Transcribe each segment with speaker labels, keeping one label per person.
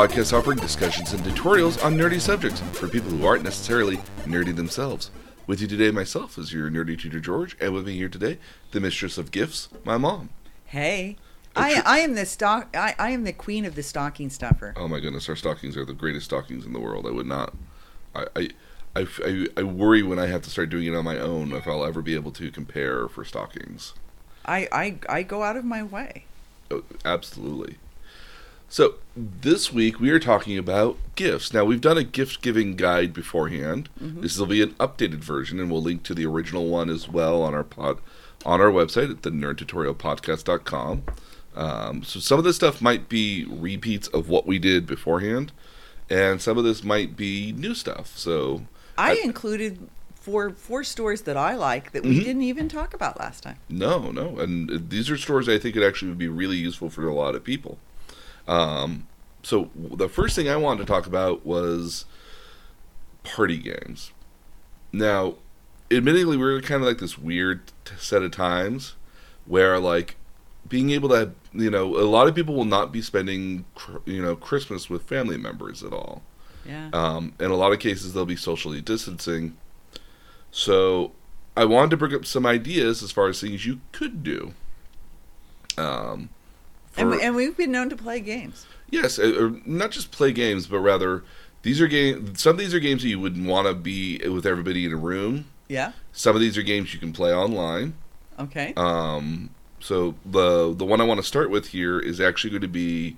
Speaker 1: Podcast, offering discussions and tutorials on nerdy subjects for people who aren't necessarily nerdy themselves. With you today, myself, is your nerdy tutor George, and with me here today, the mistress of gifts, my mom.
Speaker 2: Hey, oh, I, I am the stock. I, I am the queen of the stocking stuffer.
Speaker 1: Oh my goodness, our stockings are the greatest stockings in the world. I would not. I, I, I, I, I worry when I have to start doing it on my own if I'll ever be able to compare for stockings.
Speaker 2: I, I, I go out of my way.
Speaker 1: Oh, absolutely. So this week we are talking about gifts. Now we've done a gift giving guide beforehand. This will be an updated version, and we'll link to the original one as well on our pod on our website at the nerdtutorialpodcast.com. Um, so some of this stuff might be repeats of what we did beforehand, and some of this might be new stuff. So
Speaker 2: I,
Speaker 1: I-
Speaker 2: included four four stores that I like that we
Speaker 1: Mhm.
Speaker 2: didn't even talk about last time.
Speaker 1: No, no, and uh, these are stores I think it actually would be really useful for a lot of people. Um, so the first thing I wanted to talk about was party games. Now, admittedly, we're kind of like this weird set of times where like being able to, you know, a lot of people will not be spending, you know, Christmas with family members at all.
Speaker 2: Yeah.
Speaker 1: Um, in a lot of cases, they'll be socially distancing. So, I wanted to bring up some ideas as far as things you could do. Um,
Speaker 2: and, we, and we've been known to play games.
Speaker 1: yes, uh, or not just play games, but rather these are games. Some of these are games that you wouldn't want to be with everybody in a room.
Speaker 2: Yeah.
Speaker 1: Some of these are games you can play online.
Speaker 2: Okay.
Speaker 1: Um, so the the one I want to start with here is actually going to be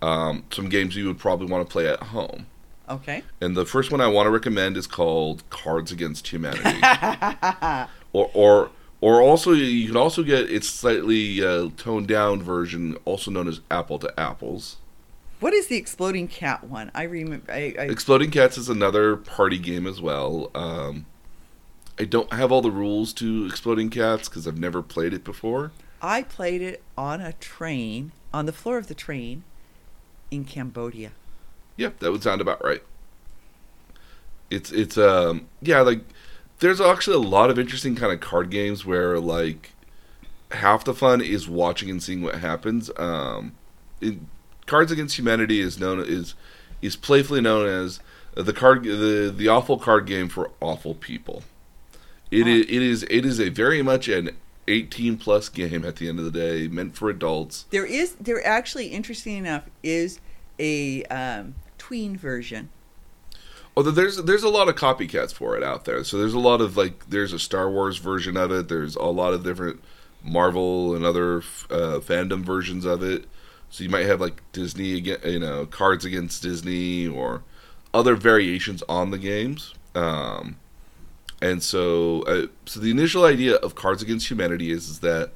Speaker 1: um, some games you would probably want to play at home.
Speaker 2: okay.
Speaker 1: And the first one I want to recommend is called Cards Against Humanity. or or or also you can also get its slightly uh, toned down version, also known as Apple to Apples.
Speaker 2: What is the exploding cat one? I remember. I, I,
Speaker 1: Exploding Cats is another party game as well. Um, I don't have all the rules to Exploding Cats because I've never played it before.
Speaker 2: I played it on a train on the floor of the train in Cambodia.
Speaker 1: Yep, that would sound about right. It's it's um yeah like there's actually a lot of interesting kind of card games where like half the fun is watching and seeing what happens. Um, it, Cards Against Humanity is known is is playfully known as the card the the awful card game for awful people. It
Speaker 2: Huh.
Speaker 1: is it is it is a very much an 18 plus game at the end of the day, meant for adults.
Speaker 2: There is there actually interesting enough is a um, tween version.
Speaker 1: Although there's there's a lot of copycats for it out there. So there's a lot of like there's a Star Wars version of it. There's a lot of different Marvel and other uh, fandom versions of it. So you might have like Disney again, you know, Cards Against Disney or other variations on the games. Um, and so uh, so the initial idea of Cards Against Humanity is, is that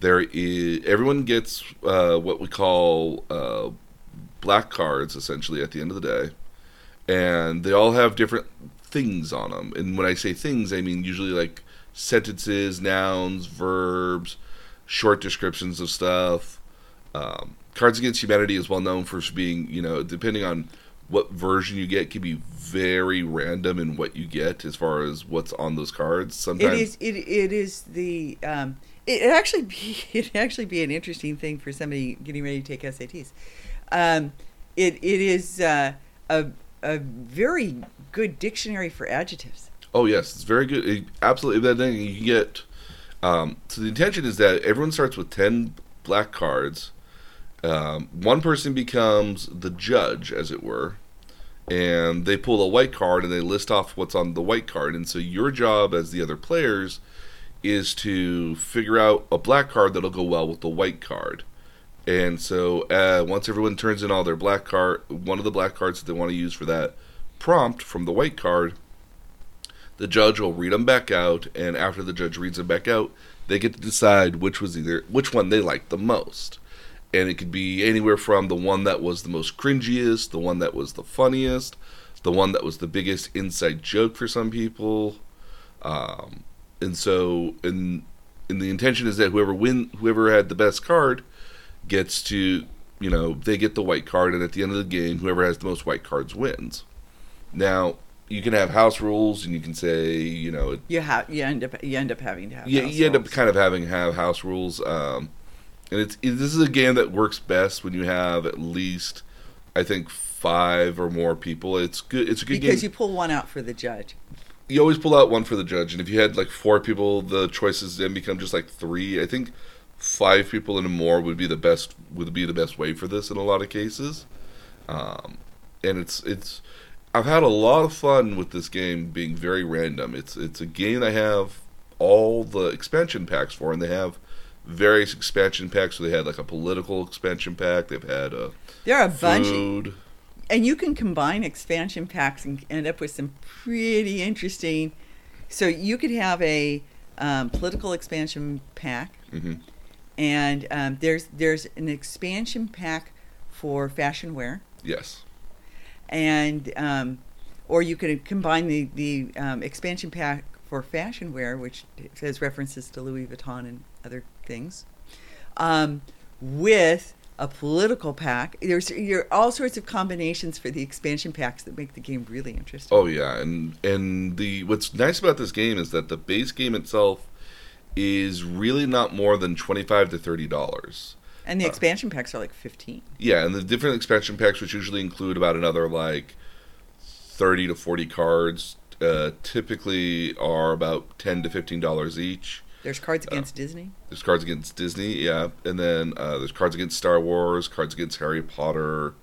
Speaker 1: there is everyone gets uh, what we call uh, black cards essentially at the end of the day and they all have different things on them. And when I say things, I mean usually like sentences, nouns, verbs, short descriptions of stuff. Um, Cards Against Humanity is well known for being, you know, depending on what version you get, can be very random in what you get as far as what's on those cards. Sometimes
Speaker 2: It is it it is the um, it, actually be it actually be an interesting thing for somebody getting ready to take SATs. Um, it it is uh, a a very good dictionary for adjectives.
Speaker 1: Oh yes, it's very good. It, absolutely, that thing you get. Um, so the intention is that everyone starts with ten black cards. Um, one person becomes the judge, as it were, and they pull a white card and they list off what's on the white card. And so your job as the other players is to figure out a black card that'll go well with the white card. And so uh, once everyone turns in all their black card, one of the black cards that they want to use for that prompt from the white card, the judge will read them back out, and after the judge reads them back out, they get to decide which was either which one they liked the most. And it could be anywhere from the one that was the most cringiest, the one that was the funniest, the one that was the biggest inside joke for some people. Um, and so, and and the intention is that whoever win, whoever had the best card, gets to, you know, they get the white card, and at the end of the game, whoever has the most white cards wins. Now, you can have house rules, and you can say, you know,
Speaker 2: You have you end up you end up having to have
Speaker 1: yeah, you end up kind of having have house rules. Um, and it's it, this is a game that works best when you have at least, I think, five or more people. It's good. It's a good
Speaker 2: because
Speaker 1: game.
Speaker 2: you pull one out for the judge.
Speaker 1: you always pull out one for the judge, and if you had like four people, the choices then become just like three. I think five people and more would be the best would be the best way for this in a lot of cases. Um, and it's it's I've had a lot of fun with this game being very random. It's it's a game I have all the expansion packs for, and they have various expansion packs. So they had like a political expansion pack. They've had a
Speaker 2: There are a bunch,
Speaker 1: food.
Speaker 2: and you can combine expansion packs and end up with some pretty interesting. So you could have a um, political expansion pack,
Speaker 1: hmm
Speaker 2: and um, there's there's an expansion pack for fashion wear,
Speaker 1: Yes.
Speaker 2: and um, or you can combine the the um, expansion pack for fashion wear, which has references to Louis Vuitton and other things, um, with a political pack. There's there are all sorts of combinations for the expansion packs that make the game really interesting.
Speaker 1: Oh yeah, and and the what's nice about this game is that the base game itself is really not more than twenty five to thirty dollars.
Speaker 2: And the expansion packs are like fifteen.
Speaker 1: Yeah, and the different expansion packs, which usually include about another like thirty to forty cards, uh, typically are about ten to fifteen dollars each.
Speaker 2: There's cards against Disney.
Speaker 1: There's cards against Disney, yeah, and then uh, there's cards against Star Wars, cards against Harry Potter.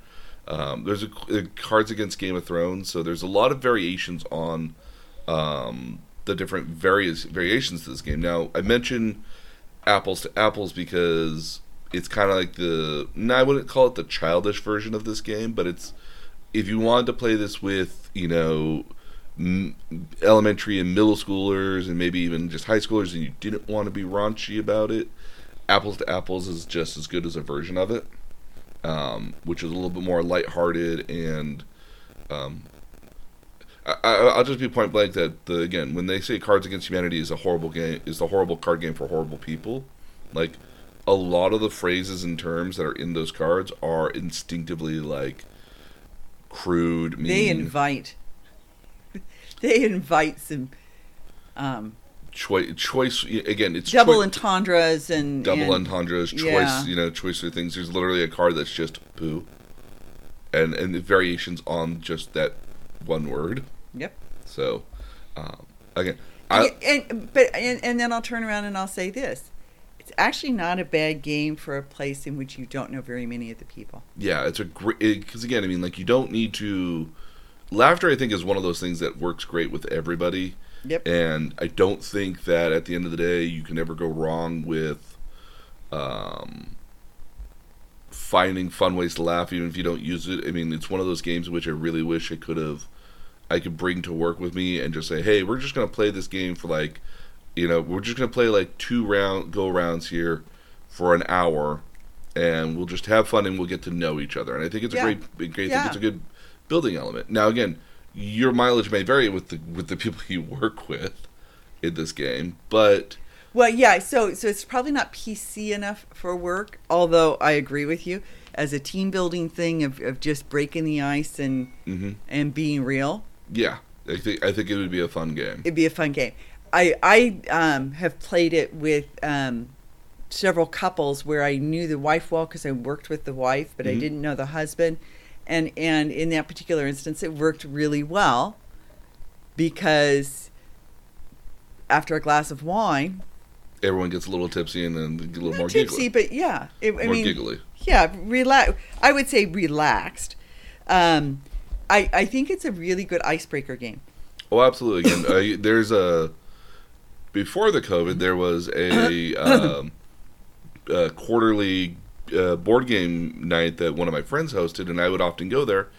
Speaker 1: Um, there's a, uh, cards against Game of Thrones, so there's a lot of variations on um, the different various variations to this game. Now, I mentioned apples to apples because it's kind of like the I wouldn't call it the childish version of this game, but it's if you wanted to play this with you know m- elementary and middle schoolers and maybe even just high schoolers and you didn't want to be raunchy about it apples to apples is just as good as a version of it um, which is a little bit more lighthearted and um, I, I, I'll just be point blank that the again when they say Cards Against Humanity is a horrible game is the horrible card game for horrible people like a lot of the phrases and terms that are in those cards are instinctively like crude mean
Speaker 2: They invite. They invite some um,
Speaker 1: choice choice again it's
Speaker 2: double
Speaker 1: choi-
Speaker 2: entendres and
Speaker 1: double
Speaker 2: and,
Speaker 1: entendres choice
Speaker 2: yeah.
Speaker 1: you know choice of things there's literally a card that's just poo and and the variations on just that one word
Speaker 2: Yep.
Speaker 1: so um, again I,
Speaker 2: and, but and, and then I'll turn around and I'll say this: it's actually not a bad game for a place in which you don't know very many of the people.
Speaker 1: yeah it's a great because again i mean like you don't need to laughter i think is one of those things that works great with everybody
Speaker 2: Yep.
Speaker 1: and i don't think that at the end of the day you can ever go wrong with um finding fun ways to laugh even if you don't use it i mean it's one of those games in which i really wish i could have i could bring to work with me and just say hey we're just going to play this game for like you know we're just going to play like two round go rounds here for an hour and we'll just have fun and we'll get to know each other and i think it's
Speaker 2: Yeah.
Speaker 1: a great great
Speaker 2: Yeah.
Speaker 1: it's a good building element now again your mileage may vary with the with the people you work with in this game but
Speaker 2: Well, yeah. So so it's probably not PC enough for work. Although I agree with you, as a team building thing of, of just breaking the ice and
Speaker 1: mhm,
Speaker 2: and being real,
Speaker 1: yeah i think i think it would be a fun game
Speaker 2: it'd be a fun game. I I um, have played it with um, several couples where I knew the wife well because I worked with the wife, but I
Speaker 1: Mhm.
Speaker 2: didn't know the husband, and and in that particular instance, it worked really well because after a glass of wine,
Speaker 1: everyone gets a little tipsy and then a little more
Speaker 2: tipsy,
Speaker 1: giggly
Speaker 2: but yeah, it, I
Speaker 1: more
Speaker 2: mean,
Speaker 1: giggly
Speaker 2: yeah, relax. I would say relaxed. Um, I I think it's a really good icebreaker game.
Speaker 1: Oh, absolutely. Again, uh, there's a before the COVID, there was a, um, a quarterly uh, board game night that one of my friends hosted, and I would often go there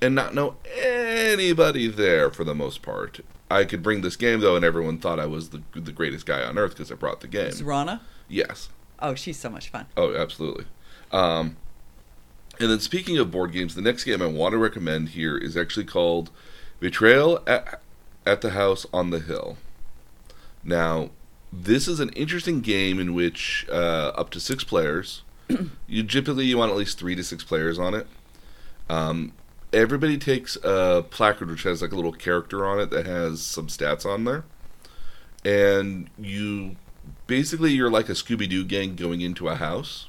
Speaker 1: and not know anybody there for the most part. I could bring this game though, and everyone thought I was the the greatest guy on earth because I brought the game.
Speaker 2: Is Rana?
Speaker 1: Yes.
Speaker 2: Oh, she's so much fun.
Speaker 1: Oh, absolutely. Um, and then speaking of board games, the next game I want to recommend here is actually called Betrayal at, at the House on the Hill. Now, this is an interesting game in which uh, up to six players. you typically you want at least three to six players on it. Um, everybody takes a placard which has like a little character on it that has some stats on there, and you basically you're like a Scooby Doo gang going into a house.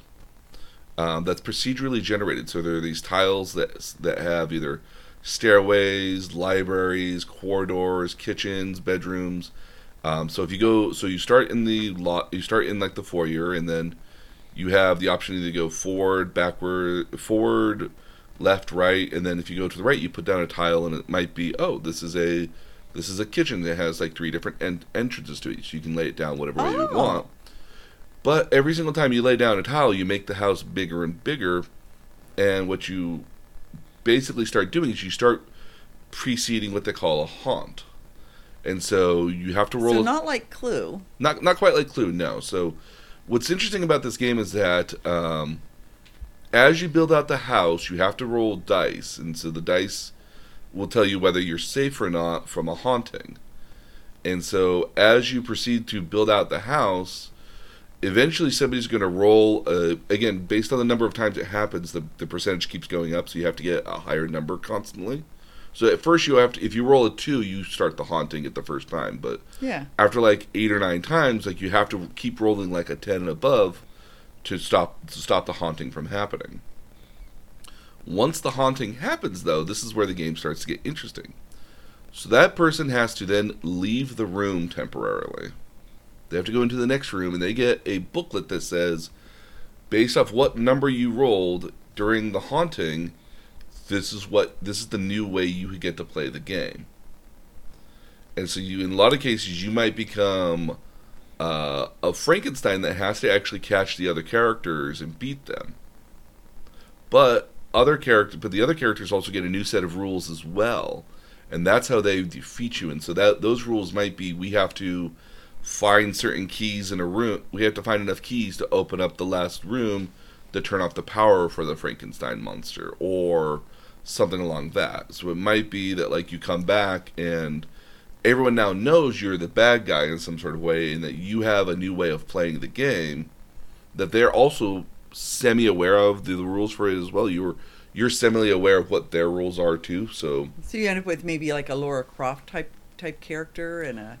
Speaker 1: Um, that's procedurally generated. So there are these tiles that that have either stairways, libraries, corridors, kitchens, bedrooms. Um, so if you go, so you start in the lot, you start in like the foyer, and then you have the option to go forward, backward, forward, left, right, and then if you go to the right, you put down a tile, and it might be, oh, this is a this is a kitchen that has like three different en- entrances to it. So you can lay it down whatever way you
Speaker 2: Oh.
Speaker 1: want. But every single time you lay down a tile, you make the house bigger and bigger, and what you basically start doing is you start preceding what they call a haunt. And so you have to roll
Speaker 2: So
Speaker 1: a-
Speaker 2: not like Clue.
Speaker 1: not not quite like Clue, no. So, what's interesting about this game is that um, as you build out the house, you have to roll dice, and so the dice will tell you whether you're safe or not from a haunting. And so, as you proceed to build out the house, eventually somebody's going to roll. Uh, again, based on the number of times it happens, the the percentage keeps going up, so you have to get a higher number constantly. So at first you have to, if you roll a two, you start the haunting at the first time, but
Speaker 2: Yeah.
Speaker 1: after like eight or nine times, like you have to keep rolling like a ten and above to stop to stop the haunting from happening. Once the haunting happens, though, this is where the game starts to get interesting. So that person has to then leave the room temporarily. They have to go into the next room, and they get a booklet that says, based off what number you rolled during the haunting, this is what this is the new way you get to play the game. And so you, in a lot of cases, you might become uh, a Frankenstein that has to actually catch the other characters and beat them. But other character, but the other characters also get a new set of rules as well, and that's how they defeat you. And so that those rules might be: we have to find certain keys in a room. We have to find enough keys to open up the last room to turn off the power for the Frankenstein monster, or something along that. So it might be that like you come back and everyone now knows you're the bad guy in some sort of way and that you have a new way of playing the game that they're also semi aware of the, the rules for it as well. You're you're semi aware of what their rules are too. So
Speaker 2: So you end up with maybe like a Laura Croft type type character and a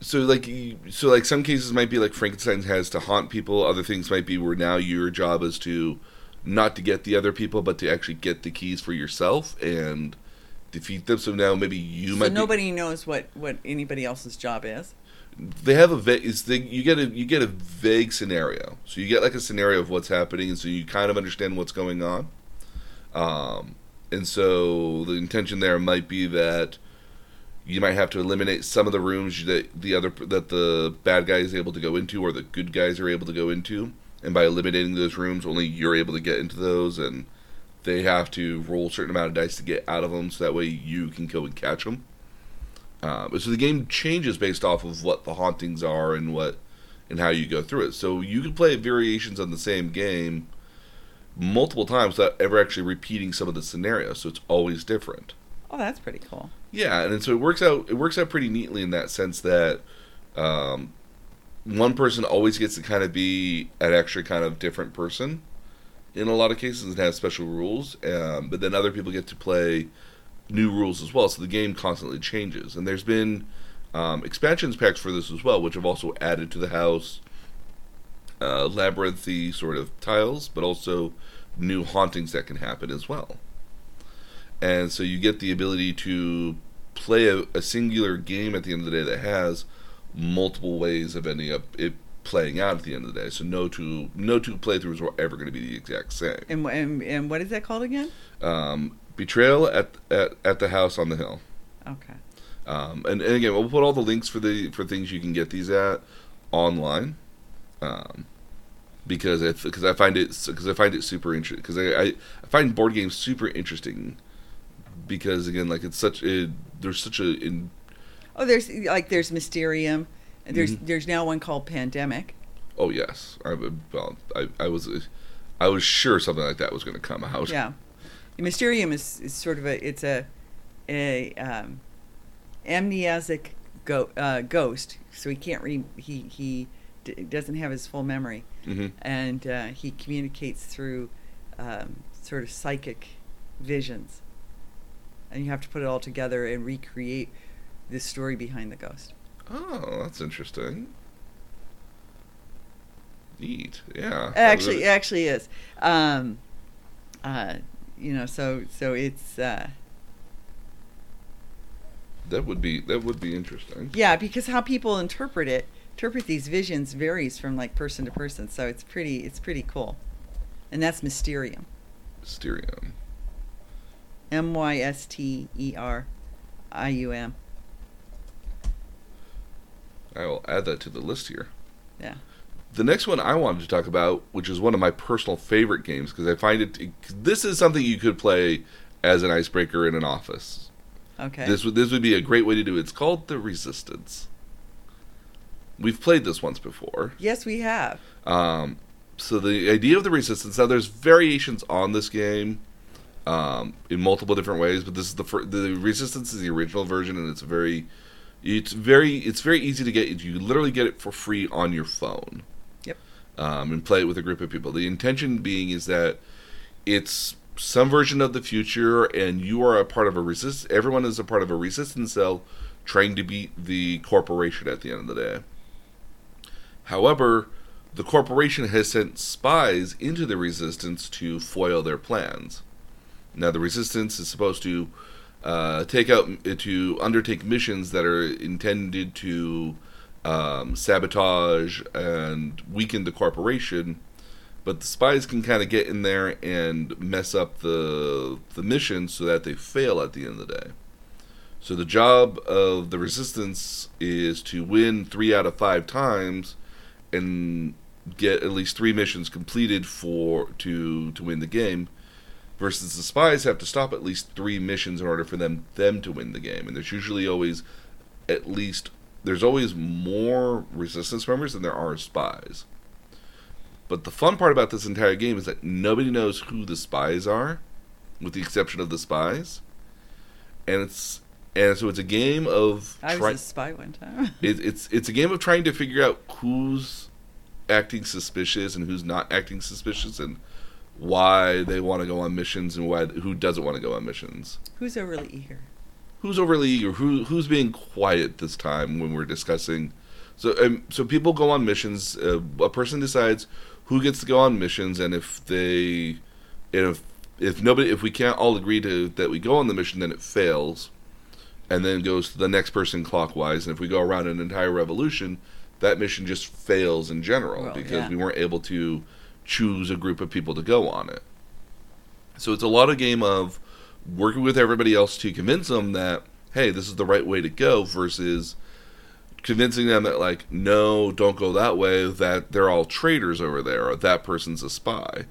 Speaker 1: so like you- so like some cases might be like Frankenstein has to haunt people. Other things might be where now your job is to not to get the other people, but to actually get the keys for yourself and defeat them. So now maybe you
Speaker 2: so
Speaker 1: might be-
Speaker 2: nobody knows what what anybody else's job is.
Speaker 1: they have a vague you get a you get a vague scenario so you get like a scenario of what's happening and so you kind of understand what's going on um and so the intention there might be that you might have to eliminate some of the rooms that the other that the bad guy is able to go into or the good guys are able to go into and by eliminating those rooms only you're able to get into those and they have to roll a certain amount of dice to get out of them so that way you can go and catch them um, so the game changes based off of what the hauntings are and what and how you go through it. So you can play variations on the same game multiple times without ever actually repeating some of the scenarios. So it's always different.
Speaker 2: Oh, that's pretty cool.
Speaker 1: Yeah, and so it works out. It works out pretty neatly in that sense that um, one person always gets to kind of be an extra kind of different person in a lot of cases and have special rules. Um, but then other people get to play new rules as well. So the game constantly changes. And there's been um, expansions packs for this as well, which have also added to the house uh, labyrinthy sort of tiles, but also new hauntings that can happen as well and so you get the ability to play a, a singular game at the end of the day that has multiple ways of ending up it playing out at the end of the day. So no two no two playthroughs are ever going to be the exact same.
Speaker 2: And, and and what is that called again?
Speaker 1: Um, Betrayal at, at at the house on the hill.
Speaker 2: Okay.
Speaker 1: Um, and, and again, we'll put all the links for the for things you can get these at online, um, because if because I find it because I find it super interesting because I, I I find board games super interesting because again like it's such a there's such a in,
Speaker 2: Oh, there's like there's Mysterium. And there's
Speaker 1: Mhm.
Speaker 2: there's now one called Pandemic.
Speaker 1: oh yes I well I I was I was sure something like that was going to come out
Speaker 2: Yeah. Mysterium is, is sort of a it's a a um, amnesiac go, uh, ghost, so he can't re he he d- doesn't have his full memory,
Speaker 1: hmm
Speaker 2: and uh, he communicates through um, sort of psychic visions, and you have to put it all together and recreate the story behind the ghost.
Speaker 1: oh that's interesting Neat. Yeah.
Speaker 2: It actually, it actually is. Um, uh, you know, so so it's uh,
Speaker 1: that would be that would be interesting.
Speaker 2: yeah, because how people interpret it, interpret these visions varies from like person to person. So it's pretty, it's pretty cool, and that's Mysterium.
Speaker 1: Mysterium.
Speaker 2: M Y S T E R I U M.
Speaker 1: I will add that to the list here.
Speaker 2: Yeah.
Speaker 1: The next one I wanted to talk about, which is one of my personal favorite games, because I find it. This is something you could play as an icebreaker in an office.
Speaker 2: Okay.
Speaker 1: This would this would be a great way to do it. It's called the Resistance. We've played this once before.
Speaker 2: yes, we have.
Speaker 1: Um, so the idea of the Resistance. Now, there's variations on this game um, in multiple different ways, but this is the fir- the Resistance is the original version, and it's very, it's very, it's very easy to get. You literally get it for free on your phone.
Speaker 2: Yep.
Speaker 1: Um, and play it with a group of people. The intention being is that it's some version of the future, and you are a part of a resist. Everyone is a part of a resistance cell, trying to beat the corporation at the end of the day. However, the corporation has sent spies into the resistance to foil their plans. Now, the resistance is supposed to uh, take out to undertake missions that are intended to um, sabotage and weaken the corporation. But the spies can kind of get in there and mess up the the mission so that they fail at the end of the day. So the job of the resistance is to win three out of five times and get at least three missions completed for to to win the game versus the spies have to stop at least three missions in order for them them to win the game. And there's usually always at least there's always more resistance members than there are spies. But the fun part about this entire game is that nobody knows who the spies are with the exception of the spies. And it's and so it's a game of
Speaker 2: I was
Speaker 1: try-
Speaker 2: a spy one time.
Speaker 1: it, it's it's a game of trying to figure out who's acting suspicious and who's not acting suspicious and why they want to go on missions and why who doesn't want to go on missions.
Speaker 2: Who's overly eager?
Speaker 1: Who's overly eager? Who who's being quiet this time when we're discussing? So um, so people go on missions. Uh, a person decides who gets to go on missions, and if they if if nobody if we can't all agree to that we go on the mission, then it fails, and then goes to the next person clockwise. And if we go around an entire revolution, that mission just fails in general
Speaker 2: Well,
Speaker 1: because
Speaker 2: yeah.
Speaker 1: we weren't able to choose a group of people to go on it. So it's a lot of game of working with everybody else to convince them that hey, this is the right way to go versus convincing them that like no, don't go that way that they're all traitors over there or that person's a spy.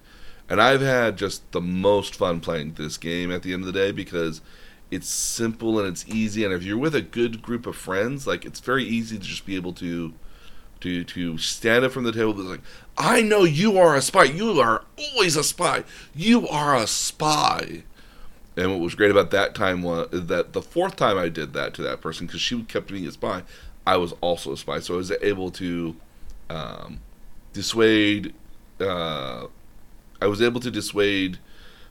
Speaker 1: And I've had just the most fun playing this game at the end of the day because it's simple and it's easy and if you're with a good group of friends, like it's very easy to just be able to to to stand up from the table and like I know you are a spy. You are always a spy. You are a spy. And what was great about that time was that the fourth time I did that to that person because she kept being a spy, I was also a spy. So I was able to um, dissuade. Uh, I was able to dissuade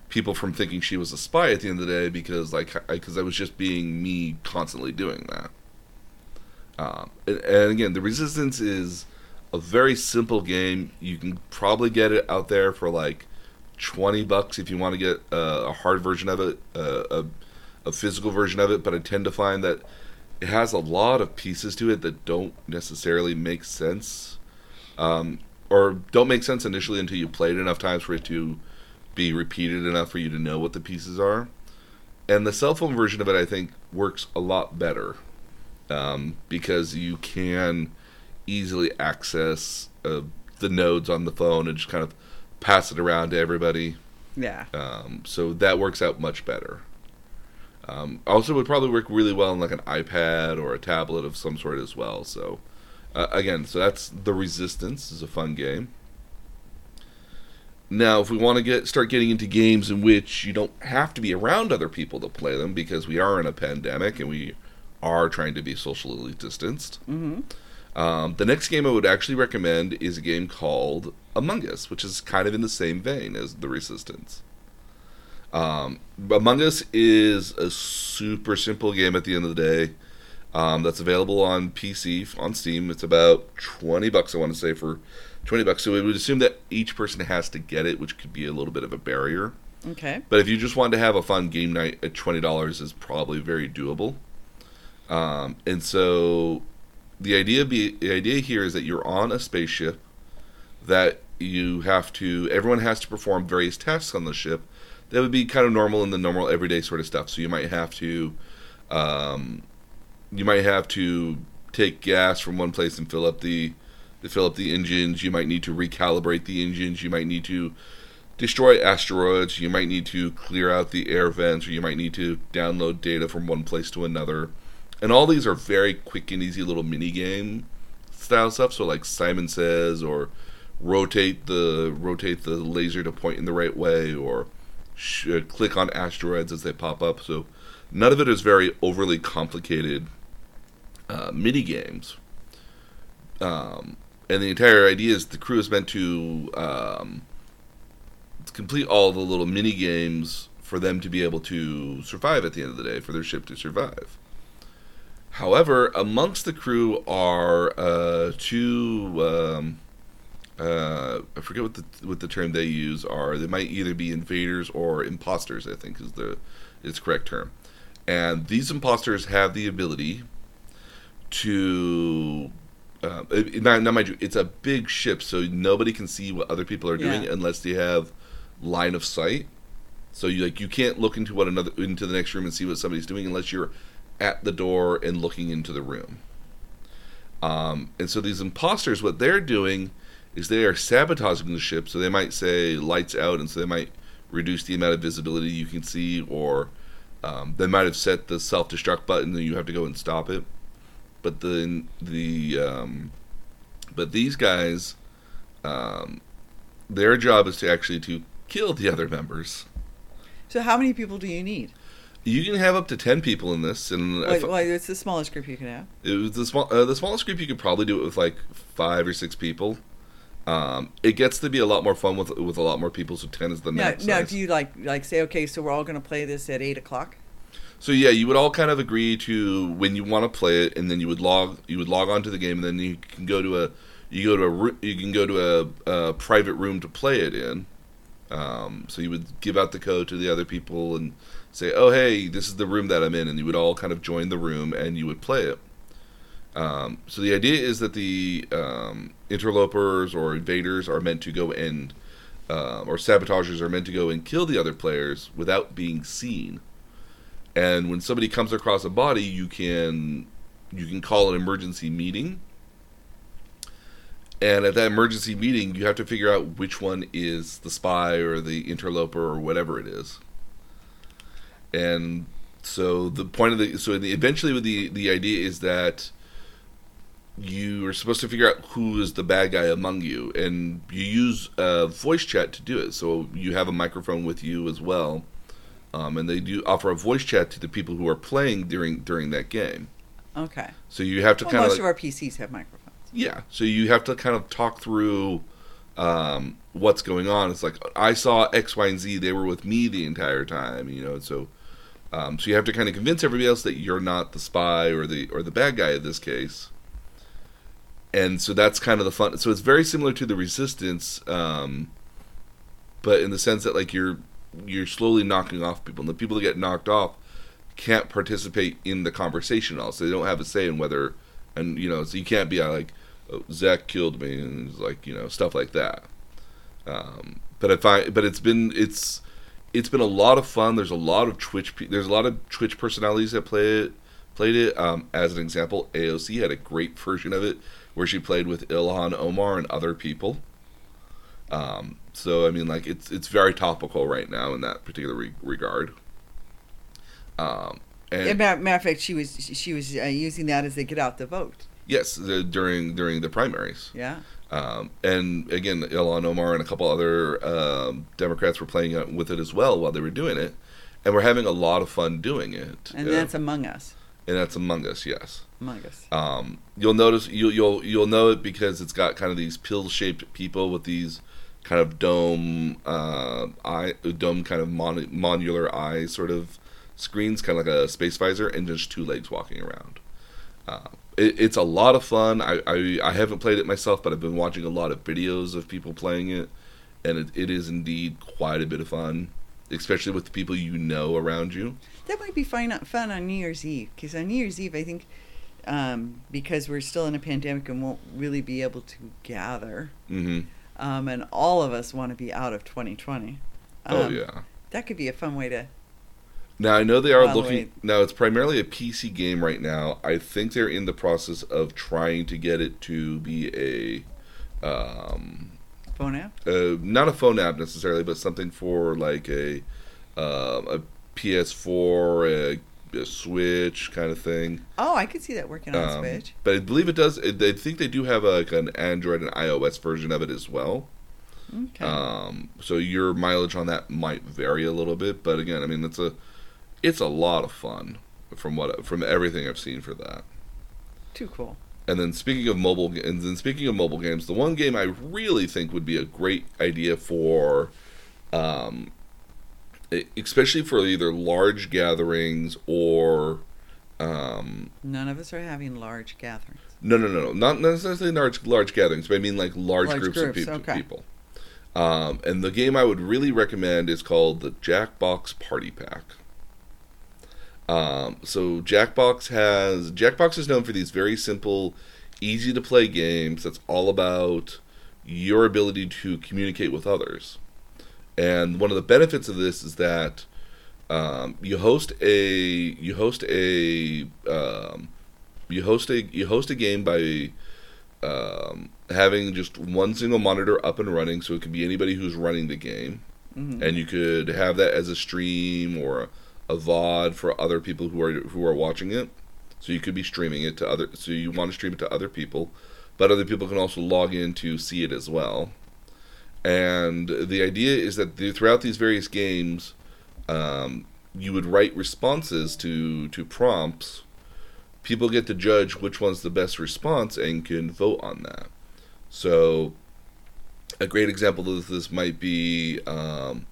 Speaker 1: people from thinking she was a spy at the end of the day because like because I, was just being me constantly doing that. Um, and, and again, the resistance is a very simple game. You can probably get it out there for like twenty bucks if you want to get a, a hard version of it, uh, a, a physical version of it. But I tend to find that it has a lot of pieces to it that don't necessarily make sense, um, or don't make sense initially until you play it enough times for it to be repeated enough for you to know what the pieces are. And the cell phone version of it, I think, works a lot better um, because you can easily access uh, the nodes on the phone and just kind of pass it around to everybody.
Speaker 2: Yeah.
Speaker 1: Um, so that works out much better. Um, also, would probably work really well on like an iPad or a tablet of some sort as well. So, uh, again, so that's the Resistance is a fun game. Now, if we want to get start getting into games in which you don't have to be around other people to play them because we are in a pandemic and we are trying to be socially distanced,
Speaker 2: Mm-hmm.
Speaker 1: um, the next game I would actually recommend is a game called Among Us, which is kind of in the same vein as The Resistance. Um, Among Us is a super simple game at the end of the day. Um, that's available on PC on Steam. It's about twenty bucks. I want to say for twenty bucks. So we would assume that each person has to get it, which could be a little bit of a barrier.
Speaker 2: Okay.
Speaker 1: But if you just want to have a fun game night at twenty dollars, is probably very doable. Um, and so the idea be the idea here is that you're on a spaceship that you have to everyone has to perform various tasks on the ship that would be kind of normal in the normal everyday sort of stuff. So you might have to um, you might have to take gas from one place and fill up the to fill up the engines. You might need to recalibrate the engines. You might need to destroy asteroids. You might need to clear out the air vents or you might need to download data from one place to another and all these are very quick and easy little mini game style stuff. So like simon says or rotate the rotate the laser to point in the right way or should click on asteroids as they pop up. So none of it is very overly complicated uh, mini games. Um, and the entire idea is the crew is meant to um, complete all the little mini games for them to be able to survive at the end of the day for their ship to survive however amongst the crew are uh, two um, uh, I forget what the what the term they use are. They might either be invaders or imposters. I think is the is correct term. And these imposters have the ability to. Uh, it, not, not mind you, it's a big ship, so nobody can see what other people are doing
Speaker 2: Yeah.
Speaker 1: unless they have line of sight. So you like you can't look into what another into the next room and see what somebody's doing unless you're at the door and looking into the room. Um, and so these imposters, what they're doing is they are sabotaging the ship. So they might say lights out, and so they might reduce the amount of visibility you can see, or um, they might have set the self destruct button, and you have to go and stop it. But then the um, but these guys, um, their job is to actually to kill the other members.
Speaker 2: So how many people do you need?
Speaker 1: You can have up to ten people in this, and if-
Speaker 2: Well, well, it's the smallest group you can have.
Speaker 1: It was the small, uh, the smallest group you could probably do it with like five or six people. Um, it gets to be a lot more fun with with a lot more people. So ten is the
Speaker 2: Now,
Speaker 1: max.
Speaker 2: now,
Speaker 1: size.
Speaker 2: do you like like say okay? So we're all going to play this at eight o'clock.
Speaker 1: So yeah, you would all kind of agree to when you want to play it, and then you would log you would log on to the game, and then you can go to a you go to a you can go to a, a private room to play it in. Um, so you would give out the code to the other people and say, "Oh hey, this is the room that I'm in," and you would all kind of join the room and you would play it. Um, so the idea is that the um, interlopers or invaders are meant to go and uh, or sabotagers are meant to go and kill the other players without being seen. And when somebody comes across a body, you can you can call an emergency meeting. And at that emergency meeting, you have to figure out which one is the spy or the interloper or whatever it is. And so the point of the so the, eventually with the the idea is that you are supposed to figure out who is the bad guy among you, and you use uh, voice chat to do it. So you have a microphone with you as well, um, and they do offer a voice chat to the people who are playing during during that game.
Speaker 2: Okay.
Speaker 1: So you have to
Speaker 2: Well,
Speaker 1: kind
Speaker 2: most
Speaker 1: of
Speaker 2: of our PCs have microphones.
Speaker 1: yeah. So you have to kind of talk through um, what's going on. It's like I saw X, Y, and Z. They were with me the entire time. You know, so um, so you have to kind of convince everybody else that you're not the spy or the or the bad guy in this case. And so that's kind of the fun. So it's very similar to the Resistance, um, but in the sense that like you're you're slowly knocking off people, and the people that get knocked off can't participate in the conversation. Also, they don't have a say in whether, and you know, so you can't be uh, like, oh, Zach killed me, and like you know stuff like that. Um, but I find, but it's been it's it's been a lot of fun. There's a lot of Twitch. There's a lot of Twitch personalities that play it. Played it. Um, as an example, AOC had a great version of it where she played with Ilhan Omar and other people. Um, so I mean, like it's it's very topical right now in that particular re- regard. Um, and
Speaker 2: matter, matter of fact, she was she was uh, using that as they get out the vote.
Speaker 1: yes, the, during during the primaries.
Speaker 2: Yeah.
Speaker 1: Um, and again, Ilhan Omar and a couple other um, Democrats were playing with it as well while they were doing it, and we're having a lot of fun doing it.
Speaker 2: And
Speaker 1: Uh,
Speaker 2: that's Among Us.
Speaker 1: and that's Among Us, yes.
Speaker 2: Among Us.
Speaker 1: Um, you'll notice you'll you'll you'll know it because it's got kind of these pill-shaped people with these kind of dome uh, eye dome kind of mon- modular eye sort of screens, kind of like a space visor, and just two legs walking around. Uh, it, it's a lot of fun. I, I I haven't played it myself, but I've been watching a lot of videos of people playing it, and it, it is indeed quite a bit of fun, especially with the people you know around you.
Speaker 2: That might be fun, fun on New Year's Eve because on New Year's Eve, I think um, because we're still in a pandemic and won't really be able to gather,
Speaker 1: hmm
Speaker 2: um, and all of us want to be out of 2020.
Speaker 1: oh
Speaker 2: um,
Speaker 1: yeah.
Speaker 2: That could be a fun way to.
Speaker 1: Now I know they are
Speaker 2: By
Speaker 1: looking. Now it's primarily a PC game right now. I think they're in the process of trying to get it to be a, um,
Speaker 2: Phone app?
Speaker 1: uh, not a phone app necessarily, but something for like a, um, a PS4, a, a Switch kind of thing.
Speaker 2: Oh, I could see that working on
Speaker 1: Um,
Speaker 2: Switch.
Speaker 1: But I believe it does. I think they do have a, like an Android and iOS version of it as well.
Speaker 2: Okay.
Speaker 1: Um, so your mileage on that might vary a little bit, but again, I mean, it's a it's a lot of fun from what from everything I've seen for that.
Speaker 2: Too cool.
Speaker 1: And then speaking of mobile, and then speaking of mobile games, the one game I really think would be a great idea for, um, especially for either large gatherings or, um,
Speaker 2: None of us are having large gatherings.
Speaker 1: No, no, no, no, not necessarily large large gatherings, but I mean like large,
Speaker 2: Large
Speaker 1: groups, of
Speaker 2: groups,
Speaker 1: peop-
Speaker 2: okay.
Speaker 1: people. Um, and the game I would really recommend is called the Jackbox Party Pack. Um, so Jackbox has Jackbox is known for these very simple, easy to play games. That's all about your ability to communicate with others. And one of the benefits of this is that um, you host a you host a um, you host a you host a game by um, having just one single monitor up and running, so it could be anybody who's running the game,
Speaker 2: Mhm.
Speaker 1: and you could have that as a stream or a, VOD for other people who are who are watching it. So you could be streaming it to other. So you want to stream it to other people, but other people can also log in to see it as well. And the idea is that the, throughout these various games, um, you would write responses to to prompts. People get to judge which one's the best response and can vote on that. So, a great example of this might be um,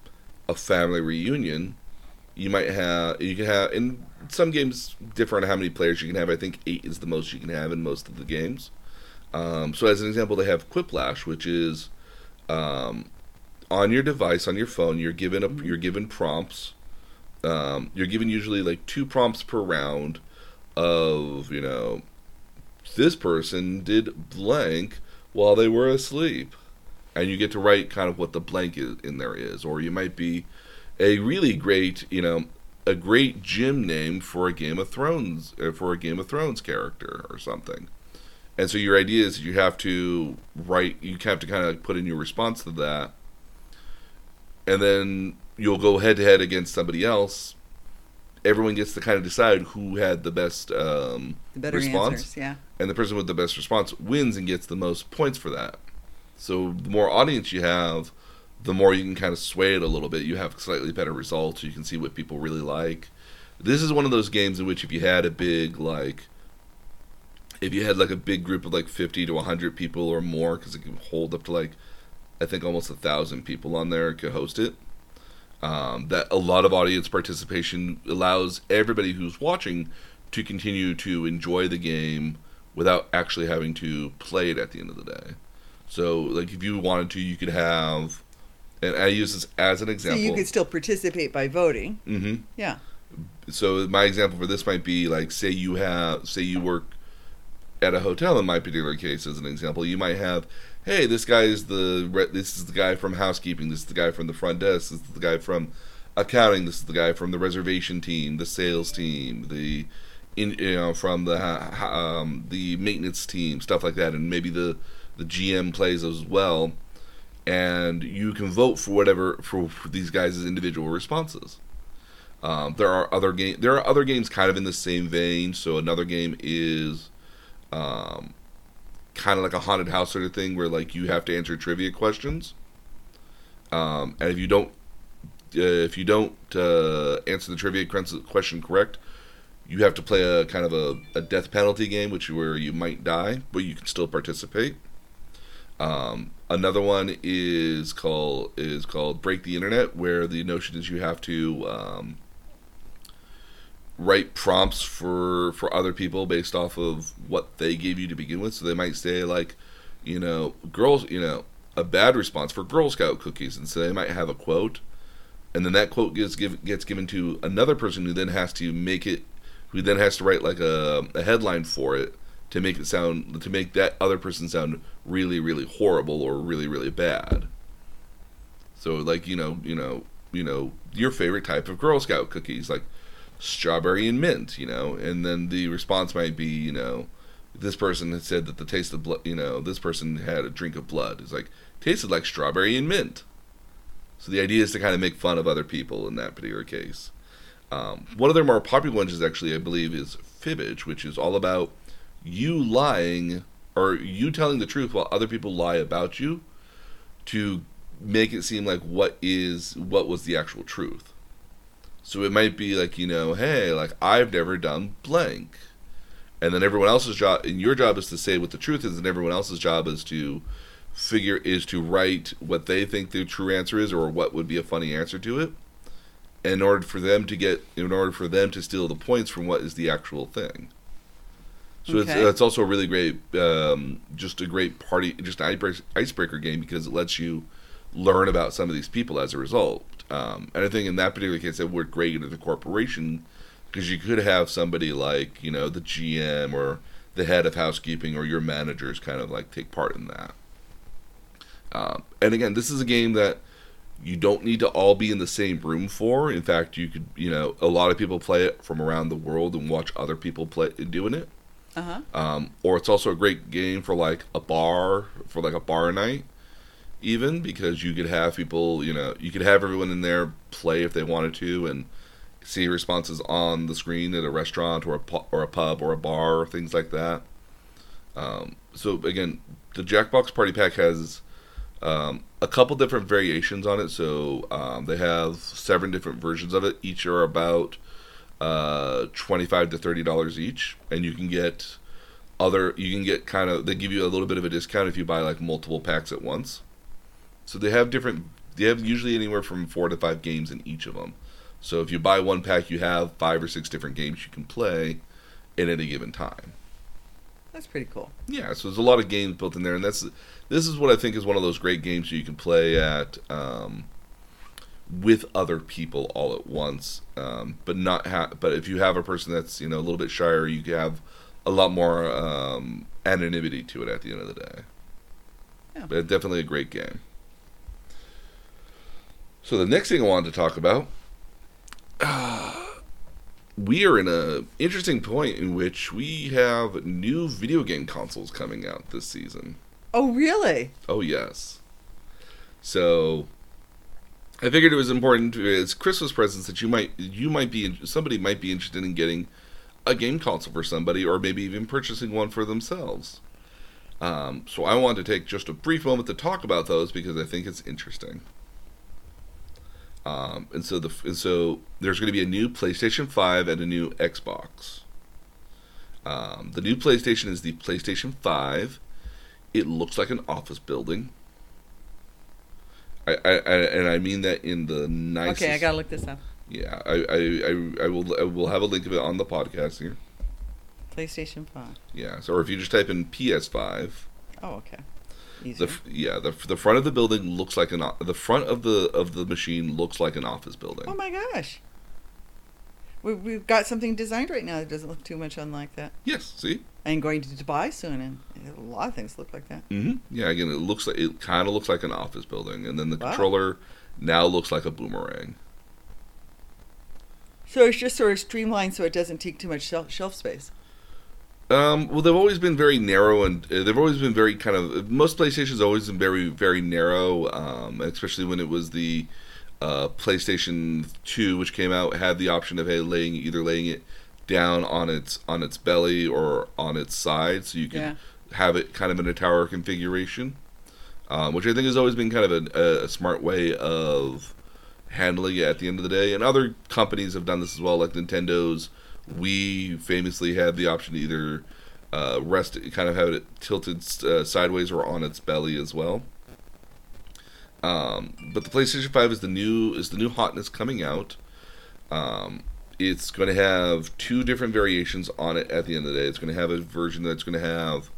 Speaker 1: a family reunion. You might have you can have in some games different how many players you can have. I think eight is the most you can have in most of the games. Um, so, as an example, they have Quiplash, which is um, on your device on your phone. You're given a, you're given prompts. Um, you're given usually like two prompts per round of you know this person did blank while they were asleep and you get to write kind of what the blank is, in there is or you might be a really great you know a great gym name for a game of thrones uh, for a game of thrones character or something and so your idea is you have to write you have to kind of put in your response to that and then you'll go head to head against somebody else everyone gets to kind of decide who had the best um,
Speaker 2: The better
Speaker 1: response
Speaker 2: answers, yeah.
Speaker 1: and the person with the best response wins and gets the most points for that. So the more audience you have, the more you can kind of sway it a little bit. You have slightly better results. You can see what people really like. This is one of those games in which if you had a big like if you had like a big group of like 50 to 100 people or more because it can hold up to like i think almost a thousand people on there could host it um, that a lot of audience participation allows everybody who's watching to continue to enjoy the game without actually having to play it at the end of the day so like if you wanted to you could have and i use this as an
Speaker 2: So
Speaker 1: example
Speaker 2: you could still participate by voting.
Speaker 1: hmm
Speaker 2: Yeah.
Speaker 1: so my example for this might be like say you have say you work at a hotel in my particular case as an example you might have hey this guy is the this is the guy from housekeeping this is the guy from the front desk this is the guy from accounting this is the guy from the reservation team the sales team the in you know from the um, the maintenance team stuff like that and maybe the the GM plays as well and you can vote for whatever for, for these guys' individual responses um, there are other game. There are other games kind of in the same vein. So another game is, um, kind of like a haunted house sort of thing, where like you have to answer trivia questions. Um, and if you don't, uh, if you don't uh, answer the trivia question correct, you have to play a kind of a, a death penalty game, which where you might die, but you can still participate. Um, another one is called is called Break the Internet, where the notion is you have to um, write prompts for for other people based off of what they gave you to begin with. So they might say like, you know, girls, you know, a bad response for Girl Scout cookies, and so they might have a quote, and then that quote gets give, gets given to another person who then has to make it, who then has to write like a, a headline for it to make it sound to make that other person sound really really horrible or really really bad. So like you know you know you know your favorite type of Girl Scout cookies like strawberry and mint, you know, and then the response might be you know this person had said that the taste of blood, you know, this person had a drink of blood. It's like tasted like strawberry and mint. So the idea is to kind of make fun of other people in that particular case. Um, one of their more popular ones is actually, I believe, is fibbage, which is all about you lying or you telling the truth while other people lie about you to make it seem like what is what was the actual truth. So it might be like, you know, hey, like I've never done blank. And then everyone else's job and your job is to say what the truth is and everyone else's job is to figure is to write what they think the true answer is or what would be a funny answer to it in order for them to get in order for them to steal the points from what is the actual thing. So
Speaker 2: Okay.
Speaker 1: it's it's also a really great, um, just a great party, just an icebreaker, game because it lets you learn about some of these people as a result. Um, and I think in that particular case, it worked great into the corporation because you could have somebody like you know the GM or the head of housekeeping or your managers kind of like take part in that. Um, and again, this is a game that you don't need to all be in the same room for. In fact, you could, you know, a lot of people play it from around the world and watch other people play doing it.
Speaker 2: Uh huh.
Speaker 1: Um, or it's also a great game for like a bar, for like a bar night, even because you could have people, you know, you could have everyone in there play if they wanted to and see responses on the screen at a restaurant or a pu- or a pub or a bar or things like that. Um, so again, the Jackbox Party Pack has um, a couple different variations on it. So um, they have seven different versions of it. Each are about uh, twenty-five to thirty dollars each, and you can get other. You can get kind of. They give you a little bit of a discount if you buy like multiple packs at once. So they have different. They have usually anywhere from four to five games in each of them. So if you buy one pack, you have five or six different games you can play at any given time.
Speaker 2: That's pretty cool.
Speaker 1: Yeah, so there's a lot of games built in there, and that's this is what I think is one of those great games you can play at um, with other people all at once. Um, but not ha- but if you have a person that's you know a little bit shyer, you can have a lot more um, anonymity to it at the end of the day.
Speaker 2: Yeah.
Speaker 1: But definitely a great game. So the next thing I wanted to talk about, we are in a interesting point in which we have new video game consoles coming out this season.
Speaker 2: Oh, really?
Speaker 1: Oh yes. So I figured it was important as Christmas presents that you might you might be somebody might be interested in getting a game console for somebody or maybe even purchasing one for themselves. Um, so I want to take just a brief moment to talk about those because I think it's interesting. Um, and so the and so there's going to be a new PlayStation 5 and a new Xbox. Um, the new PlayStation is the PlayStation 5. It looks like an office building. I, I, I and I mean that in the nicest.
Speaker 2: Okay, I gotta look this up.
Speaker 1: Yeah, I, I, I, I will I will have a link of it on the podcast here.
Speaker 2: PlayStation Five.
Speaker 1: Yeah, so or if you just type in PS5,
Speaker 2: Oh, okay.
Speaker 1: the
Speaker 2: Easier.
Speaker 1: yeah the the front of the building looks like an the front of the of the machine looks like an office building.
Speaker 2: oh my gosh. We, we've got something designed right now that doesn't look too much unlike that.
Speaker 1: Yes, see.
Speaker 2: I'm going to Dubai soon, and a lot of things look like that.
Speaker 1: hmm Yeah, again, it looks like it kind of looks like an office building, and then the
Speaker 2: Wow.
Speaker 1: controller now looks like a boomerang.
Speaker 2: So it's just sort of streamlined so it doesn't take too much shelf, shelf space.
Speaker 1: Um, well, they've always been very narrow, and uh, they've always been very kind of. Most PlayStation's always been very, very narrow, um, especially when it was the uh, PlayStation Two, which came out, had the option of hey, laying either laying it down on its on its belly or on its side, so you can
Speaker 2: Yeah.
Speaker 1: have it kind of in a tower configuration, um, which I think has always been kind of a, a smart way of handling it at the end of the day. And other companies have done this as well, like Nintendo's Wii famously had the option to either uh, rest, kind of have it tilted uh, sideways or on its belly as well. Um, but the PlayStation Five is the new is the new hotness coming out. Um, it's going to have two different variations on it at the end of the day. It's going to have a version that's going to have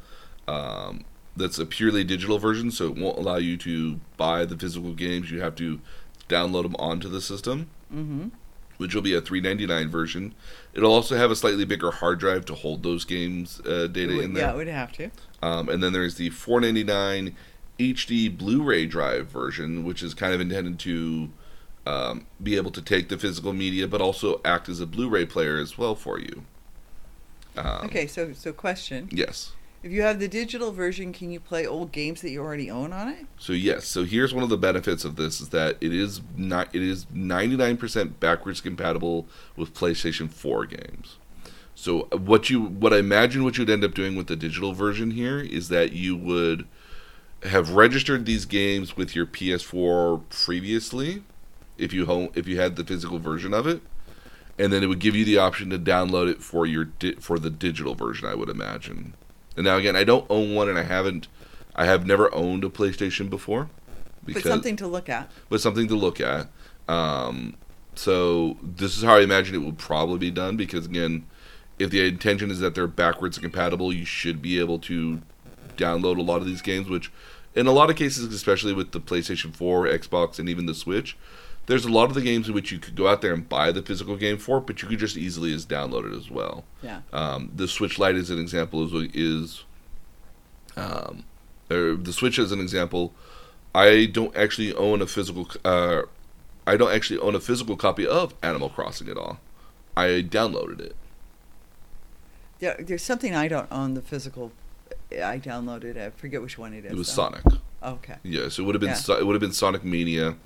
Speaker 1: um, that's a purely digital version, so it won't allow you to buy the physical games. You have to download them onto the system,
Speaker 2: Mm-hmm.
Speaker 1: which will be a 399 version. It'll also have a slightly bigger hard drive to hold those games uh, data in there.
Speaker 2: Yeah, it would have to.
Speaker 1: Um, and then there's the 499 HD Blu-ray drive version, which is kind of intended to um, be able to take the physical media, but also act as a Blu-ray player as well for you. Um,
Speaker 2: Okay, so so question:
Speaker 1: Yes.
Speaker 2: If you have the digital version, can you play old games that you already own on it?
Speaker 1: So yes. So here's one of the benefits of this is that it is not it is 99% backwards compatible with PlayStation 4 games. So what you what I imagine what you'd end up doing with the digital version here is that you would have registered these games with your PS4 previously if you home if you had the physical version of it and then it would give you the option to download it for your di- for the digital version I would imagine. And now again, I don't own one and I haven't I have never owned a PlayStation before
Speaker 2: But something to look at.
Speaker 1: but something to look at. Um, so this is how I imagine it would probably be done because again, if the intention is that they're backwards compatible, you should be able to download a lot of these games. Which, in a lot of cases, especially with the PlayStation 4, Xbox, and even the Switch, there's a lot of the games in which you could go out there and buy the physical game for, but you could just easily as download it as well.
Speaker 2: Yeah.
Speaker 1: Um, the Switch Lite, is an example, is is um, the Switch, as an example. I don't actually own a physical. Uh, I don't actually own a physical copy of Animal Crossing at all. I downloaded it.
Speaker 2: There, there's something I don't own the physical. I downloaded. I forget which one it is.
Speaker 1: It was
Speaker 2: though.
Speaker 1: Sonic.
Speaker 2: Okay.
Speaker 1: Yes, it would have been.
Speaker 2: Yeah.
Speaker 1: So, it would have been Sonic Mania.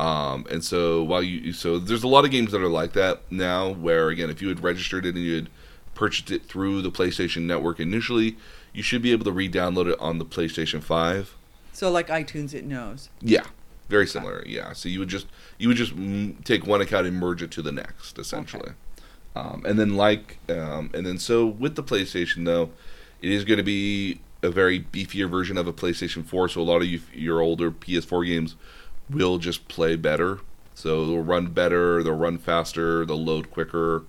Speaker 1: Um, and so while you so there's a lot of games that are like that now, where again, if you had registered it and you had purchased it through the PlayStation Network initially, you should be able to re-download it on the PlayStation Five.
Speaker 2: So like iTunes, it knows.
Speaker 1: Yeah, very similar. Yeah, so you would just you would just take one account and merge it to the next, essentially. Um, and then like um, and then so with the PlayStation though, it is going to be a very beefier version of a PlayStation 4. So a lot of you, your older PS4 games will just play better. So they'll run better, they'll run faster, they'll load quicker.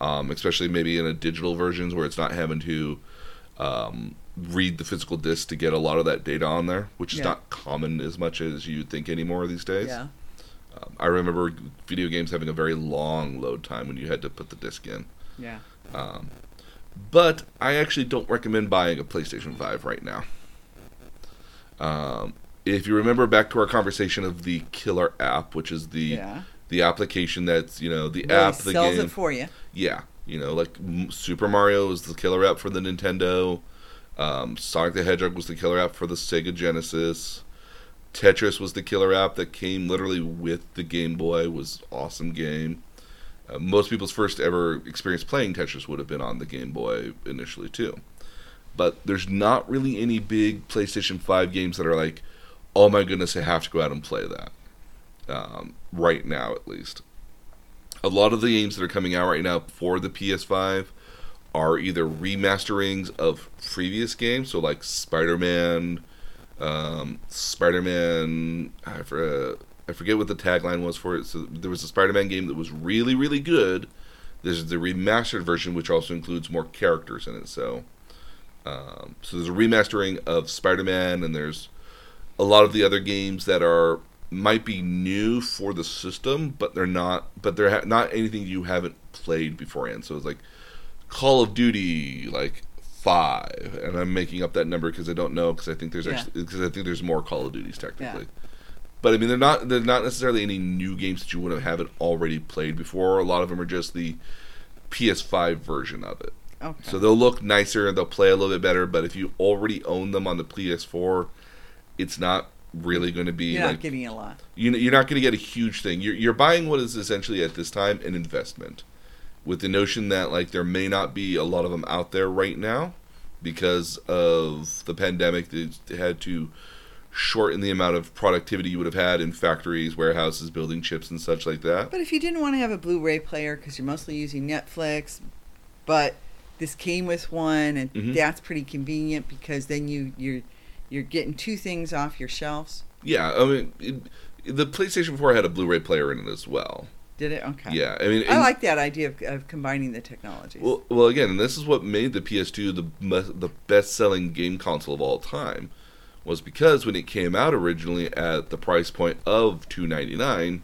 Speaker 1: Um, especially maybe in a digital versions where it's not having to um, read the physical disc to get a lot of that data on there, which is
Speaker 2: Yeah.
Speaker 1: not common as much as you'd think anymore these days.
Speaker 2: Yeah.
Speaker 1: Um, I remember video games having a very long load time when you had to put the disc in.
Speaker 2: Yeah.
Speaker 1: Um, but I actually don't recommend buying a PlayStation 5 right now. Um, if you remember back to our conversation of the killer app, which is the
Speaker 2: Yeah.
Speaker 1: the application that's you know the
Speaker 2: Really
Speaker 1: app, the
Speaker 2: sells
Speaker 1: game,
Speaker 2: it for you.
Speaker 1: yeah, you know, like Super Mario was the killer app for the Nintendo. Um, Sonic the Hedgehog was the killer app for the Sega Genesis. Tetris was the killer app that came literally with the Game Boy. Was awesome game. Uh, most people's first ever experience playing Tetris would have been on the Game Boy initially too. But there's not really any big PlayStation 5 games that are like, oh my goodness, I have to go out and play that. Um, right now, at least a lot of the games that are coming out right now for the PS5 are either remasterings of previous games, so like Spider-Man, um, Spider-Man. I, for, I forget what the tagline was for it. So there was a Spider-Man game that was really, really good. This is the remastered version, which also includes more characters in it. So, um, so there's a remastering of Spider-Man, and there's a lot of the other games that are might be new for the system, but they're not. But they're ha- not anything you haven't played beforehand. So it's like Call of Duty, like five, and I'm making up that number because I don't know because I think there's
Speaker 2: Yeah.
Speaker 1: actually because I think there's more Call of Duties technically. But I mean, they're not they're not necessarily any new games that you wouldn't haven't already played before. A lot of them are just the PS5 version of it.
Speaker 2: Okay.
Speaker 1: So they'll look nicer and they'll play a little bit better. But if you already own them on the PS4, it's not really going to be
Speaker 2: You're
Speaker 1: like
Speaker 2: not getting a lot.
Speaker 1: you know, you're not going to get a huge thing. You're you're buying what is essentially at this time an investment, with the notion that like there may not be a lot of them out there right now because of the pandemic. They had to shorten the amount of productivity you would have had in factories, warehouses, building chips and such like that.
Speaker 2: But if you didn't want to have a Blu-ray player because you're mostly using Netflix, but this came with one, and
Speaker 1: Mhm.
Speaker 2: that's pretty convenient because then you you're you're getting two things off your shelves.
Speaker 1: Yeah, I mean, it, the PlayStation 4 had a Blu-ray player in it as well.
Speaker 2: Did it? Okay.
Speaker 1: Yeah, I mean,
Speaker 2: I like that idea of, of combining the technologies.
Speaker 1: Well, well, again, and this is what made the PS2 the the best selling game console of all time, was because when it came out originally at the price point of two ninety nine,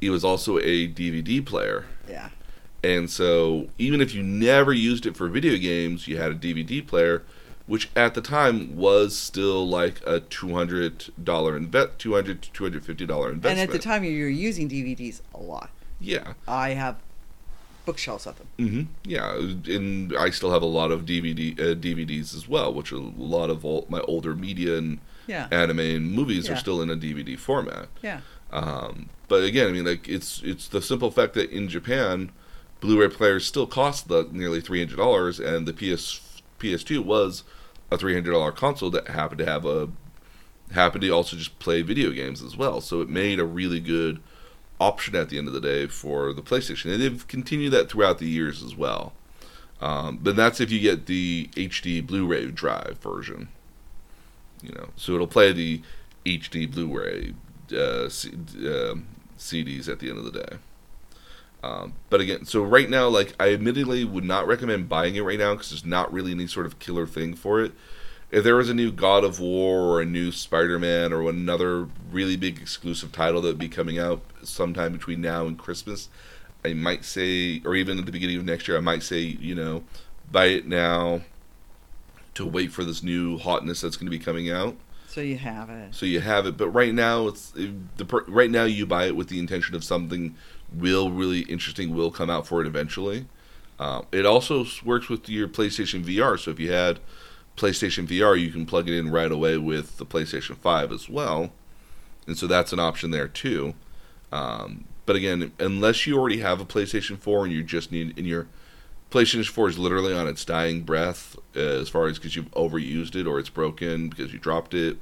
Speaker 1: it was also a DVD player,
Speaker 2: yeah.
Speaker 1: and so even if you never used it for video games, you had a DVD player, which at the time was still like a two hundred dollar invest, two hundred to two hundred fifty dollar investment.
Speaker 2: And at the time, you were using DVDs a lot.
Speaker 1: yeah.
Speaker 2: I have bookshelves of them.
Speaker 1: Mm-hmm. Yeah, and I still have a lot of DVD uh, DVDs as well, which are a lot of all, my older media and
Speaker 2: Yeah.
Speaker 1: anime and movies
Speaker 2: Yeah.
Speaker 1: are still in a DVD format.
Speaker 2: Yeah.
Speaker 1: Um, but again, I mean, like it's it's the simple fact that in Japan, Blu-ray players still cost the nearly three hundred dollars, and the PS PS2 was a three hundred dollar console that happened to have a happened to also just play video games as well. So it made a really good option at the end of the day for the PlayStation, and they've continued that throughout the years as well. Um, but that's if you get the HD Blu-ray drive version. You know, so it'll play the HD Blu-ray uh, C- um CDs at the end of the day. Um, but again, so right now, like I admittedly would not recommend buying it right now because there's not really any sort of killer thing for it. If there was a new God of War or a new Spider-Man or another really big exclusive title that would be coming out sometime between now and Christmas, I might say, or even at the beginning of next year, I might say, you know, buy it now to wait for this new hotness that's going to be coming out.
Speaker 2: So you have it.
Speaker 1: So you have it, but right now it's the right now you buy it with the intention of something will really interesting will come out for it eventually. Uh, it also works with your PlayStation VR. So if you had PlayStation VR, you can plug it in right away with the PlayStation Five as well, and so that's an option there too. Um, but again, unless you already have a PlayStation Four and you just need and your PlayStation 4 is literally on its dying breath uh, as far as because you've overused it or it's broken because you dropped it.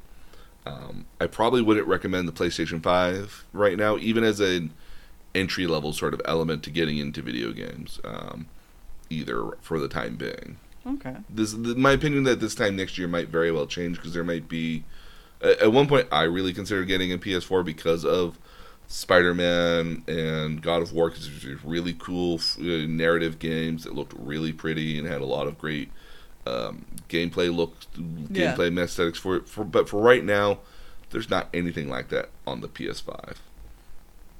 Speaker 1: Um, I probably wouldn't recommend the PlayStation 5 right now, even as an entry level sort of element to getting into video games, um, either for the time being.
Speaker 2: Okay.
Speaker 1: This, th- my opinion that this time next year might very well change because there might be. At at one point, I really considered getting a PS4 because of Spider-Man and God of War because these really cool f- uh, narrative games that looked really pretty and had a lot of great um, gameplay look,
Speaker 2: Yeah.
Speaker 1: gameplay aesthetics for it. For, but for right now, there's not anything like that on the PS5.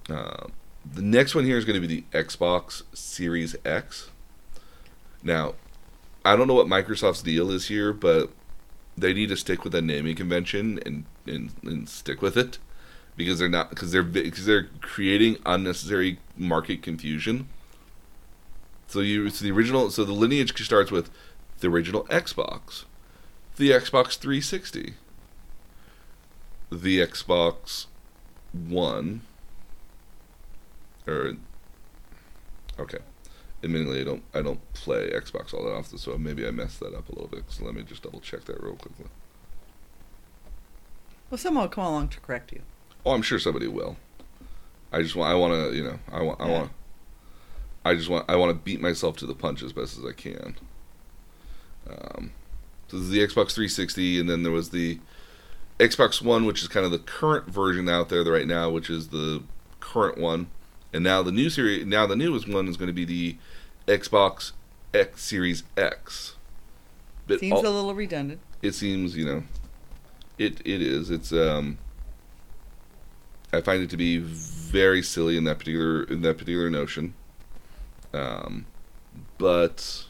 Speaker 1: Uh, the next one here is going to be the Xbox Series X. Now, I don't know what Microsoft's deal is here, but they need to stick with the naming convention and, and, and stick with it because they're not because they're because they're creating unnecessary market confusion. So you so the original so the lineage starts with the original Xbox, the Xbox 360, the Xbox One, or okay. Admittedly, I don't I don't play Xbox all that often, so maybe I messed that up a little bit. So let me just double check that real quickly.
Speaker 2: Well, someone will come along to correct you.
Speaker 1: Oh, I'm sure somebody will. I just want I want to you know I want I
Speaker 2: Yeah.
Speaker 1: want I just want I want to beat myself to the punch as best as I can. Um, so this is the Xbox 360, and then there was the Xbox One, which is kind of the current version out there right now, which is the current one, and now the new series. Now the newest one is going to be the Xbox X Series X. But
Speaker 2: Seems
Speaker 1: all-
Speaker 2: a little redundant.
Speaker 1: it seems you know it it is it's um i find it to be very silly in that particular in that particular notion um but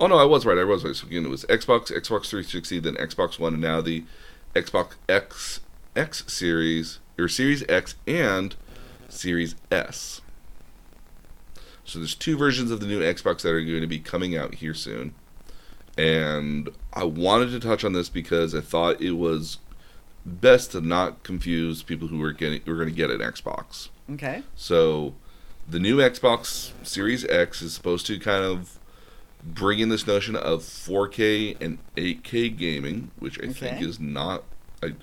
Speaker 1: oh no i was right i was right so again it was xbox xbox 360 then xbox one and now the xbox x x series or series x and series s so there's two versions of the new xbox that are going to be coming out here soon and I wanted to touch on this because I thought it was best to not confuse people who were getting who are going to get an Xbox.
Speaker 2: Okay.
Speaker 1: So, the new Xbox Series X is supposed to kind of bring in this notion of 4K and 8K gaming, which I think is not. I,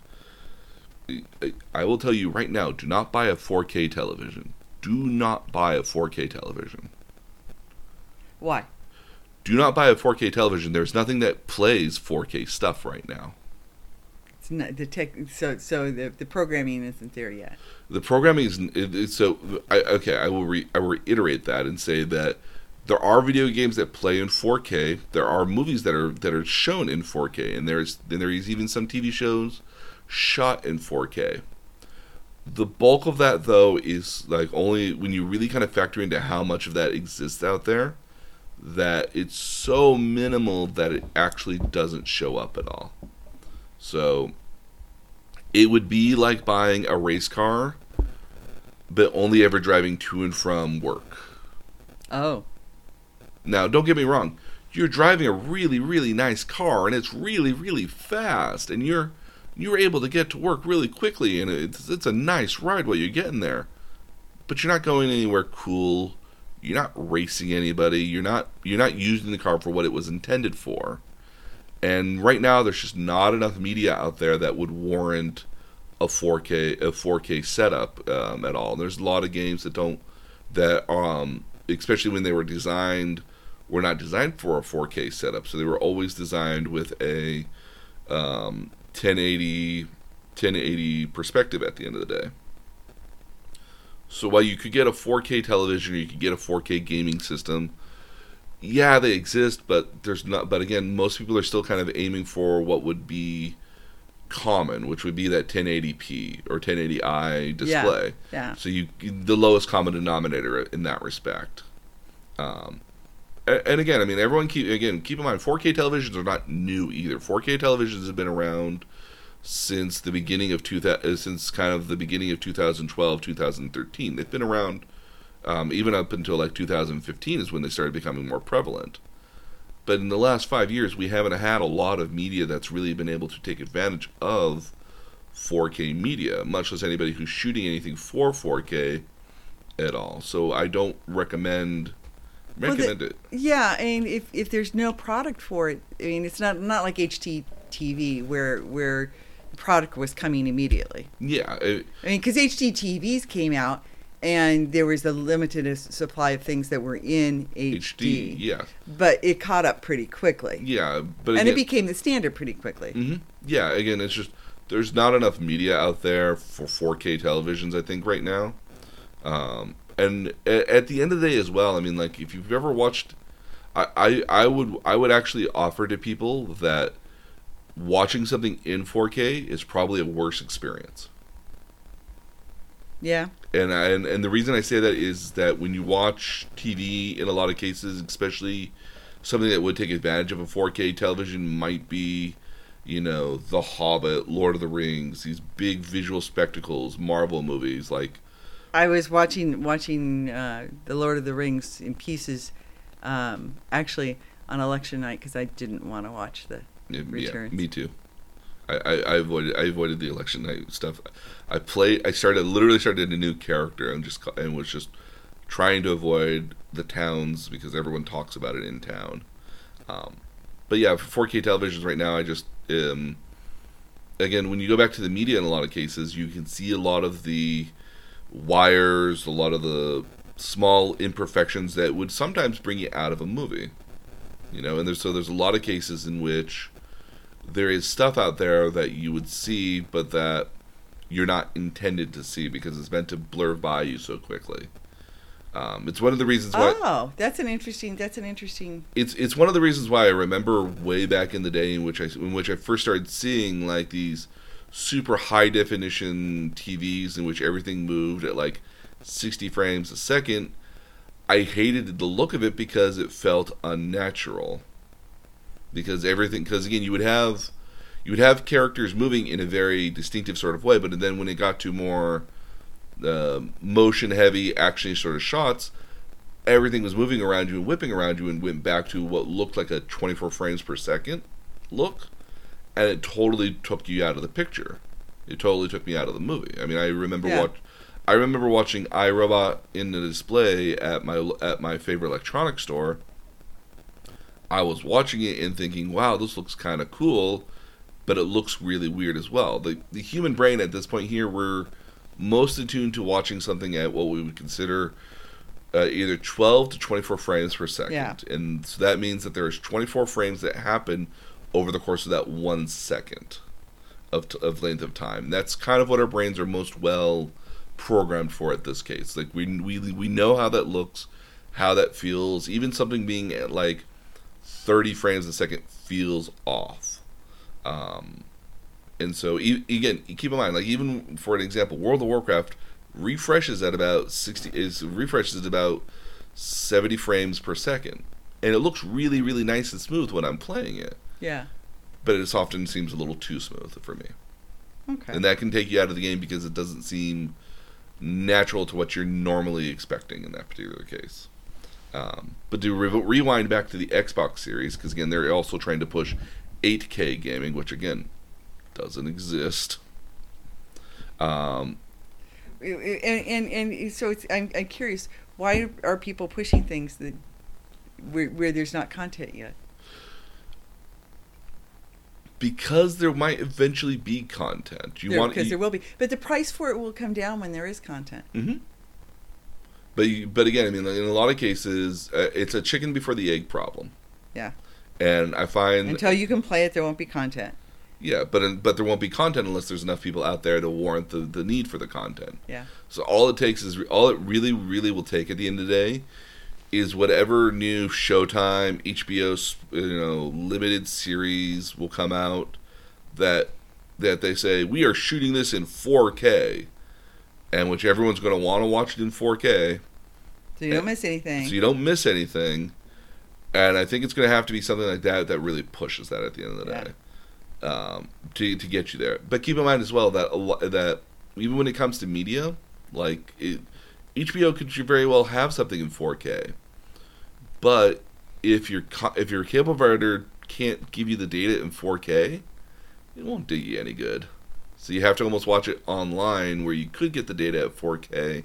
Speaker 1: I will tell you right now: do not buy a 4K television. Do not buy a 4K television
Speaker 2: Why?
Speaker 1: do not buy a 4K television. There's nothing that plays 4K stuff right now.
Speaker 2: It's not the tech. So so the the programming isn't there yet.
Speaker 1: The programming is it, it's so. I, okay, I will re, I will reiterate that and say that there are video games that play in 4K. There are movies that are that are shown in 4K, and there's then there is even some TV shows shot in 4K. The bulk of that though is like only when you really kind of factor into how much of that exists out there that it's so minimal that it actually doesn't show up at all. So it would be like buying a race car but only ever driving to and from work.
Speaker 2: Oh.
Speaker 1: Now, don't get me wrong. You're driving a really, really nice car, and it's really, really fast, and you're you're able to get to work really quickly, and it's it's a nice ride while you're getting there. But you're not going anywhere cool. You're not racing anybody. You're not you're not using the car for what it was intended for. And right now, there's just not enough media out there that would warrant a 4K a 4K setup um, at all. There's a lot of games that don't that um especially when they were designed were not designed for a 4K setup. So they were always designed with a um, 1080 1080 perspective at the end of the day. So while you could get a 4K television or you could get a 4K gaming system, yeah, they exist, but there's not. But again, most people are still kind of aiming for what would be common, which would be that 1080p or 1080i display.
Speaker 2: Yeah. yeah.
Speaker 1: So you the lowest common denominator in that respect. Um, and again, I mean, everyone keep again keep in mind 4K televisions are not new either. 4K televisions have been around since the beginning of 2000 uh, since kind of the beginning of 2012 2013 they've been around um, even up until like 2015 is when they started becoming more prevalent. But in the last five years we haven't had a lot of media that's really been able to take advantage of 4k media much less anybody who's shooting anything for 4k at all. So i don't recommend recommend
Speaker 2: well,
Speaker 1: it
Speaker 2: yeah and if, if there's no product for it i mean it's not not like HDTV where where product was coming immediately.
Speaker 1: Yeah. It,
Speaker 2: I mean, because HDTVs came out and there was a limited supply of things that were in HD. HD
Speaker 1: yeah.
Speaker 2: But it caught up pretty quickly.
Speaker 1: Yeah. But
Speaker 2: again, and it became the standard pretty quickly.
Speaker 1: Mm-hmm. Yeah. Again, it's just there's not enough media out there for 4K televisions. I think right now. Um, and at, the end of the day as well, I mean, like if you've ever watched, I, I, I would I would actually offer to people that watching something in 4K is probably a worse experience.
Speaker 2: Yeah.
Speaker 1: And I, and and the reason I say that is that when you watch TV in a lot of cases, especially something that would take advantage of a 4K television might be, you know, The Hobbit, Lord of the Rings, these big visual spectacles, Marvel movies like
Speaker 2: I was watching watching uh, The Lord of the Rings in pieces um, actually on election night because I didn't want to watch the
Speaker 1: yeah, returns. Yeah, me too. I, I, I, avoided I avoided the election night stuff. I played. I started literally started a new character and just and was just trying to avoid the towns because everyone talks about it in town. Um, but yeah, for 4K televisions right now, I just um, again when you go back to the media in a lot of cases, you can see a lot of the wires, a lot of the small imperfections that would sometimes bring you out of a movie. You know, and there's so there's a lot of cases in which there is stuff out there that you would see, but that you're not intended to see because it's meant to blur by you so quickly. Um, it's one of the reasons why.
Speaker 2: Oh, that's an interesting. That's an interesting.
Speaker 1: It's it's one of the reasons why I remember way back in the day in which I in which I first started seeing like these super high definition TVs in which everything moved at like 60 frames a second. I hated the look of it because it felt unnatural because everything because again you would have you would have characters moving in a very distinctive sort of way, but then when it got to more uh, motion heavy, action sort of shots, everything was moving around you and whipping around you and went back to what looked like a 24 frames per second look, and it totally took you out of the picture. It totally took me out of the movie. I mean, I remember yeah. what I remember watching iRobot in the display at my at my favorite electronics store I was watching it and thinking, wow, this looks kind of cool, but it looks really weird as well. The, the human brain at this point here, we're most attuned to watching something at what we would consider uh, either 12 to 24 frames per second.
Speaker 2: Yeah.
Speaker 1: And so that means that there's 24 frames that happen over the course of that one second. of, t- of length of time. That's kind of what our brains are most well programmed for at this case. Like we we we know how that looks, how that feels. Even something being at like 30 frames a second feels off. Um, and so e- again, keep in mind, like even for an example, World of Warcraft refreshes at about 60 is refreshes at about 70 frames per second, and it looks really really nice and smooth when I'm playing it.
Speaker 2: Yeah.
Speaker 1: But it often seems a little too smooth for me,
Speaker 2: Okay.
Speaker 1: and that can take you out of the game because it doesn't seem natural to what you're normally expecting in that particular case. Um, but to re- rewind back to the Xbox series, because again, they're also trying to push 8K gaming, which again doesn't exist. Um,
Speaker 2: and, and and so it's I'm, I'm curious why are people pushing things that where, where there's not content yet
Speaker 1: because there might eventually be content. You
Speaker 2: There-
Speaker 1: want
Speaker 2: because
Speaker 1: you-
Speaker 2: there will be but the price for it will come down when there is content
Speaker 1: hmm But you, but again, I mean, in a lot of cases, uh, it's a chicken before the egg problem.
Speaker 2: Yeah.
Speaker 1: And I find
Speaker 2: until you can play it there won't be content
Speaker 1: yeah, but but there won't be content unless there's enough people out there to warrant the, the need for the content.
Speaker 2: yeah
Speaker 1: So all it takes is all it really really will take at the end of the day is whatever new Showtime, HBO, you know, limited series will come out that that they say we are shooting this in 4K, and which everyone's going to want to watch it in 4K,
Speaker 2: so you don't miss anything
Speaker 1: so you don't miss anything. And I think it's going to have to be something like that that really pushes that at the end of the
Speaker 2: Yeah.
Speaker 1: day, um, to to get you there. But keep in mind as well that that even when it comes to media, like it, HBO could very well have something in 4K, but if your if your cable provider can't give you the data in 4K, it won't do you any good. So you have to almost watch it online where you could get the data at 4K,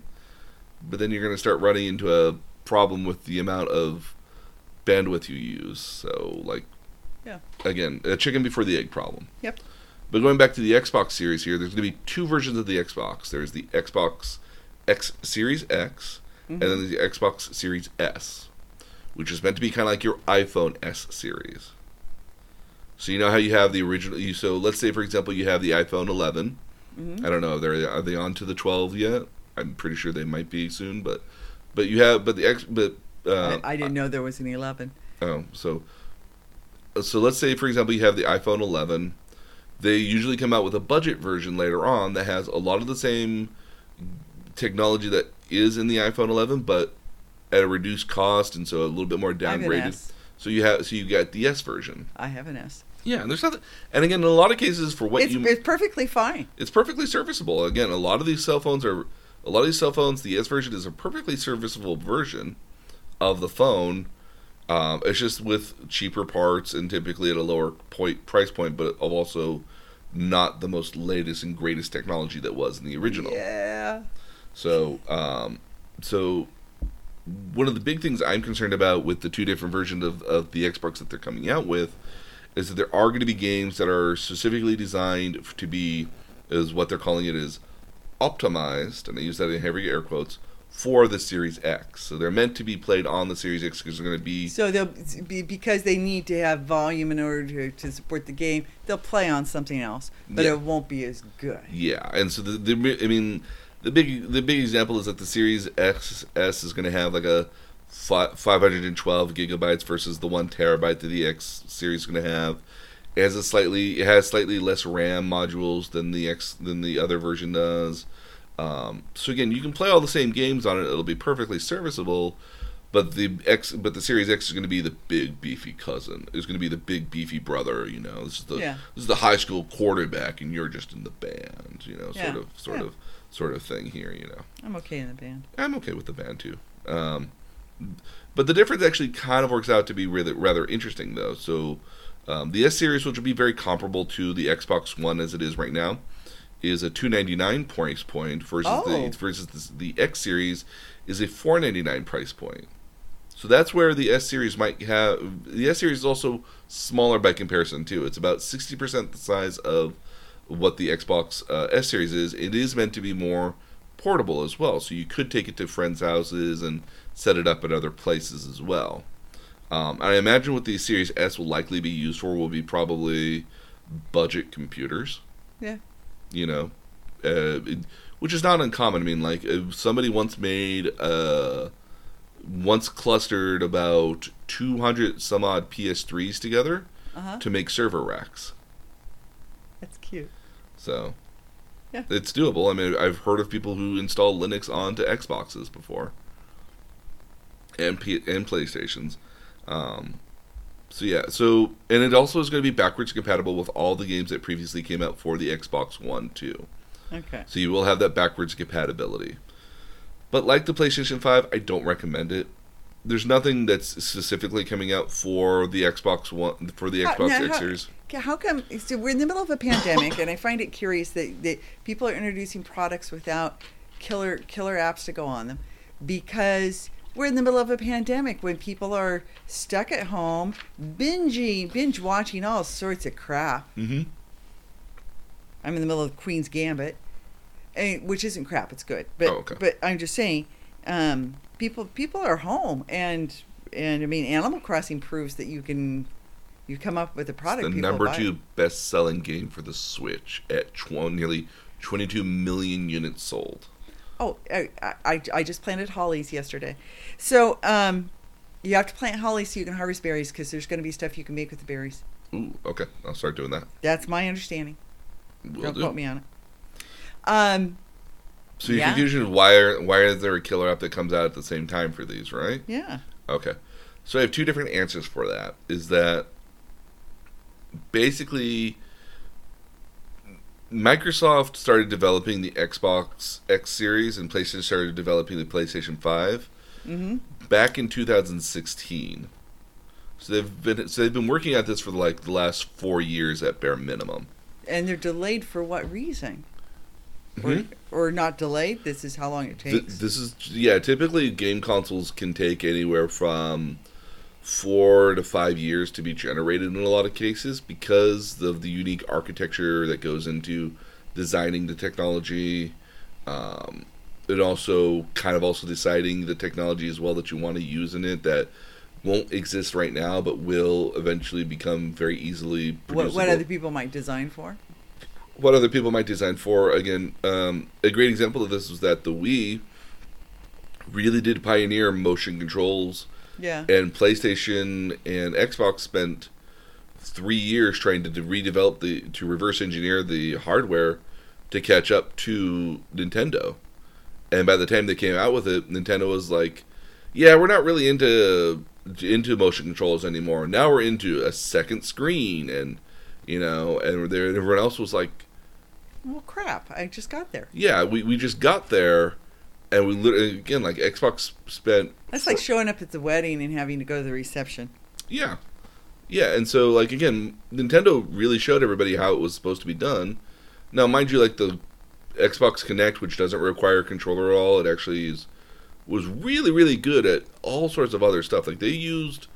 Speaker 1: but then you're going to start running into a problem with the amount of bandwidth you use. So like,
Speaker 2: Yeah.
Speaker 1: again, a chicken before the egg problem.
Speaker 2: Yep.
Speaker 1: But going back to the Xbox series here, there's going to be two versions of the Xbox. There's the Xbox X Series X, and mm-hmm. then the Xbox Series S, which is meant to be kind of like your iPhone S series. So you know how you have the original. You so let's say for example you have the iPhone 11.
Speaker 2: Mhm.
Speaker 1: I don't know. They're are they on to the 12 yet? I'm pretty sure they might be soon. But but you have but the X but uh,
Speaker 2: I, I didn't know there was an 11
Speaker 1: Oh, so so let's say for example you have the iPhone 11. They usually come out with a budget version later on that has a lot of the same technology that is in the iPhone 11, but at a reduced cost, and so a little bit more
Speaker 2: I have an
Speaker 1: downgraded. So you have so you got the S version.
Speaker 2: I have an S
Speaker 1: Yeah, and there's nothing. And again, in a lot of cases, for what
Speaker 2: it's,
Speaker 1: you
Speaker 2: it's perfectly fine
Speaker 1: it's perfectly serviceable. Again, a lot of these cell phones are a lot of these cell phones. The S version is a perfectly serviceable version of the phone. Um, it's just with cheaper parts and typically at a lower point price point, but also not the most latest and greatest technology that was in the original.
Speaker 2: yeah
Speaker 1: So, um, so one of the big things I'm concerned about with the two different versions of, of the Xbox that they're coming out with is that there are going to be games that are specifically designed to be, is what they're calling it is optimized, and I use that in heavy air quotes, for the Series X. So they're meant to be played on the Series X because they're going to be
Speaker 2: So they'll be because they need to have volume in order to, to support the game. They'll play on something else, but
Speaker 1: Yeah.
Speaker 2: it won't be as good.
Speaker 1: Yeah, and so the, the I mean the big the big example is that the Series X S is going to have like a 512 gigabytes versus the one terabyte that the X series is going to have. It has a slightly it has slightly less RAM modules than the X than the other version does. Um, so again, you can play all the same games on it; it'll be perfectly serviceable. But the X, but the Series X is going to be the big beefy cousin. It's going to be the big beefy brother. You know, this is the
Speaker 2: Yeah.
Speaker 1: this is the high school quarterback, and you're just in the band. You know,
Speaker 2: Yeah.
Speaker 1: sort of, sort
Speaker 2: Yeah.
Speaker 1: of, sort of thing here. You know,
Speaker 2: I'm okay in the band.
Speaker 1: I'm okay with the band too. Um, but the difference actually kind of works out to be really rather interesting though. So um, the S series, which will be very comparable to the Xbox One as it is right now, is a 299 price point versus
Speaker 2: Oh.
Speaker 1: the versus the, the X series is a 499 price point. So that's where the S series might have the S series is also smaller by comparison too. It's about 60% the size of what the Xbox uh, S series is. It is meant to be more portable as well, so you could take it to friends' houses and set it up at other places as well. Um, I imagine what the Series S will likely be used for will be probably budget computers.
Speaker 2: Yeah.
Speaker 1: You know, uh, it- which is not uncommon. I mean, like somebody once made uh, once clustered about two hundred some odd PS3s together
Speaker 2: Uh huh.
Speaker 1: to make server racks.
Speaker 2: That's cute.
Speaker 1: So.
Speaker 2: Yeah.
Speaker 1: It's doable. I mean, I've heard of people who install Linux onto Xboxes before, and P- and PlayStations. Um, so yeah, so and it also is going to be backwards compatible with all the games that previously came out for the Xbox One too.
Speaker 2: Okay.
Speaker 1: So you will have that backwards compatibility. But like the PlayStation 5, I don't recommend it. There's nothing that's specifically coming out for the Xbox One for the Xbox
Speaker 2: now,
Speaker 1: X
Speaker 2: how-
Speaker 1: Series.
Speaker 2: How come? So we're in the middle of a pandemic, and I find it curious that, that people are introducing products without killer killer apps to go on them, because we're in the middle of a pandemic when people are stuck at home, binging, binge watching all sorts of crap.
Speaker 1: Mm-hmm.
Speaker 2: I'm in the middle of Queen's Gambit, and, which isn't crap. It's good, but
Speaker 1: Oh, okay.
Speaker 2: but I'm just saying, um, people people are home, and and I mean, Animal Crossing proves that you can you come up with a product.
Speaker 1: the
Speaker 2: people
Speaker 1: number
Speaker 2: buy.
Speaker 1: two best-selling game for the Switch at tw- nearly 22 million units sold.
Speaker 2: Oh, I, I, I just planted hollies yesterday. So, um, you have to plant hollies so you can harvest berries because there's going to be stuff you can make with the berries.
Speaker 1: Ooh, okay, I'll start doing that.
Speaker 2: That's my understanding.
Speaker 1: Will
Speaker 2: Don't
Speaker 1: do.
Speaker 2: quote me on it. Um,
Speaker 1: So your
Speaker 2: Yeah.
Speaker 1: confusion is why are why is there a killer app that comes out at the same time for these, right?
Speaker 2: yeah.
Speaker 1: Okay. So I have two different answers for that. Is that basically Microsoft started developing the Xbox X series and PlayStation started developing the PlayStation 5
Speaker 2: Mm-hmm.
Speaker 1: back in 2016. So they've been so they've been working at this for like the last 4 years at bare minimum.
Speaker 2: And they're delayed for what reason? Or,
Speaker 1: Mhm.
Speaker 2: or not delayed? This is how long it
Speaker 1: Th-
Speaker 2: takes.
Speaker 1: this is yeah. Typically, game consoles can take anywhere from four to five years to be generated in a lot of cases because of the unique architecture that goes into designing the technology. Um, and also kind of also deciding the technology as well that you want to use in it that won't exist right now but will eventually become very easily
Speaker 2: what, what other people might design for?
Speaker 1: What other people might design for. Again, um, a great example of this was that the Wii really did pioneer motion controls,
Speaker 2: Yeah.
Speaker 1: and PlayStation and Xbox spent three years trying to de- redevelop the to reverse engineer the hardware to catch up to Nintendo. And by the time they came out with it, Nintendo was like, "Yeah, we're not really into into motion controls anymore. Now we're into a second screen and." You know, and there, everyone else was like,
Speaker 2: Well, crap. I just got there.
Speaker 1: yeah, we, we just got there, and we literally again like Xbox spent
Speaker 2: That's like showing up at the wedding and having to go to the reception.
Speaker 1: yeah, yeah, and so like again, Nintendo really showed everybody how it was supposed to be done. Now, mind you, like the Xbox Kinect, which doesn't require a controller at all, it actually is was really really good at all sorts of other stuff. Like they used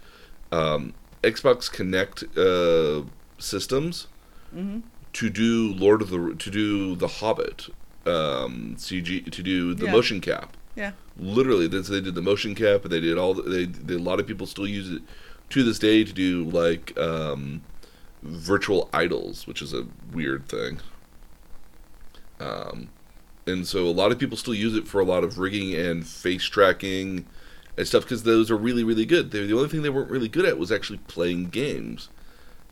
Speaker 1: um, Xbox Kinect uh, systems
Speaker 2: hmm
Speaker 1: to do Lord of the to do the Hobbit um, CG to do the
Speaker 2: Yeah.
Speaker 1: motion cap.
Speaker 2: Yeah.
Speaker 1: Literally, this, they did the motion cap, and they did all. The, they, they a lot of people still use it to this day to do like um, virtual idols, which is a weird thing. Um, and so a lot of people still use it for a lot of rigging and face tracking and stuff because those are really really good. They, the only thing they weren't really good at was actually playing games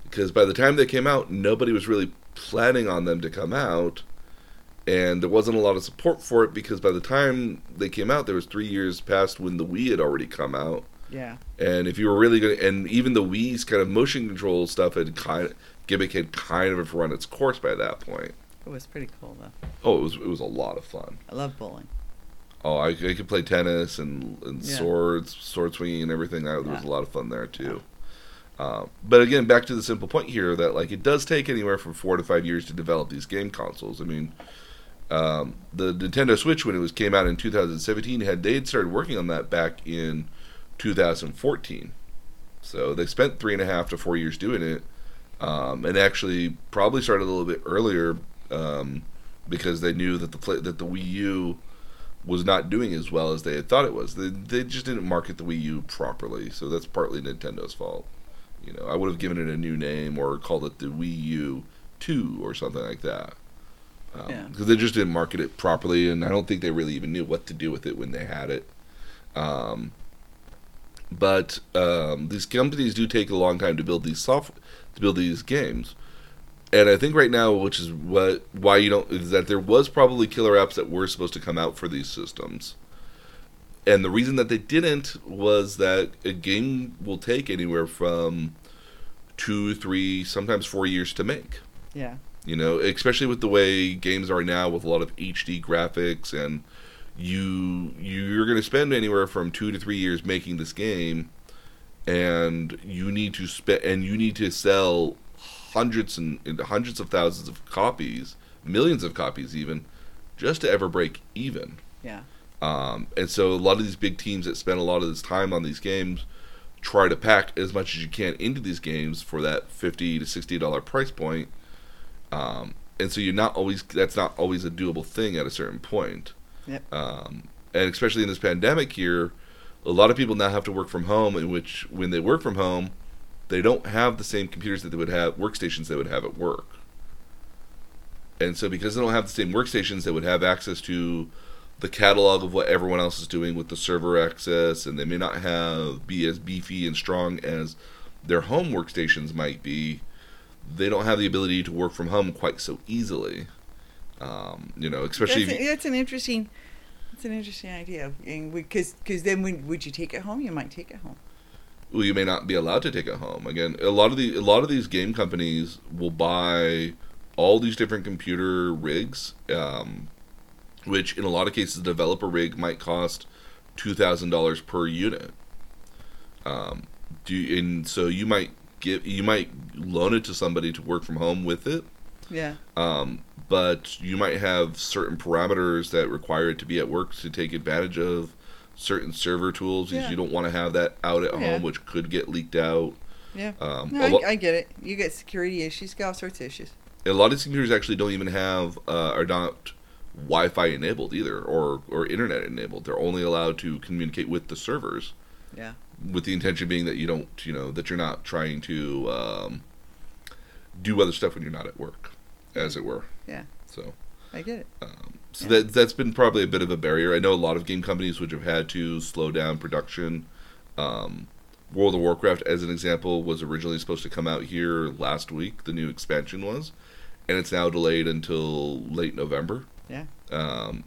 Speaker 1: because by the time they came out, nobody was really planning on them to come out, and there wasn't a lot of support for it because by the time they came out, there was three years past when the Wii had already come out,
Speaker 2: Yeah.
Speaker 1: and if you were really going, to and even the Wii's kind of motion control stuff had kind of, gimmick had kind of run its course by that point.
Speaker 2: It was pretty cool, though.
Speaker 1: Oh, it was it was a lot of fun.
Speaker 2: I love bowling.
Speaker 1: Oh, I, I could play tennis and, and
Speaker 2: Yeah.
Speaker 1: swords, sword swinging, and everything. That, there was a lot of fun there too. Uh, but again, back to the simple point here that like it does take anywhere from four to five years to develop these game consoles. I mean, um, the Nintendo Switch when it was came out in 2017 had they had started working on that back in 2014. So they spent three and a half to four years doing it, um, and actually probably started a little bit earlier um, because they knew that the that the Wii U was not doing as well as they had thought it was. They, they just didn't market the Wii U properly, so that's partly Nintendo's fault. You know, I would have given it a new name or called it the Wii U Two or something like that. because
Speaker 2: Yeah.
Speaker 1: they just didn't market it properly, and I don't think they really even knew what to do with it when they had it. Um, but um, these companies do take a long time to build these soft to build these games, and I think right now, which is what why you don't is that there was probably killer apps that were supposed to come out for these systems. And the reason that they didn't was that a game will take anywhere from two, three, sometimes four years to make.
Speaker 2: Yeah.
Speaker 1: You know, especially with the way games are now, with a lot of HD graphics, and you you're going to spend anywhere from two to three years making this game, and you need to spend and you need to sell hundreds and, and hundreds of thousands of copies, millions of copies even, just to ever break even.
Speaker 2: Yeah.
Speaker 1: Um, and so a lot of these big teams that spend a lot of this time on these games try to pack as much as you can into these games for that fifty to sixty dollar price point. Um, and so you're not always that's not always a doable thing at a certain point.
Speaker 2: Yep.
Speaker 1: Um, and especially in this pandemic here, a lot of people now have to work from home. In which when they work from home, they don't have the same computers that they would have workstations they would have at work. And so because they don't have the same workstations, they would have access to the catalog of what everyone else is doing with the server access, and they may not have be as beefy and strong as their home workstations might be. They don't have the ability to work from home quite so easily. Um, you know, especially
Speaker 2: That's,
Speaker 1: if you,
Speaker 2: that's an interesting. That's an interesting idea, because because then when would you take it home? You might take it home.
Speaker 1: well, you may not be allowed to take it home. Again, a lot of the a lot of these game companies will buy all these different computer rigs, um, which in a lot of cases, the developer rig might cost two thousand dollars per unit. Um, do you, and so you might give you might loan it to somebody to work from home with it.
Speaker 2: Yeah.
Speaker 1: Um, but you might have certain parameters that require it to be at work to take advantage of certain server tools because
Speaker 2: Yeah.
Speaker 1: you don't want to have that out at
Speaker 2: Yeah.
Speaker 1: home, which could get leaked out.
Speaker 2: Yeah.
Speaker 1: Um,
Speaker 2: No,
Speaker 1: a, lo-
Speaker 2: I, I get it. You get security issues, you got all sorts of issues.
Speaker 1: a lot of computers actually don't even have uh, are not Wi-Fi enabled either, or or internet enabled. They're only allowed to communicate with the servers,
Speaker 2: Yeah.
Speaker 1: with the intention being that you don't, you know, that you're not trying to um, do other stuff when you're not at work, as it were.
Speaker 2: Yeah.
Speaker 1: So.
Speaker 2: I get it.
Speaker 1: Um, so
Speaker 2: Yeah.
Speaker 1: that that's been probably a bit of a barrier. I know a lot of game companies which have had to slow down production. Um, World of Warcraft, as an example, was originally supposed to come out here last week. The new expansion was, and it's now delayed until late November.
Speaker 2: Yeah.
Speaker 1: Um,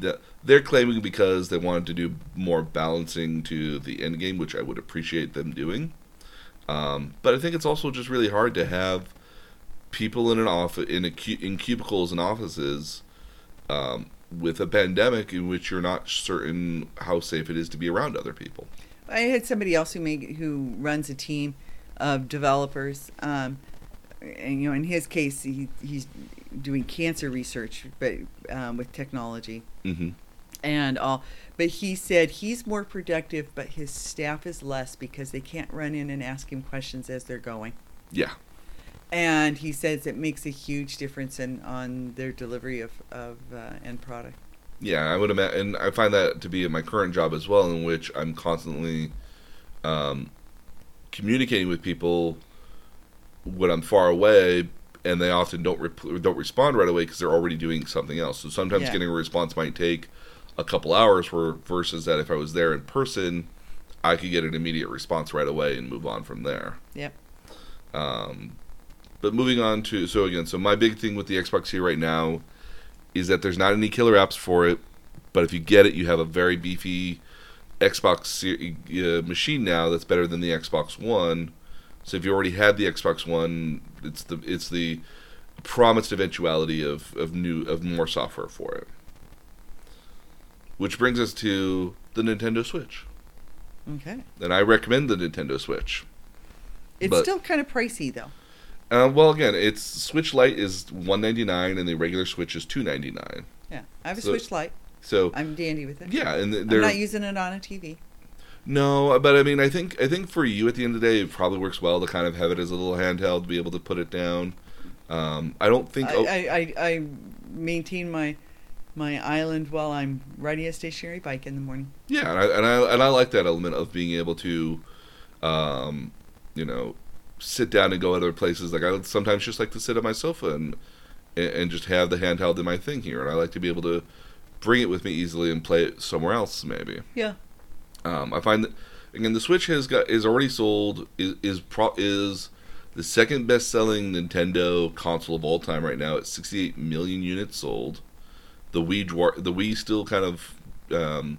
Speaker 1: the, they're claiming because they wanted to do more balancing to the end game, which I would appreciate them doing. Um, but I think it's also just really hard to have people in an office in a cu- in cubicles and offices um, with a pandemic in which you're not certain how safe it is to be around other people.
Speaker 2: I had somebody else who make who runs a team of developers. Um, and you know, in his case, he, he's doing cancer research, but um, with technology
Speaker 1: hmm
Speaker 2: and all. But he said he's more productive, but his staff is less because they can't run in and ask him questions as they're going.
Speaker 1: Yeah,
Speaker 2: And he says it makes a huge difference in on their delivery of of uh, end product.
Speaker 1: yeah. I would imagine, and I find that to be in my current job as well, in which I'm constantly um, communicating with people when I'm far away, and they often don't don't respond right away because they're already doing something else. So sometimes
Speaker 2: Yeah.
Speaker 1: getting a response might take a couple hours, for versus that if I was there in person, I could get an immediate response right away and move on from there.
Speaker 2: Yep.
Speaker 1: Um, but moving on to so again, so my big thing with the Xbox here right now is that there's not any killer apps for it, but if you get it, you have a very beefy Xbox uh, machine now that's better than the Xbox One. So if you already had the Xbox One, it's the it's the promised eventuality of, of new of more software for it. Which brings us to the Nintendo Switch,
Speaker 2: Okay.
Speaker 1: and I recommend the Nintendo Switch.
Speaker 2: It's
Speaker 1: But-
Speaker 2: still kind of pricey though.
Speaker 1: Uh, well, again, it's Switch Lite is one ninety nine, and the regular Switch is two ninety nine.
Speaker 2: Yeah. I have a
Speaker 1: So-
Speaker 2: Switch Lite.
Speaker 1: So
Speaker 2: I'm dandy with it.
Speaker 1: yeah, and th-
Speaker 2: I'm
Speaker 1: they're
Speaker 2: not using it on a TV.
Speaker 1: No, but I mean, I think I think for you at the end of the day, it probably works well to kind of have it as a little handheld, to be able to put it down. Um, I don't think.
Speaker 2: I,
Speaker 1: oh,
Speaker 2: I, I, I maintain my my island while I'm riding a stationary bike in the morning.
Speaker 1: Yeah, and I, and I and I like that element of being able to, um, you know, sit down and go other places. Like I sometimes just like to sit on my sofa and and, and just have the handheld in my thing here, and I like to be able to bring it with me easily and play it somewhere else, maybe.
Speaker 2: Yeah.
Speaker 1: Um, I find that again the Switch has got is already sold is is pro, is the second best selling Nintendo console of all time right now at 68 million units sold. The Wii dwar- the Wii still kind of um,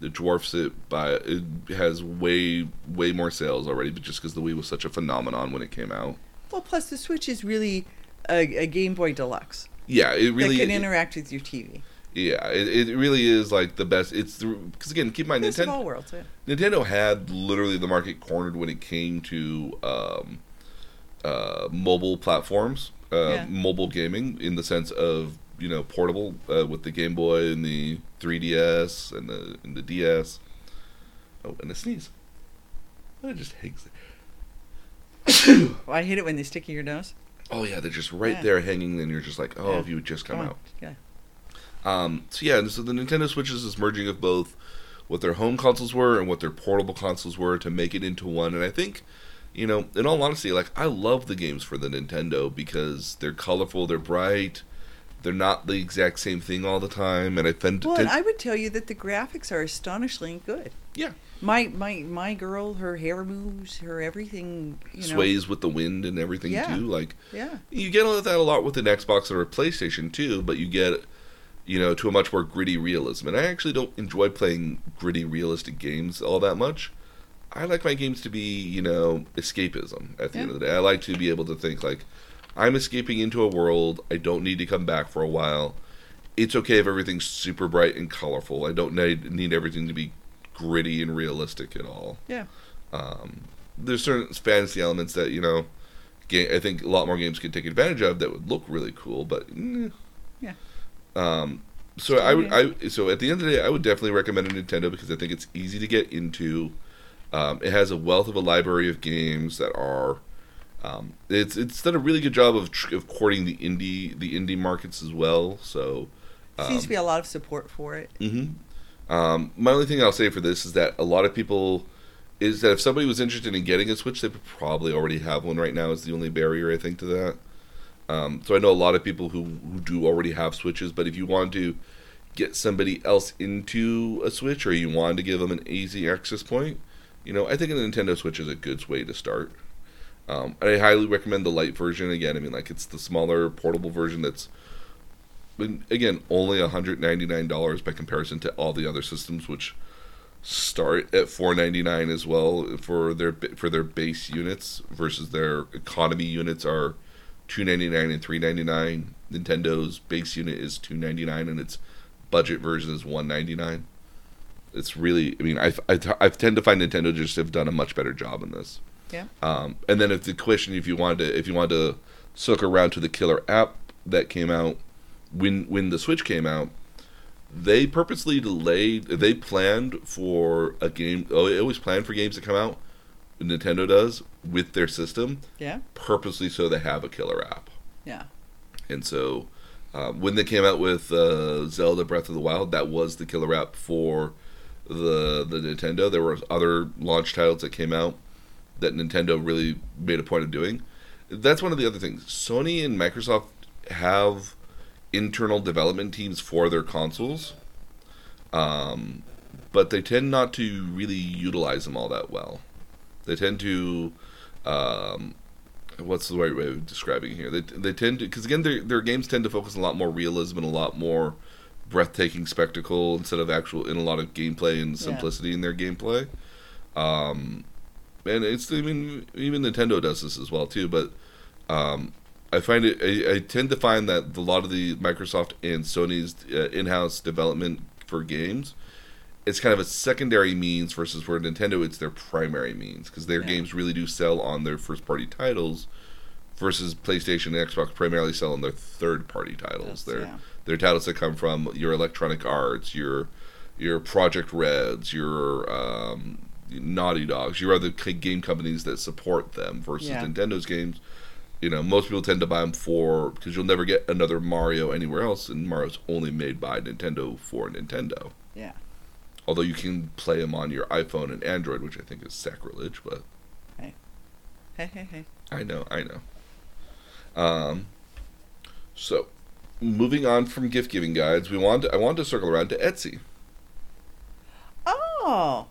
Speaker 1: it dwarfs it by it has way way more sales already, but just because the Wii was such a phenomenon when it came out.
Speaker 2: Well, plus the Switch is really a, a Game Boy Deluxe
Speaker 1: Yeah, it really
Speaker 2: that can interact with your TV.
Speaker 1: Yeah it, it really is like the best. It's because again keep in mind Nintendo
Speaker 2: worlds. Yeah.
Speaker 1: Nintendo had literally the market cornered when it came to um, uh, mobile platforms, uh,
Speaker 2: Yeah.
Speaker 1: mobile gaming in the sense of you know portable uh, with the Game Boy and the 3DS and the and the DS. Oh, and a sneeze. I just hate it.
Speaker 2: Well, I hate it when they stick in your nose.
Speaker 1: Oh yeah, they're just right
Speaker 2: Yeah.
Speaker 1: there hanging, and you're just like, oh,
Speaker 2: Yeah.
Speaker 1: if you would just come out.
Speaker 2: Yeah.
Speaker 1: Um, so yeah, so the Nintendo Switch is this merging of both what their home consoles were and what their portable consoles were to make it into one. And I think, you know, in all honesty, like I love the games for the Nintendo because they're colorful, they're bright, they're not the exact same thing all the time, and I tend to
Speaker 2: Well, and I would tell you that the graphics are astonishingly good.
Speaker 1: yeah
Speaker 2: My my my girl, her hair moves, her everything. You know.
Speaker 1: sways with the wind and everything
Speaker 2: Yeah.
Speaker 1: too. Like
Speaker 2: Yeah.
Speaker 1: you get all of that a lot with an Xbox or a PlayStation too, but you get you know to a much more gritty realism. And I actually don't enjoy playing gritty realistic games all that much. I like my games to be you know escapism at the end of the day. I like to be able to think like I'm escaping into a world. I don't need to come back for a while. It's okay if everything's super bright and colorful. I don't need need everything to be gritty and realistic at all
Speaker 2: Yeah.
Speaker 1: um, there's certain fantasy elements that you know I think a lot more games could take advantage of that would look really cool, but eh.
Speaker 2: Yeah.
Speaker 1: Um, so I would I so at the end of the day I would definitely recommend a Nintendo because I think it's easy to get into. Um, it has a wealth of a library of games that are. Um, it's it's done a really good job of, tr- of courting the indie the indie markets as well. So
Speaker 2: Seems to be a lot of support for it.
Speaker 1: Mm-hmm. Um, my only thing I'll say for this is that a lot of people is that if somebody was interested in getting a Switch, they probably already have one right now. Is the only barrier I think to that. Um, so I know a lot of people who who do already have Switches, but if you want to get somebody else into a Switch or you want to give them an easy access point, you know, I think a Nintendo Switch is a good way to start. Um, I highly recommend the light version. Again, I mean, like it's the smaller portable version that's again, only $199 by comparison to all the other systems, which start at 499 as well for their for their base units versus their economy units are 299 and 399. Nintendo's base unit is 299 and its budget version is 199. It's really, I mean, I I, I tend to find Nintendo just have done a much better job in this.
Speaker 2: Yeah.
Speaker 1: Um, and then if the question, if you wanted to, if you wanted to suck around to the killer app that came out when when the Switch came out, they purposely delayed. They planned for a game. Oh, they always planned for games to come out. Nintendo does with their system
Speaker 2: Yeah.
Speaker 1: purposely so they have a killer app.
Speaker 2: Yeah.
Speaker 1: And so um, when they came out with uh, Zelda Breath of the Wild, that was the killer app for the the Nintendo. There were other launch titles that came out that Nintendo really made a point of doing. That's one of the other things. Sony and Microsoft have internal development teams for their consoles, um, but they tend not to really utilize them all that well. They tend to um, what's the right way of describing here? They they tend to because again their their games tend to focus a lot more realism and a lot more breathtaking spectacle instead of actual in a lot of gameplay and
Speaker 2: Yeah.
Speaker 1: simplicity in their gameplay. Um, and it's I mean even Nintendo does this as well too, but um, I find it I, I tend to find that a lot of the Microsoft and Sony's uh, in-house development for games it's kind of a secondary means versus where Nintendo it's their primary means because their
Speaker 2: Yeah.
Speaker 1: games really do sell on their first party titles versus PlayStation and Xbox primarily sell on their third party titles.
Speaker 2: Yes,
Speaker 1: Their
Speaker 2: yeah.
Speaker 1: their titles that come from your Electronic Arts, your your Projekt Reds, your um, Naughty Dogs, your other game companies that support them versus
Speaker 2: Yeah.
Speaker 1: Nintendo's games. You know, most people tend to buy them for because you'll never get another Mario anywhere else, and Mario's only made by Nintendo for Nintendo.
Speaker 2: Yeah.
Speaker 1: Although you can play them on your iPhone and Android, which I think is sacrilege, but
Speaker 2: Hey, hey, hey.
Speaker 1: I know, I know. Um, so moving on from gift giving guides, we want to, I want to circle around to Etsy
Speaker 2: Oh,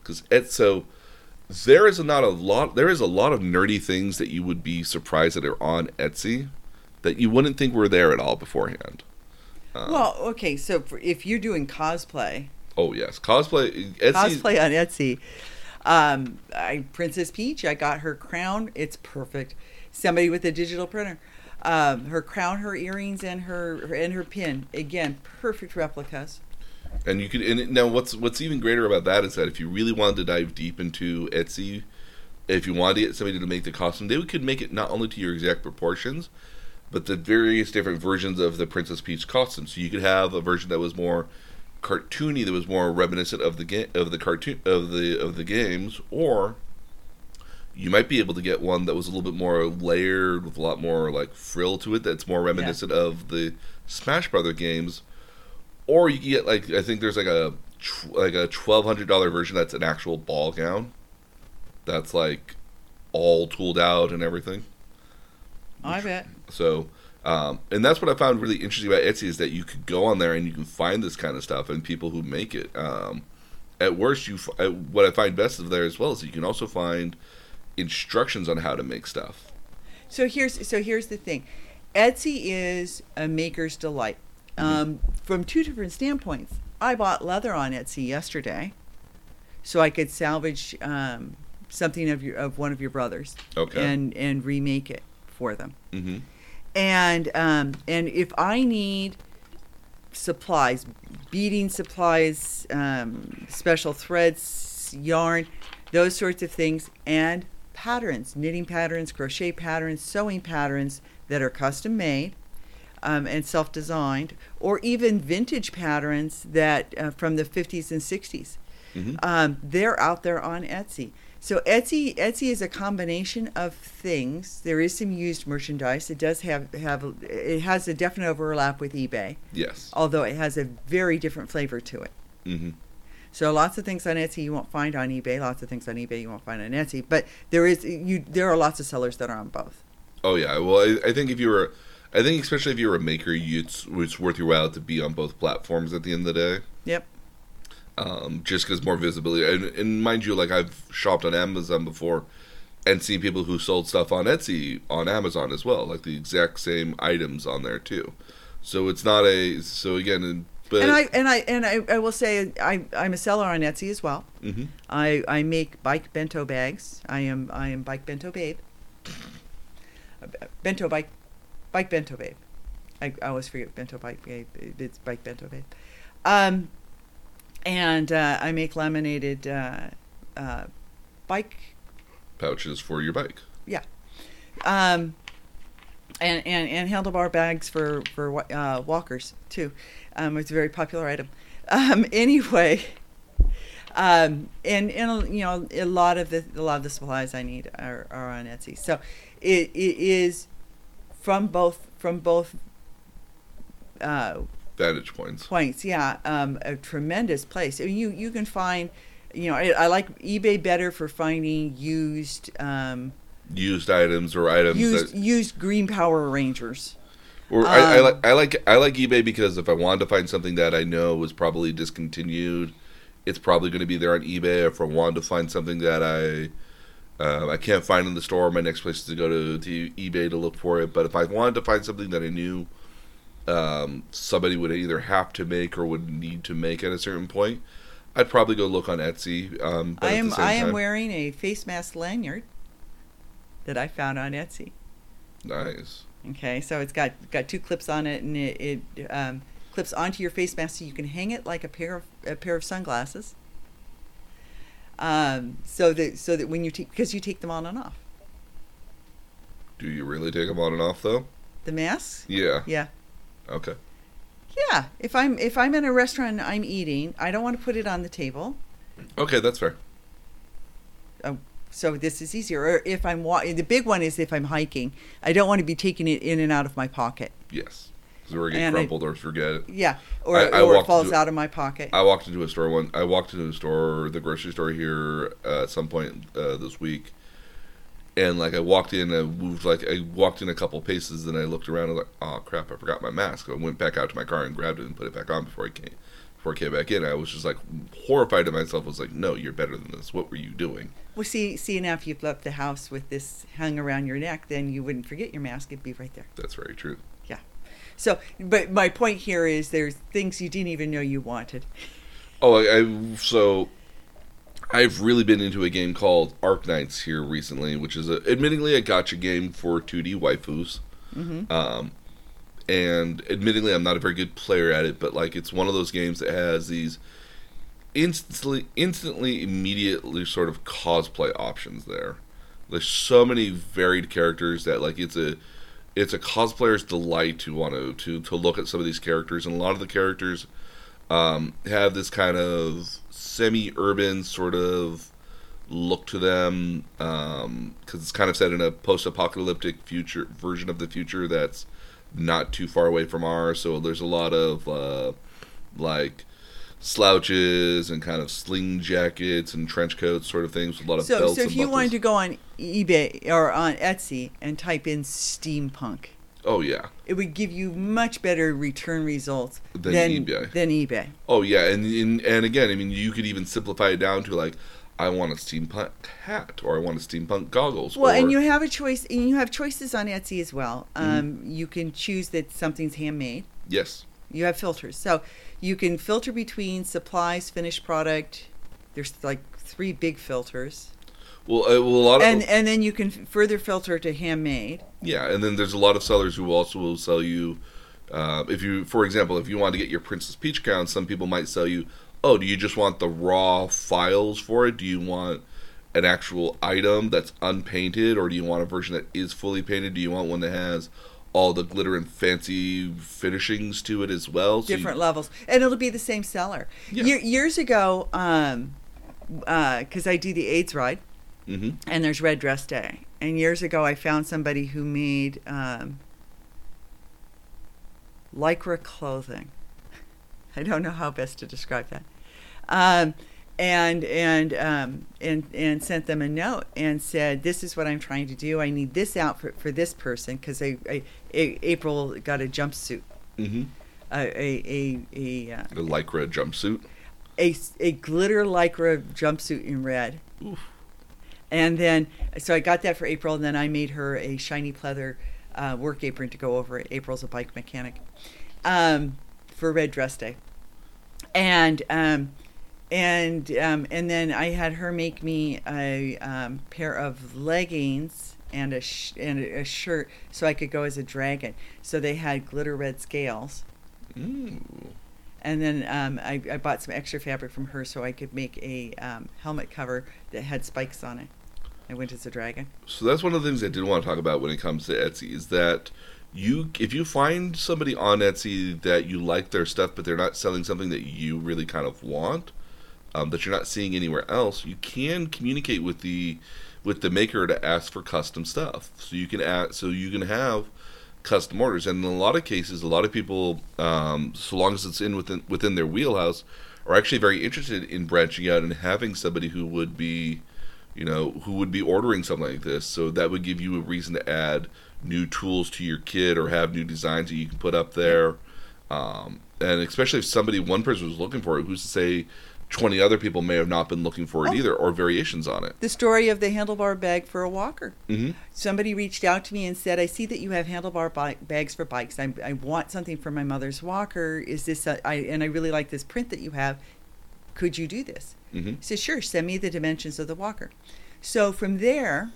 Speaker 1: because Etsy. So there is not a lot. There is a lot of nerdy things that you would be surprised that are on Etsy that you wouldn't think were there at all beforehand. Um,
Speaker 2: well, okay. So for, if you're doing cosplay,
Speaker 1: oh yes, cosplay. Etsy.
Speaker 2: cosplay on Etsy. Um, I Princess Peach. I got her crown. It's perfect. Somebody with a digital printer. Um, her crown, her earrings, and her, and her pin. Again, perfect replicas.
Speaker 1: And you could and now what's what's even greater about that is that if you really wanted to dive deep into Etsy, if you wanted to get somebody to make the costume, they could make it not only to your exact proportions, but the various different versions of the Princess Peach costume. So you could have a version that was more cartoony, that was more reminiscent of the game of the cartoon of the of the games, or you might be able to get one that was a little bit more layered with a lot more like frill to it that's more reminiscent of the Smash Brother games or you get like I think there's like a like a twelve hundred dollar version that's an actual ball gown that's like all tooled out and everything
Speaker 2: I bet.
Speaker 1: so um, and that's what I found really interesting about Etsy is that you could go on there and you can find this kind of stuff and people who make it um, at worst you f- what I find best of there as well is you can also find instructions on how to make stuff
Speaker 2: So here's so here's the thing, Etsy is a maker's delight. Um, from two different standpoints, I bought leather on Etsy yesterday, so I could salvage um, something of your of one of your brothers
Speaker 1: okay
Speaker 2: and and remake it for them.
Speaker 1: mm-hmm.
Speaker 2: And um, and if I need supplies, beading supplies, um, special threads, yarn, those sorts of things, and patterns, knitting patterns, crochet patterns, sewing patterns that are custom made um, and self designed, or even vintage patterns that uh, from the 50s and 60s.
Speaker 1: Mm-hmm.
Speaker 2: Um, they're out there on Etsy. So Etsy Etsy is a combination of things. There is some used merchandise. It does have have it has a definite overlap with eBay,
Speaker 1: yes
Speaker 2: although it has a very different flavor to it.
Speaker 1: mm-hmm.
Speaker 2: So lots of things on Etsy you won't find on eBay. Lots of things on eBay you won't find on Etsy. But there is you there are lots of sellers that are on both.
Speaker 1: Oh yeah. Well, I, I think if you were, I think especially if you're a maker, you, it's it's worth your while to be on both platforms at the end of the day.
Speaker 2: Yep.
Speaker 1: Um, just because more visibility, and, and mind you, like I've shopped on Amazon before, and seen people who sold stuff on Etsy on Amazon as well, like the exact same items on there too. So it's not a so again, and- but
Speaker 2: and I and I and I, I will say I I'm a seller on Etsy as well.
Speaker 1: hmm
Speaker 2: I, I make bike bento bags. I am I am bike bento babe. Bento bike, bike bento babe. I, I always forget bento bike babe. It's bike bento babe. Um, and uh, I make laminated uh, uh, bike
Speaker 1: pouches for your bike.
Speaker 2: Yeah, um, and, and, and handlebar bags for for uh, walkers too. Um, it's a very popular item. Um, anyway, um, and and you know a lot of the a lot of the supplies I need are, are on Etsy. So it, it is from both from both uh,
Speaker 1: Vantage points.
Speaker 2: points. Yeah, um, a tremendous place. You you can find. You know, I, I like eBay better for finding used um,
Speaker 1: Used items or items
Speaker 2: used
Speaker 1: that
Speaker 2: used Green Power Rangers.
Speaker 1: Or I, I
Speaker 2: Um,
Speaker 1: like I like I like eBay because if I wanted to find something that I know was probably discontinued, it's probably going to be there on eBay. If I wanted to find something that I uh, I can't find in the store, my next place is to go to, to eBay to look for it. But if I wanted to find something that I knew um, somebody would either have to make or would need to make at a certain point, I'd probably go look on Etsy. Um, but
Speaker 2: I am I am
Speaker 1: time-
Speaker 2: wearing a face mask lanyard that I found on Etsy.
Speaker 1: nice.
Speaker 2: Okay, so it's got got two clips on it, and it, it um, clips onto your face mask, so you can hang it like a pair of a pair of sunglasses. Um, so that so that when you take because you take them on and off
Speaker 1: Do you really take them on and off though?
Speaker 2: the mask?
Speaker 1: Yeah.
Speaker 2: Yeah,
Speaker 1: Okay.
Speaker 2: yeah. If I'm if I'm in a restaurant and I'm eating, I don't want to put it on the table.
Speaker 1: Okay, that's fair.
Speaker 2: So this is easier. Or if I'm wa- the big one is if I'm hiking, I don't want to be taking it in and out of my pocket.
Speaker 1: Yes. Because we're getting
Speaker 2: And I-
Speaker 1: crumpled or forget it.
Speaker 2: Yeah, or,
Speaker 1: I- I
Speaker 2: or it falls
Speaker 1: into-
Speaker 2: out of my pocket.
Speaker 1: I walked into a store one. I walked into a store, the grocery store here, uh, at some point uh, this week, and like I walked in, I moved like I walked in a couple paces, and I looked around and was like, oh crap, I forgot my mask. I went back out to my car and grabbed it and put it back on before I came before I came back in. I was just like horrified to myself. I was like, no, you're better than this. What were you doing?
Speaker 2: Well, see, see, now if you left the house with this hung around your neck, then you wouldn't forget your mask. It'd be right there.
Speaker 1: That's very true.
Speaker 2: Yeah. So, but my point here is there's things you didn't even know you wanted.
Speaker 1: Oh, I, I so I've really been into a game called Arknights here recently, which is a, admittingly a gacha game for 2D waifus.
Speaker 2: Mm-hmm.
Speaker 1: Um, and admittingly, I'm not a very good player at it, but like it's one of those games that has these instantly, instantly, immediately sort of cosplay options there. There's so many varied characters that like it's a it's a cosplayer's delight to want to to to look at some of these characters, and a lot of the characters um, have this kind of semi-urban sort of look to them because it's kind of set in a post-apocalyptic future version of the future that's not too far away from ours. So there's a lot of uh, like slouches and kind of sling jackets and trench coats sort of things with a lot of
Speaker 2: So,
Speaker 1: belts
Speaker 2: so if you
Speaker 1: buckles.
Speaker 2: wanted to go on eBay or on Etsy and type in steampunk,
Speaker 1: oh yeah
Speaker 2: it would give you much better return results
Speaker 1: Than
Speaker 2: than
Speaker 1: eBay.
Speaker 2: Than eBay.
Speaker 1: oh yeah and, and and again i mean you could even simplify it down to like i want a steampunk hat or i want a steampunk goggles
Speaker 2: Well,
Speaker 1: or,
Speaker 2: and you have a choice, and you have choices on Etsy as well.
Speaker 1: Mm-hmm.
Speaker 2: Um, You can choose that something's handmade.
Speaker 1: yes
Speaker 2: You have filters, so you can filter between supplies, finished product. There's like three big filters,
Speaker 1: well, uh, well a lot of
Speaker 2: and and then you can further filter to handmade.
Speaker 1: Yeah, and then there's a lot of sellers who also will sell you. Uh, if you, for example, if you want to get your Princess Peach gown, some people might sell you. Oh, do you just want the raw files for it? Do you want an actual item that's unpainted, or do you want a version that is fully painted? Do you want one that has all the glitter and fancy finishings to it as well? So you-
Speaker 2: different levels, and it'll be the same seller.
Speaker 1: Yeah.
Speaker 2: Year, years ago, um, because I do the AIDS ride,
Speaker 1: Mhm.
Speaker 2: and there's Red Dress Day, and years ago I found somebody who made um, lycra clothing. I don't know how best to describe that. Um, and and um, and and sent them a note and said, "This is what I'm trying to do. I need this outfit for this person because I, I, A- April got a jumpsuit,
Speaker 1: Mhm.
Speaker 2: a a a a, uh,
Speaker 1: The lycra jumpsuit.
Speaker 2: a, a glitter lycra jumpsuit in red.
Speaker 1: Oof.
Speaker 2: And then, so I got that for April, and then I made her a shiny pleather uh, work apron to go over it. April's a bike mechanic um, for Red Dress Day, and um, and um, and then I had her make me a um, pair of leggings and a sh- and a shirt so I could go as a dragon. So they had glitter red scales.
Speaker 1: Ooh.
Speaker 2: And then um, I, I bought some extra fabric from her so I could make a um, helmet cover that had spikes on it. I went as a dragon.
Speaker 1: So that's one of the things I did want to talk about when it comes to Etsy is that you if you find somebody on Etsy that you like their stuff but they're not selling something that you really kind of want um, that you're not seeing anywhere else, you can communicate with the with the maker to ask for custom stuff. So you can add, so you can have custom orders, and in a lot of cases, a lot of people, um, so long as it's in within within their wheelhouse, are actually very interested in branching out and having somebody who would be you know, who would be ordering something like this. So that would give you a reason to add new tools to your kit or have new designs that you can put up there. Um, and especially if somebody, one person was looking for it, who's to say 20 other people may have not been looking for it
Speaker 2: Oh.
Speaker 1: either or variations on it.
Speaker 2: The story of the handlebar bag for a walker.
Speaker 1: hmm
Speaker 2: Somebody reached out to me and said, "I see that you have handlebar bi- bags for bikes. I, I want something for my mother's walker. Is this? A, I and I really like this print that you have. Could you do this?"
Speaker 1: Hmm
Speaker 2: I said, "Sure. Send me the dimensions of the walker." So from there,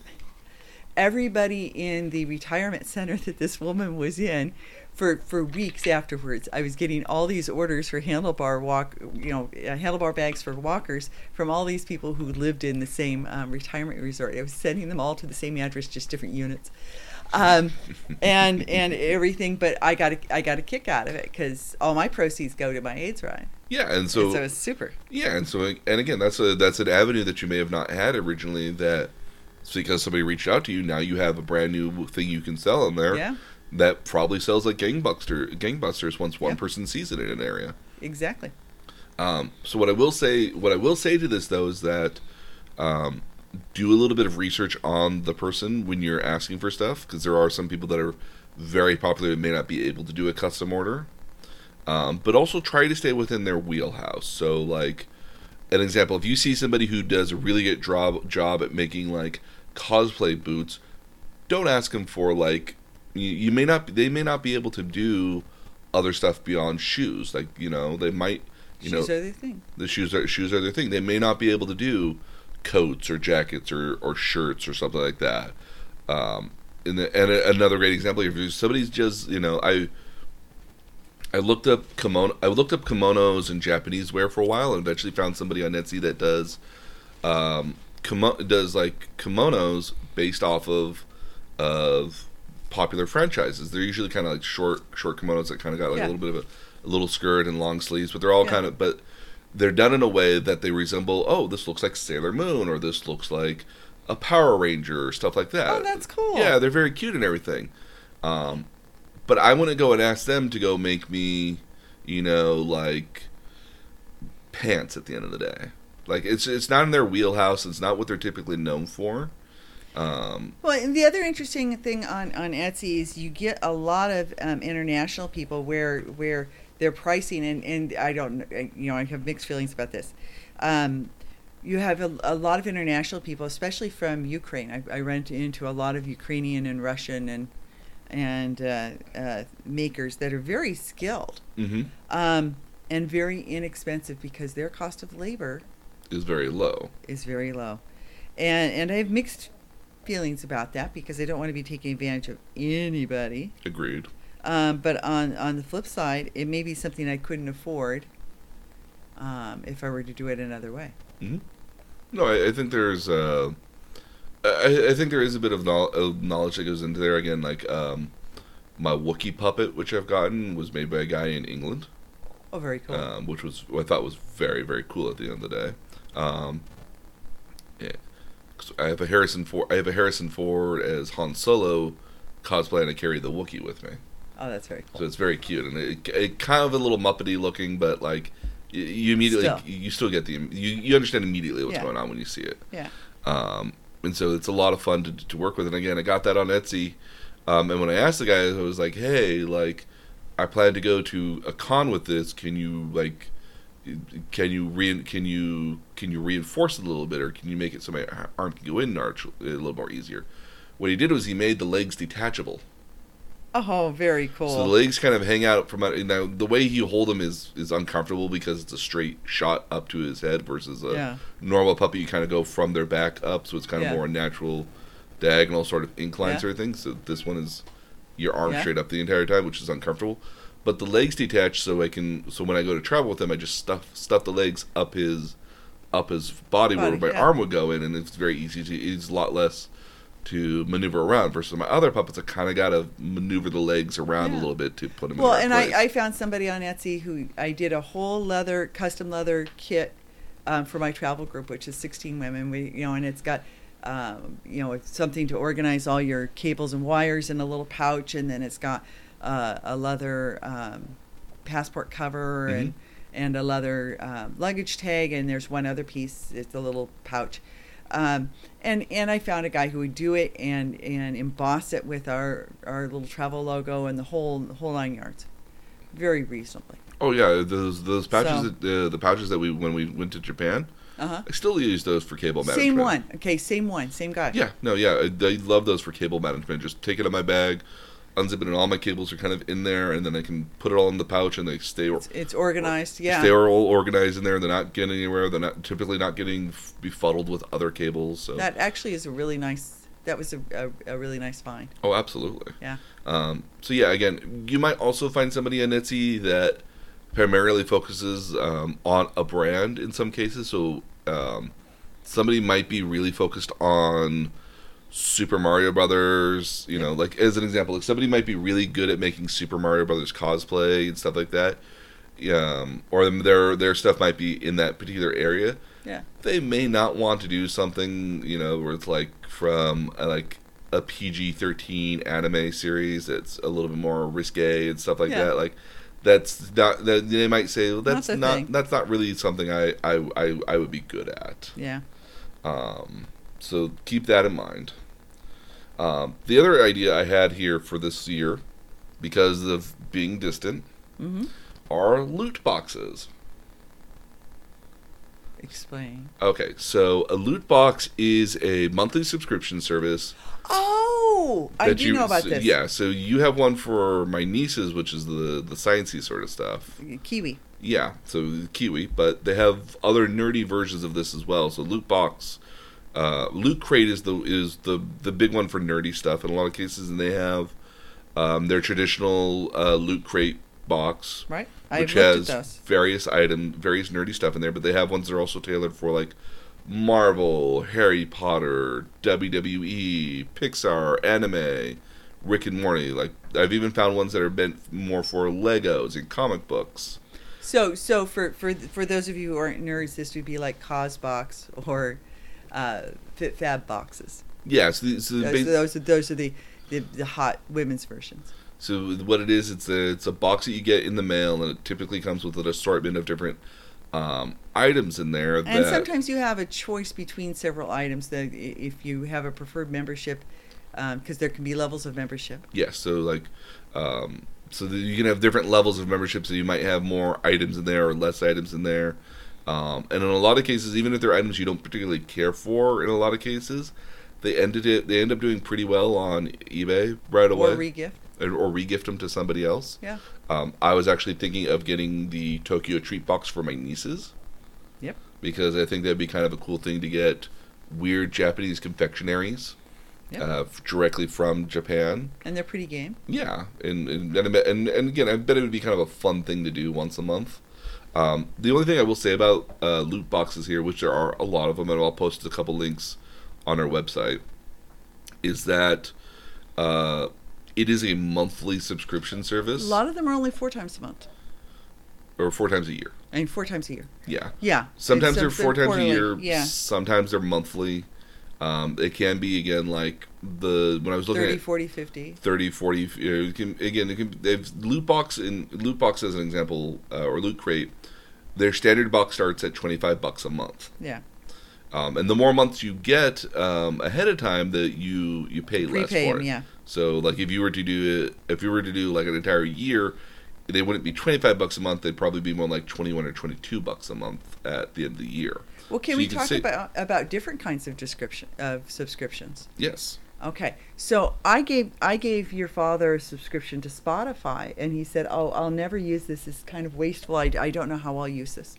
Speaker 2: everybody in the retirement center that this woman was in for for weeks afterwards i was getting all these orders for handlebar walk you know uh, handlebar bags for walkers from all these people who lived in the same um, retirement resort i was sending them all to the same address just different units um, and and everything but i got a, i got a kick out of it because all my proceeds go to my aids ride
Speaker 1: Yeah, and
Speaker 2: so,
Speaker 1: so,
Speaker 2: so it's super
Speaker 1: yeah, and so and again, that's a that's an avenue that you may have not had originally. That it's because somebody reached out to you. Now you have a brand new thing you can sell in there.
Speaker 2: yeah
Speaker 1: That probably sells like gangbuster gangbusters once one
Speaker 2: Yeah.
Speaker 1: person sees it in an area.
Speaker 2: exactly
Speaker 1: Um, so what I will say, what I will say to this though, is that um, do a little bit of research on the person when you're asking for stuff because there are some people that are very popular and may not be able to do a custom order. Um, but also try to stay within their wheelhouse. So, like, an example, if you see somebody who does a really good job job at making like cosplay boots, don't ask them for like you, you may not they may not be able to do other stuff beyond shoes. Like you know they might you
Speaker 2: Shoes
Speaker 1: know
Speaker 2: are their thing.
Speaker 1: the shoes are shoes are their thing. They may not be able to do coats or jackets or, or shirts or something like that. Um, and, the, and a, another great example, if somebody's just you know I I looked up kimono I looked up kimonos and Japanese wear for a while and eventually found somebody on Etsy that does um, kimo- does like kimonos based off of of popular franchises. They're usually kind of like short short kimonos that kind of got like
Speaker 2: Yeah.
Speaker 1: a little bit of a, a little skirt and long sleeves, but they're all
Speaker 2: Yeah.
Speaker 1: kind of but they're done in a way that they resemble. Oh, this looks like Sailor Moon, or this looks like a Power Ranger, or stuff like that.
Speaker 2: Oh, that's cool.
Speaker 1: Yeah, they're very cute and everything. Um, but I wouldn't go and ask them to go make me, you know, like pants at the end of the day. Like it's it's not in their wheelhouse. It's not what they're typically known for. Um,
Speaker 2: Well, and the other interesting thing on, on Etsy is you get a lot of um, international people where where their pricing and, and I don't you know I have mixed feelings about this. Um, you have a, a lot of international people, especially from Ukraine. I, I run into a lot of Ukrainian and Russian and and uh, uh, makers that are very skilled
Speaker 1: hmm
Speaker 2: um, and very inexpensive because their cost of labor
Speaker 1: is very low.
Speaker 2: is very low. And and I have mixed feelings about that because I don't want to be taking advantage of anybody.
Speaker 1: Agreed.
Speaker 2: Um, but on on the flip side, it may be something I couldn't afford um, if I were to do it another way.
Speaker 1: hmm No, I, I think there's uh, I, I think there is a bit of knowl- of knowledge that goes into there. Again, like um, my Wookie puppet, which I've gotten, was made by a guy in England.
Speaker 2: Oh, very cool.
Speaker 1: um, which was I thought was very very cool at the end of the day. Um, yeah, I have a Harrison Ford. I have a Harrison Ford as Han Solo cosplay, and I carry the Wookie with me,
Speaker 2: oh, that's very cool.
Speaker 1: so it's very cute and it, it kind of a little muppety looking, but like you, you immediately
Speaker 2: Still.
Speaker 1: you still get the you you understand immediately what's
Speaker 2: Yeah.
Speaker 1: going on when you see it.
Speaker 2: Yeah.
Speaker 1: Um, and so it's a lot of fun to, to work with. And again, I got that on Etsy. Um, and when I asked the guy, I was like, "Hey, like, I plan to go to a con with this. Can you like, can you re- can you can you reinforce it a little bit, or can you make it so my arm can go in arch a little more easier?" What he did was he made the legs detachable,
Speaker 2: Oh, very cool.
Speaker 1: so the legs kind of hang out from out- now. The way you hold him is is uncomfortable because it's a straight shot up to his head versus a
Speaker 2: Yeah.
Speaker 1: normal puppy. You kind of go from their back up, so it's kind of
Speaker 2: Yeah.
Speaker 1: more natural, diagonal sort of incline
Speaker 2: Yeah.
Speaker 1: sort of thing. So this one is your arm straight up the entire time, which is uncomfortable. But the legs detach, so I can. So when I go to travel with him, I just stuff stuff the legs up his up his body, where my arm would go in, and it's very easy to. It's a lot less to maneuver around versus my other puppets. I kind of got to maneuver the legs around a little bit to put them
Speaker 2: well, and. I, I found somebody on Etsy who I did a whole leather custom leather kit um, for my travel group, which is 16 women. We, you know, and it's got um, you know it's something to organize all your cables and wires in a little pouch, and then it's got uh, a leather um, passport cover and
Speaker 1: Mhm.
Speaker 2: and a leather um, luggage tag, and there's one other piece. It's a little pouch. Um, and and I found a guy who would do it and and emboss it with our our little travel logo and the whole whole nine yards, very reasonably.
Speaker 1: oh yeah, those those pouches,
Speaker 2: So-
Speaker 1: that, uh, the pouches that we when we went to Japan,
Speaker 2: Uh huh.
Speaker 1: I still use those for cable management.
Speaker 2: Same one. Okay, same one, same guy.
Speaker 1: Yeah, no, yeah, I, I love those for cable management. Just take it out of my bag, unzip it, and all my cables are kind of in there, and then I can put it all in the pouch, and they stay
Speaker 2: It's, it's organized. Yeah.
Speaker 1: stay are all organized in there. They're not getting anywhere. They're not typically not getting befuddled with other cables. So
Speaker 2: That actually is a really nice. That was a, a, a really nice find.
Speaker 1: oh, absolutely.
Speaker 2: Yeah.
Speaker 1: Um, so yeah, again, you might also find somebody on Etsy that primarily focuses um, on a brand in some cases. So um, somebody might be really focused on Super Mario Brothers. You know, like as an example, like somebody might be really good at making Super Mario Brothers cosplay and stuff like that. Um, or their their stuff might be in that particular area.
Speaker 2: Yeah.
Speaker 1: They may not want to do something, you know, where it's like from uh, like a PG thirteen anime series that's a little bit more risque and stuff like
Speaker 2: Yeah.
Speaker 1: that. Like that's not that they might say well, that's
Speaker 2: their
Speaker 1: not that's not really something I, I I I would be good at.
Speaker 2: Yeah.
Speaker 1: Um, so keep that in mind. Um, the other idea I had here for this year, because of being distant,
Speaker 2: hmm
Speaker 1: are loot boxes.
Speaker 2: Explain.
Speaker 1: Okay, so a loot box is a monthly subscription service.
Speaker 2: Oh, I do
Speaker 1: you,
Speaker 2: know about
Speaker 1: so-
Speaker 2: this.
Speaker 1: Yeah, so you have one for my nieces, which is the the sciencey sort of stuff.
Speaker 2: Kiwi.
Speaker 1: Yeah, so Kiwi, but they have other nerdy versions of this as well. So Loot Box, uh, Loot Crate is the is the the big one for nerdy stuff in a lot of cases, and they have um, their traditional uh, Loot Crate box,
Speaker 2: Right.
Speaker 1: Which has various item, various nerdy stuff in there. But they have ones that are also tailored for like Marvel, Harry Potter, WWE, Pixar, anime, Rick and Morty. Like I've even found ones that are meant more for Legos and comic books.
Speaker 2: So, so for for for those of you who aren't nerds, this would be like Causebox or uh, Fit Fab boxes.
Speaker 1: Yeah, so, the, so,
Speaker 2: Those, those are those are the, the the hot women's versions.
Speaker 1: so what it is, it's a it's a box that you get in the mail, and it typically comes with an assortment of different um, items in there.
Speaker 2: And sometimes you have a choice between several items. That if you have a preferred membership, because there can be levels of membership.
Speaker 1: yes, so like um, so you can have different levels of membership. So you might have more items in there or less items in there. Um, and in a lot of cases, even if they're items you don't particularly care for, in a lot of cases, they ended it. They end up doing pretty well on eBay right away,
Speaker 2: Or regift.
Speaker 1: or, or regift them to somebody else.
Speaker 2: Yeah.
Speaker 1: Um, I was actually thinking of getting the Tokyo treat box for my nieces.
Speaker 2: Yep.
Speaker 1: Because I think that'd be kind of a cool thing to get weird Japanese confectionaries
Speaker 2: Yep.
Speaker 1: uh, directly from Japan.
Speaker 2: And they're pretty game.
Speaker 1: Yeah, and and, and and and again, I bet it would be kind of a fun thing to do once a month. Um, the only thing I will say about uh, loot boxes here, which there are a lot of them, and I'll post a couple links on our website, is that uh, it is a monthly subscription service.
Speaker 2: A lot of them are only four times a month.
Speaker 1: or four times a year.
Speaker 2: I mean, four times a year.
Speaker 1: Yeah.
Speaker 2: Yeah.
Speaker 1: Sometimes they're four times a year.
Speaker 2: Yeah.
Speaker 1: Sometimes they're monthly. Um, it can be again like the when I was looking
Speaker 2: 30,
Speaker 1: at
Speaker 2: 40, 50.
Speaker 1: 30, 40. You know, it can, again, it can, they've loot box in loot box as an example, uh, or loot crate. Their standard box starts at twenty five bucks a month,
Speaker 2: Yeah.
Speaker 1: um, and the more months you get um, ahead of time, that you you pay less for it.
Speaker 2: yeah.
Speaker 1: So, like if you were to do it, if you were to do like an entire year, they wouldn't be twenty five bucks a month. They'd probably be more like twenty one or twenty two bucks a month at the end of the year.
Speaker 2: Well, can
Speaker 1: So
Speaker 2: we
Speaker 1: can
Speaker 2: talk
Speaker 1: say-
Speaker 2: about about different kinds of description of subscriptions?
Speaker 1: Yes.
Speaker 2: Okay, so I gave I gave your father a subscription to Spotify, and he said, "Oh, I'll never use this. It's kind of wasteful. I, I don't know how I'll use this."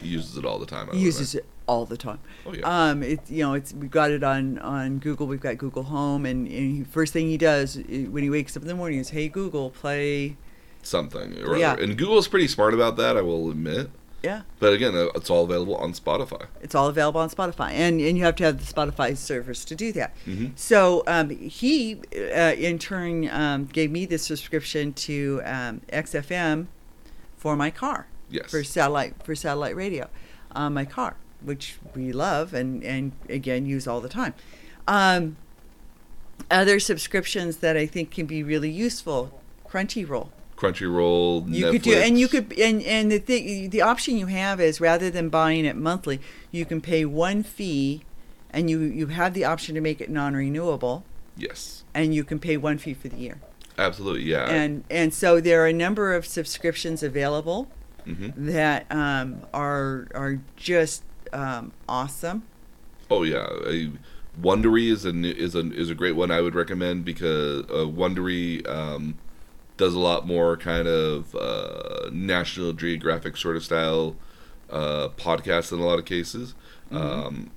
Speaker 1: He uses it all the time. I
Speaker 2: He uses it all the time.
Speaker 1: Oh, yeah.
Speaker 2: Um, it you know it's we've got it on on Google. We've got Google Home, and, and he, first thing he does when he wakes up in the morning is, "Hey Google, play."
Speaker 1: something. Or
Speaker 2: Yeah.
Speaker 1: And Google's pretty smart about that, I will admit.
Speaker 2: Yeah,
Speaker 1: But again, uh, it's all available on Spotify.
Speaker 2: it's all available on Spotify, and and you have to have the Spotify service to do that.
Speaker 1: Mhm.
Speaker 2: So um, he, uh, in turn, um, gave me the subscription to um, XFM for my car.
Speaker 1: Yes.
Speaker 2: For satellite for satellite radio, on my car, which we love and and again use all the time. Um, other subscriptions that I think can be really useful, Crunchyroll.
Speaker 1: Crunchyroll,
Speaker 2: You
Speaker 1: Netflix.
Speaker 2: could do, and you could, and and the thing, the option you have is rather than buying it monthly, you can pay one fee, and you you have the option to make it non-renewable,
Speaker 1: Yes.
Speaker 2: and you can pay one fee for the year.
Speaker 1: Absolutely, yeah.
Speaker 2: And and so there are a number of subscriptions available
Speaker 1: hmm
Speaker 2: that um, are are just um, awesome.
Speaker 1: Oh yeah, a, Wondery is a is a is a great one I would recommend because uh, Wondery um, does a lot more kind of uh, National Geographic sort of style uh, podcasts in a lot of cases. Um,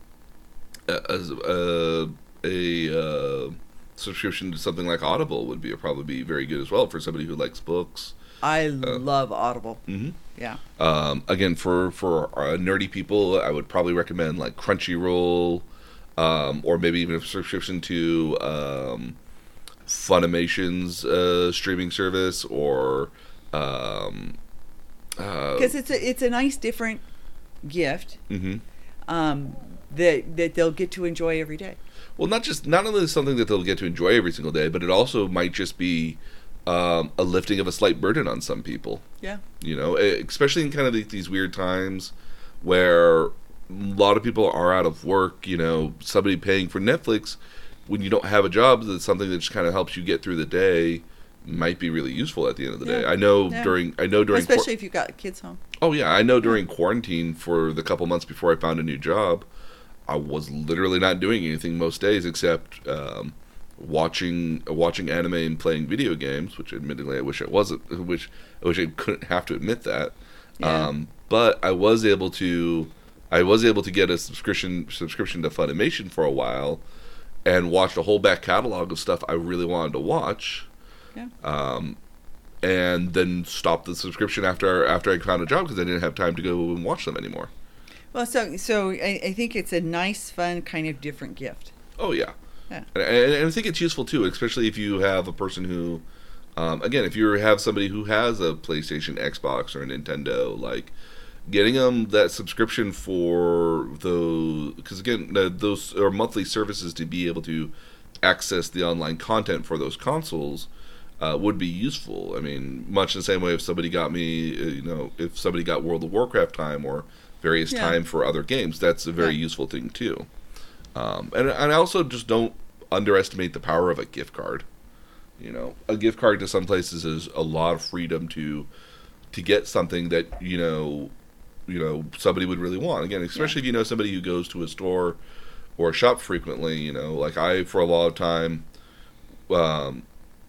Speaker 1: as uh, a uh, subscription to something like Audible would be probably be very good as well for somebody who likes books.
Speaker 2: I love Audible.
Speaker 1: hmm
Speaker 2: Yeah.
Speaker 1: Um, again, for for uh, nerdy people, I would probably recommend like Crunchyroll, um, or maybe even a subscription to um, Funimation's uh, streaming service, or um, uh,
Speaker 2: Because it's a it's a nice different gift
Speaker 1: mhm.
Speaker 2: um, that that they'll get to enjoy every day.
Speaker 1: well, not just not only something that they'll get to enjoy every single day, but it also might just be um, a lifting of a slight burden on some people.
Speaker 2: Yeah.
Speaker 1: you know, especially in kind of these weird times where a lot of people are out of work. You know, somebody paying for Netflix when you don't have a job that's something that just kind of helps you get through the day might be really useful at the end of the day. I know
Speaker 2: Yeah.
Speaker 1: during I know during
Speaker 2: Especially if you've got kids home.
Speaker 1: Oh yeah, I know during quarantine for the couple months before I found a new job, I was literally not doing anything most days except um, watching watching anime and playing video games, which admittedly I wish I wasn't which I wish I couldn't have to admit that.
Speaker 2: Yeah.
Speaker 1: Um, but I was able to I was able to get a subscription subscription to Funimation for a while and watched a whole back catalog of stuff I really wanted to watch
Speaker 2: Yeah.
Speaker 1: um, and then stopped the subscription after after I found a job because I didn't have time to go and watch them anymore.
Speaker 2: Well, so so I, I think it's a nice, fun, kind of different gift.
Speaker 1: Oh yeah,
Speaker 2: Yeah.
Speaker 1: And, and I think it's useful too, especially if you have a person who, um, again, if you have somebody who has a PlayStation, Xbox, or a Nintendo, like getting them that subscription for those because again those are monthly services to be able to access the online content for those consoles uh, would be useful. I mean, much the same way if somebody got me, uh, you know, if somebody got World of Warcraft time or various
Speaker 2: Yeah.
Speaker 1: time for other games, that's a very
Speaker 2: Yeah.
Speaker 1: useful thing too. Um, and, and I also just don't underestimate the power of a gift card. You know, a gift card to some places is a lot of freedom to to get something that you know, you know, somebody would really want. Again, especially if you know somebody who goes to a store or a shop frequently. You know, like I for a lot of time um,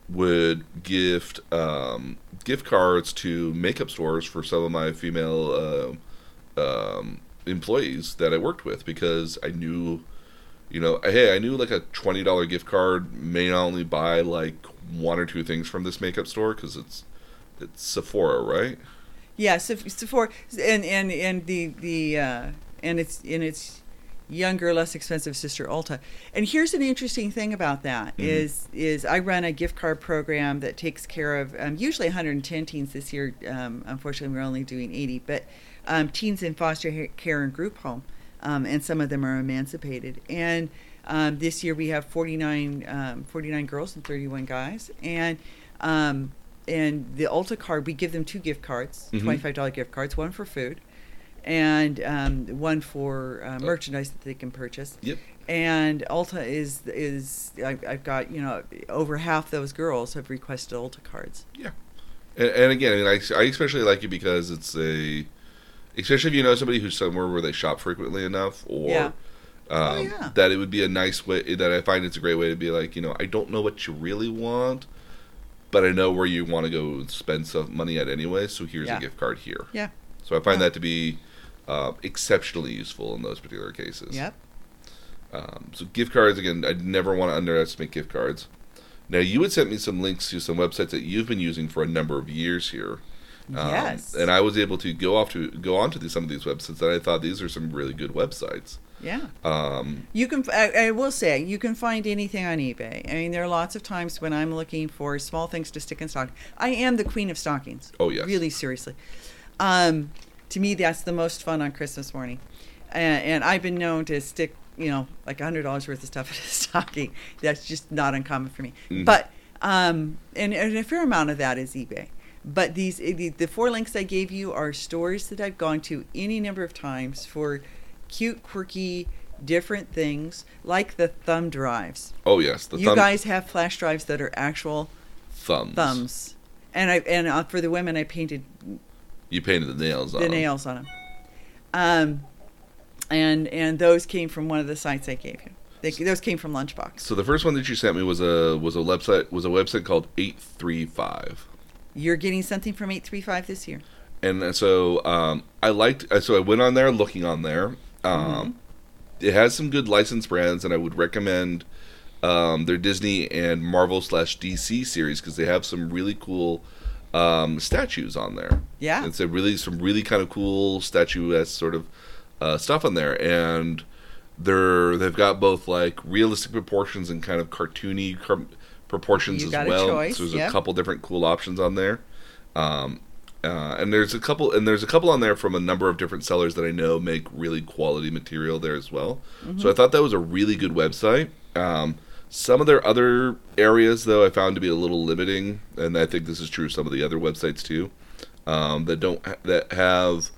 Speaker 1: would gift um, gift cards to makeup stores for some of my female uh, um, employees that I worked with because I knew, you know, hey, I knew like a twenty dollar gift card may not only buy like one or two things from this makeup store because it's it's Sephora, right?
Speaker 2: Yeah, Seph- Sephora, and and and the the uh, and it's and it's younger, less expensive sister Ulta. And here's an interesting thing about that
Speaker 1: Mhm.
Speaker 2: is is I run a gift card program that takes care of um, usually 110 teens this year. Um, unfortunately, we're only doing 80, but um, teens in foster care and group home, um, and some of them are emancipated. And um, this year we have 49 um, 49 girls and 31 guys, and um, and the Ulta card we give them two gift cards,
Speaker 1: Mhm.
Speaker 2: twenty-five dollar gift cards, one for food, and um, one for uh, merchandise that they can purchase.
Speaker 1: Yep.
Speaker 2: And Ulta is is I, I've got you know over half those girls have requested Ulta cards.
Speaker 1: And, and again, I, mean, I, I especially like it because it's a, especially if you know somebody who's somewhere where they shop frequently enough, or
Speaker 2: Yeah.
Speaker 1: um,
Speaker 2: Oh, yeah.
Speaker 1: that it would be a nice way. That I find it's a great way to be like, you know, I don't know what you really want, but I know where you want to go spend some money at anyway. So here's
Speaker 2: Yeah.
Speaker 1: a gift card here.
Speaker 2: Yeah.
Speaker 1: So I find
Speaker 2: Yeah.
Speaker 1: that to be uh, exceptionally useful in those particular cases.
Speaker 2: Yep.
Speaker 1: Um, so gift cards again, I never want to underestimate gift cards. Now you had sent me some links to some websites that you've been using for a number of years here. Um,
Speaker 2: Yes.
Speaker 1: And I was able to go off to go onto these, some of these websites and I thought these are some really good websites.
Speaker 2: Yeah.
Speaker 1: Um,
Speaker 2: You can. I, I will say you can find anything on eBay. I mean, there are lots of times when I'm looking for small things to stick in stock. I am the queen of stockings.
Speaker 1: Oh, yes.
Speaker 2: Really seriously. Um, to me, that's the most fun on Christmas morning, and, and I've been known to stick, you know, like a hundred dollars worth of stuff in a stocking. That's just not uncommon for me.
Speaker 1: Mhm.
Speaker 2: But um, and, and a fair amount of that is eBay. But these the, the four links I gave you are stores that I've gone to any number of times for cute, quirky, different things like the thumb drives.
Speaker 1: oh yes, the
Speaker 2: you
Speaker 1: thumb,
Speaker 2: guys have flash drives that are actual
Speaker 1: thumbs.
Speaker 2: thumbs, and I and uh, for the women I painted
Speaker 1: You painted the nails on
Speaker 2: the
Speaker 1: them.
Speaker 2: nails on them. Um, and and those came from one of the sites I gave you. They, those came from Lunchbox.
Speaker 1: So the first one that you sent me was a was a website was a website called eight three five.
Speaker 2: You're getting something from eight three five this year.
Speaker 1: and so um, I liked. uh, So I went on there, looking on there. Um, It has some good licensed brands, and I would recommend um, their Disney and Marvel slash DC series because they have some really cool um, statues on there.
Speaker 2: Yeah.
Speaker 1: it's a really some really kind of cool statuesque sort of uh, stuff on there, and they're they've got both like realistic proportions and kind of cartoony proportions
Speaker 2: You
Speaker 1: as well.
Speaker 2: choice,
Speaker 1: so there's
Speaker 2: yep.
Speaker 1: a couple different cool options on there. Um, uh, and there's a couple, and there's a couple on there from a number of different sellers that I know make really quality material there as well. So I thought that was a really good website. Um, some of their other areas, though, I found to be a little limiting, and I think this is true of some of the other websites too, um, that don't that have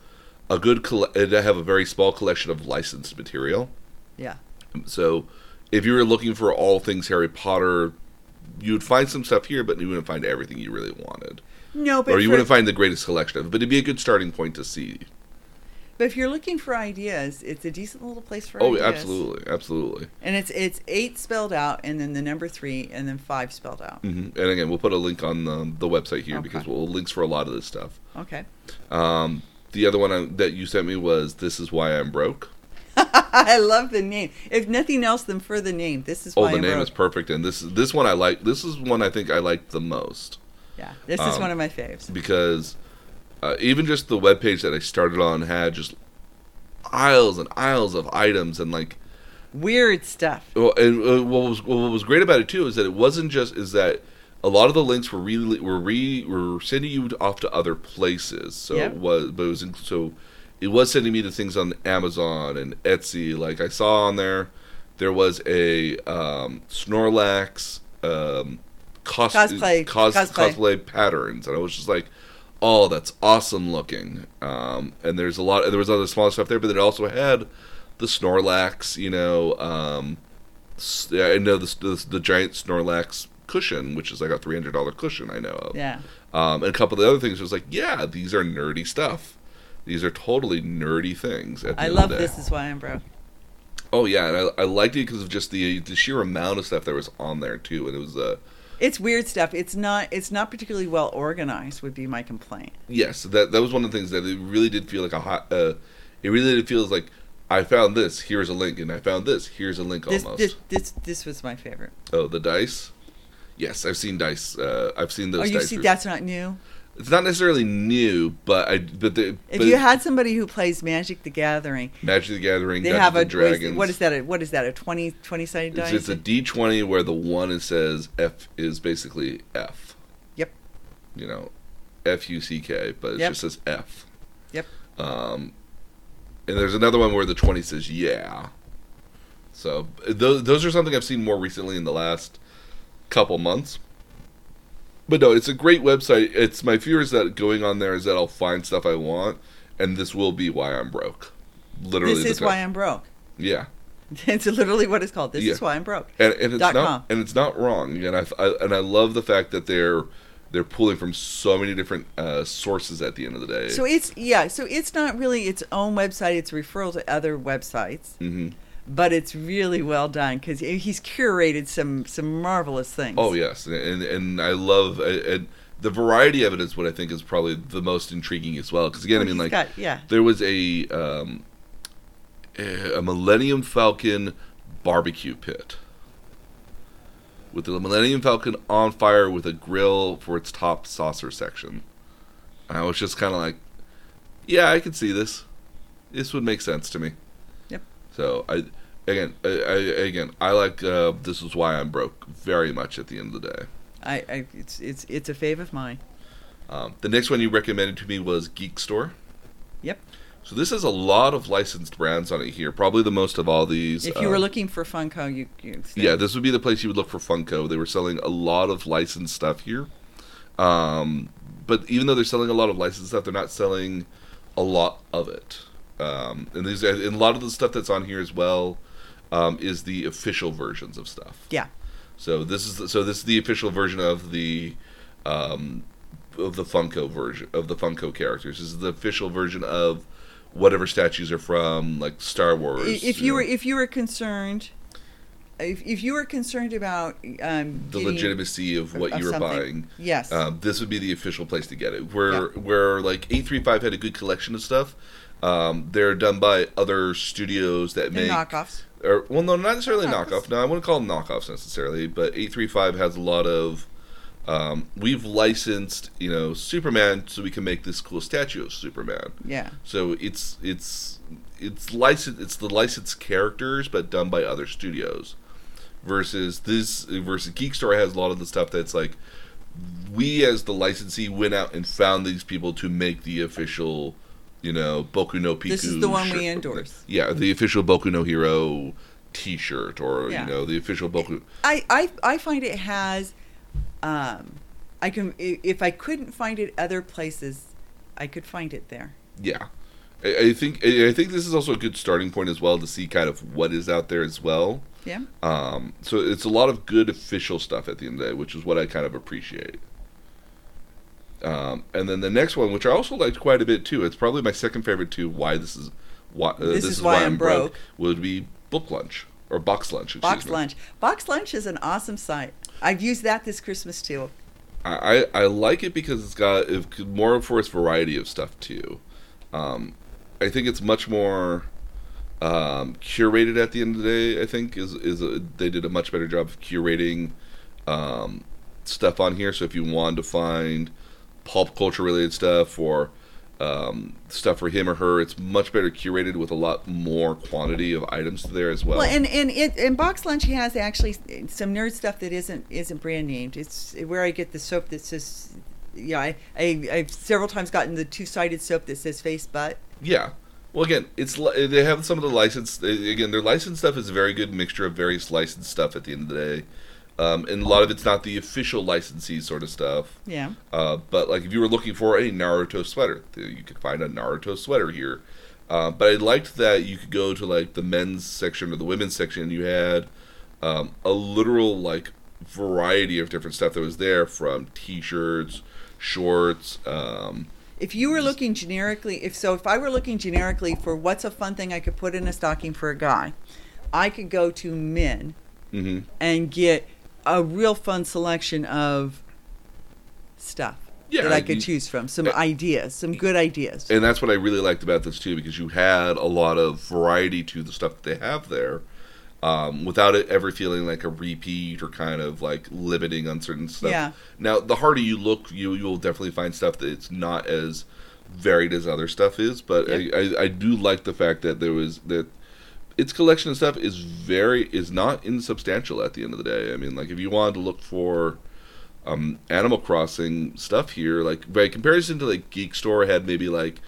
Speaker 1: a good coll- I have a very small collection of licensed material.
Speaker 2: Yeah.
Speaker 1: So if you were looking for all things Harry Potter, you would find some stuff here, but you wouldn't find everything you really wanted,
Speaker 2: No, but
Speaker 1: or you
Speaker 2: for-
Speaker 1: wouldn't find the greatest collection of it. But it'd be a good starting point to see.
Speaker 2: But if you're looking for ideas, it's a decent little place for ideas.
Speaker 1: Oh,
Speaker 2: ideas.
Speaker 1: absolutely, absolutely.
Speaker 2: And it's it's eight spelled out, and then the number three, and then five spelled out.
Speaker 1: hmm And again, we'll put a link on the, the website here
Speaker 2: Okay.
Speaker 1: because we'll links for a lot of this stuff.
Speaker 2: Okay.
Speaker 1: Um, the other one I, that you sent me was "This Is Why I'm Broke."
Speaker 2: I love the name. If nothing else, than for the name. This is
Speaker 1: Oh, the
Speaker 2: I'm
Speaker 1: name
Speaker 2: broke.
Speaker 1: is perfect, and this this one I like. This is one I think I like the most
Speaker 2: Yeah, this is
Speaker 1: um,
Speaker 2: one of my faves.
Speaker 1: because uh, even just the web page that I started on had just aisles and aisles of items and like
Speaker 2: Weird stuff.
Speaker 1: well, and uh, what was what was great about it too is that it wasn't just is that a lot of the links were really were re were sending you off to other places. So
Speaker 2: Yeah.
Speaker 1: it was but it was in, so it was sending me to things on Amazon and Etsy. Like I saw on there, there was a um, Snorlax um, cos-
Speaker 2: Cosplay.
Speaker 1: cos-
Speaker 2: Cosplay.
Speaker 1: cosplay patterns, and I was just like. Oh, that's awesome looking. Um, and there's a lot. There was other small stuff there, but it also had the Snorlax. You know, um, I know the, the the giant Snorlax cushion, which is like a three hundred dollar cushion. I know of.
Speaker 2: Yeah.
Speaker 1: Um, and a couple of the other things was like, yeah, these are nerdy stuff. These are totally nerdy things. At the
Speaker 2: I love
Speaker 1: of the day.
Speaker 2: this is why I'm broke.
Speaker 1: Oh yeah, and I, I liked it because of just the the sheer amount of stuff that was on there too, and it was uh
Speaker 2: It's weird stuff. It's not. It's not particularly well organized. Would be my complaint.
Speaker 1: yes, that that was one of the things that it really did feel like a hot. Uh, it really did feel like I found this. Here's a link, and I found this. Here's a link
Speaker 2: This
Speaker 1: almost.
Speaker 2: this this this was my favorite.
Speaker 1: Oh, the dice. Yes, I've seen dice. Uh, I've seen those
Speaker 2: oh, you
Speaker 1: dice.
Speaker 2: see, that's not new.
Speaker 1: It's not necessarily new, but I but the
Speaker 2: If
Speaker 1: but
Speaker 2: you had somebody who plays Magic the Gathering,
Speaker 1: Magic the Gathering,
Speaker 2: they
Speaker 1: Dungeons
Speaker 2: have a
Speaker 1: Dragons.
Speaker 2: what is that? A, what is that? A 20, 20 sided
Speaker 1: It's,
Speaker 2: dice?
Speaker 1: it's a D twenty where the one it says F is basically F.
Speaker 2: Yep.
Speaker 1: You know, F U C K, but it
Speaker 2: Yep.
Speaker 1: just says F.
Speaker 2: Yep.
Speaker 1: Um, and there's another one where the twenty says yeah. So those those are something I've seen more recently in the last couple months. But no, it's a great website. It's my fear is that going on there is that I'll find stuff I want, and this will be why I'm broke. Literally,
Speaker 2: this is why I'm broke.
Speaker 1: yeah.
Speaker 2: It's literally what it's called. This
Speaker 1: Yeah.
Speaker 2: is why I'm broke.
Speaker 1: and, and it's
Speaker 2: Dot
Speaker 1: not
Speaker 2: com.
Speaker 1: and it's not wrong and I, I and I love the fact that they're they're pulling from so many different uh, sources at the end of the day.
Speaker 2: So it's yeah. So it's not really its own website. It's referral to other websites,
Speaker 1: hmm
Speaker 2: but it's really well done because he's curated some some marvelous things.
Speaker 1: Oh yes, and and I love and the variety of it is what I think is probably the most intriguing as well. Because again, I mean, like
Speaker 2: got- yeah.
Speaker 1: there was a um, a Millennium Falcon barbecue pit with the Millennium Falcon on fire with a grill for its top saucer section. And I was just kind of like, yeah, I could see this. This would make sense to me. So I again, I, I again, I like uh, this is why I'm broke very much at the end of the day.
Speaker 2: I, I it's it's it's a fave of mine.
Speaker 1: Um, the next one you recommended to me was Geek Store.
Speaker 2: Yep.
Speaker 1: So this has a lot of licensed brands on it here. Probably the most of all these.
Speaker 2: If you were
Speaker 1: uh,
Speaker 2: looking for Funko, you, you
Speaker 1: yeah, this would be the place you would look for Funko. They were selling a lot of licensed stuff here. Um, but even though they're selling a lot of licensed stuff, they're not selling a lot of it. Um, and these and a lot of the stuff that's on here as well um, is the official versions of stuff.
Speaker 2: yeah.
Speaker 1: So this is the, so this is the official version of the um, of the Funko version of the Funko characters. This is the official version of whatever statues are from like Star Wars.
Speaker 2: If you
Speaker 1: know,
Speaker 2: were if you were concerned, if if you were concerned about um,
Speaker 1: the legitimacy of what
Speaker 2: of
Speaker 1: you were
Speaker 2: something,
Speaker 1: buying,
Speaker 2: yes,
Speaker 1: um, this would be the official place to get it. Where
Speaker 2: Yeah.
Speaker 1: where like eight three five had a good collection of stuff. Um, they're done by other studios that
Speaker 2: They're
Speaker 1: make
Speaker 2: knockoffs.
Speaker 1: or well, no, not necessarily
Speaker 2: knockoffs.
Speaker 1: knockoff. No, I wouldn't call them knockoffs necessarily. But eight three five has a lot of. Um, we've licensed, you know, Superman, so we can make this cool statue of Superman.
Speaker 2: Yeah,
Speaker 1: So it's it's it's licensed. It's the licensed characters, but done by other studios. Versus this, versus Geek Store has a lot of the stuff that's like we as the licensee went out and found these people to make the official, you know, Boku no Piku.
Speaker 2: This is the one we endorse.
Speaker 1: Yeah, the official Boku no Hero T-shirt, or
Speaker 2: Yeah.
Speaker 1: you know, the official Boku.
Speaker 2: I, I I find it has. Um, I can if I couldn't find it other places, I could find it there.
Speaker 1: Yeah, I, I think I I think this is also a good starting point as well to see kind of what is out there as well.
Speaker 2: Yeah.
Speaker 1: Um, so it's a lot of good official stuff at the end of the day, which is what I kind of appreciate. Um, and then the next one, which I also liked quite a bit too, it's probably my second favorite too. Why this is why uh,
Speaker 2: This is why I'm broke.
Speaker 1: would be book lunch or box lunch.
Speaker 2: Box
Speaker 1: me.
Speaker 2: Lunch. Box Lunch is an awesome site. I've used that this Christmas too.
Speaker 1: I, I I like it because it's got it, more for its variety of stuff too. Um, I think it's much more um, curated at the end of the day. I think is is a, they did a much better job of curating um, stuff on here. So if you wanted to find pulp culture related stuff or um, stuff for him or her, it's much better curated with a lot more quantity of items there as well.
Speaker 2: Well, and and it and Box Lunch has actually some nerd stuff that isn't isn't brand named. It's where I get the soap that says, yeah, I, I I've several times gotten the two sided soap that says face butt.
Speaker 1: Yeah. Well, again, it's they have some of the licensed. Again, their licensed stuff is a very good mixture of various licensed stuff. At the end of the day, um, and a lot of it's not the official licensee sort of stuff.
Speaker 2: Yeah.
Speaker 1: Uh, but like if you were looking for a Naruto sweater, you could find a Naruto sweater here. Uh, but I liked that you could go to like the men's section or the women's section, and you had um, a literal like variety of different stuff that was there, from T-shirts, shorts. Um,
Speaker 2: If you were looking generically, if so, if I were looking generically for what's a fun thing I could put in a stocking for a guy, I could go to men
Speaker 1: mhm.
Speaker 2: and get a real fun selection of stuff
Speaker 1: Yeah,
Speaker 2: that I
Speaker 1: you-
Speaker 2: could choose from. Some
Speaker 1: Uh,
Speaker 2: ideas, some good ideas.
Speaker 1: and that's what I really liked about this too, because you had a lot of variety to the stuff that they have there, um, without it ever feeling like a repeat or kind of like limiting on certain stuff.
Speaker 2: Yeah.
Speaker 1: Now, the harder you look, you you'll definitely find stuff that it's not as varied as other stuff is. But
Speaker 2: Yep.
Speaker 1: I, I, I do like the fact that there was that its collection of stuff is very is not insubstantial at the end of the day. I mean, like if you wanted to look for um, Animal Crossing stuff here, like by comparison to like Geek Store had maybe like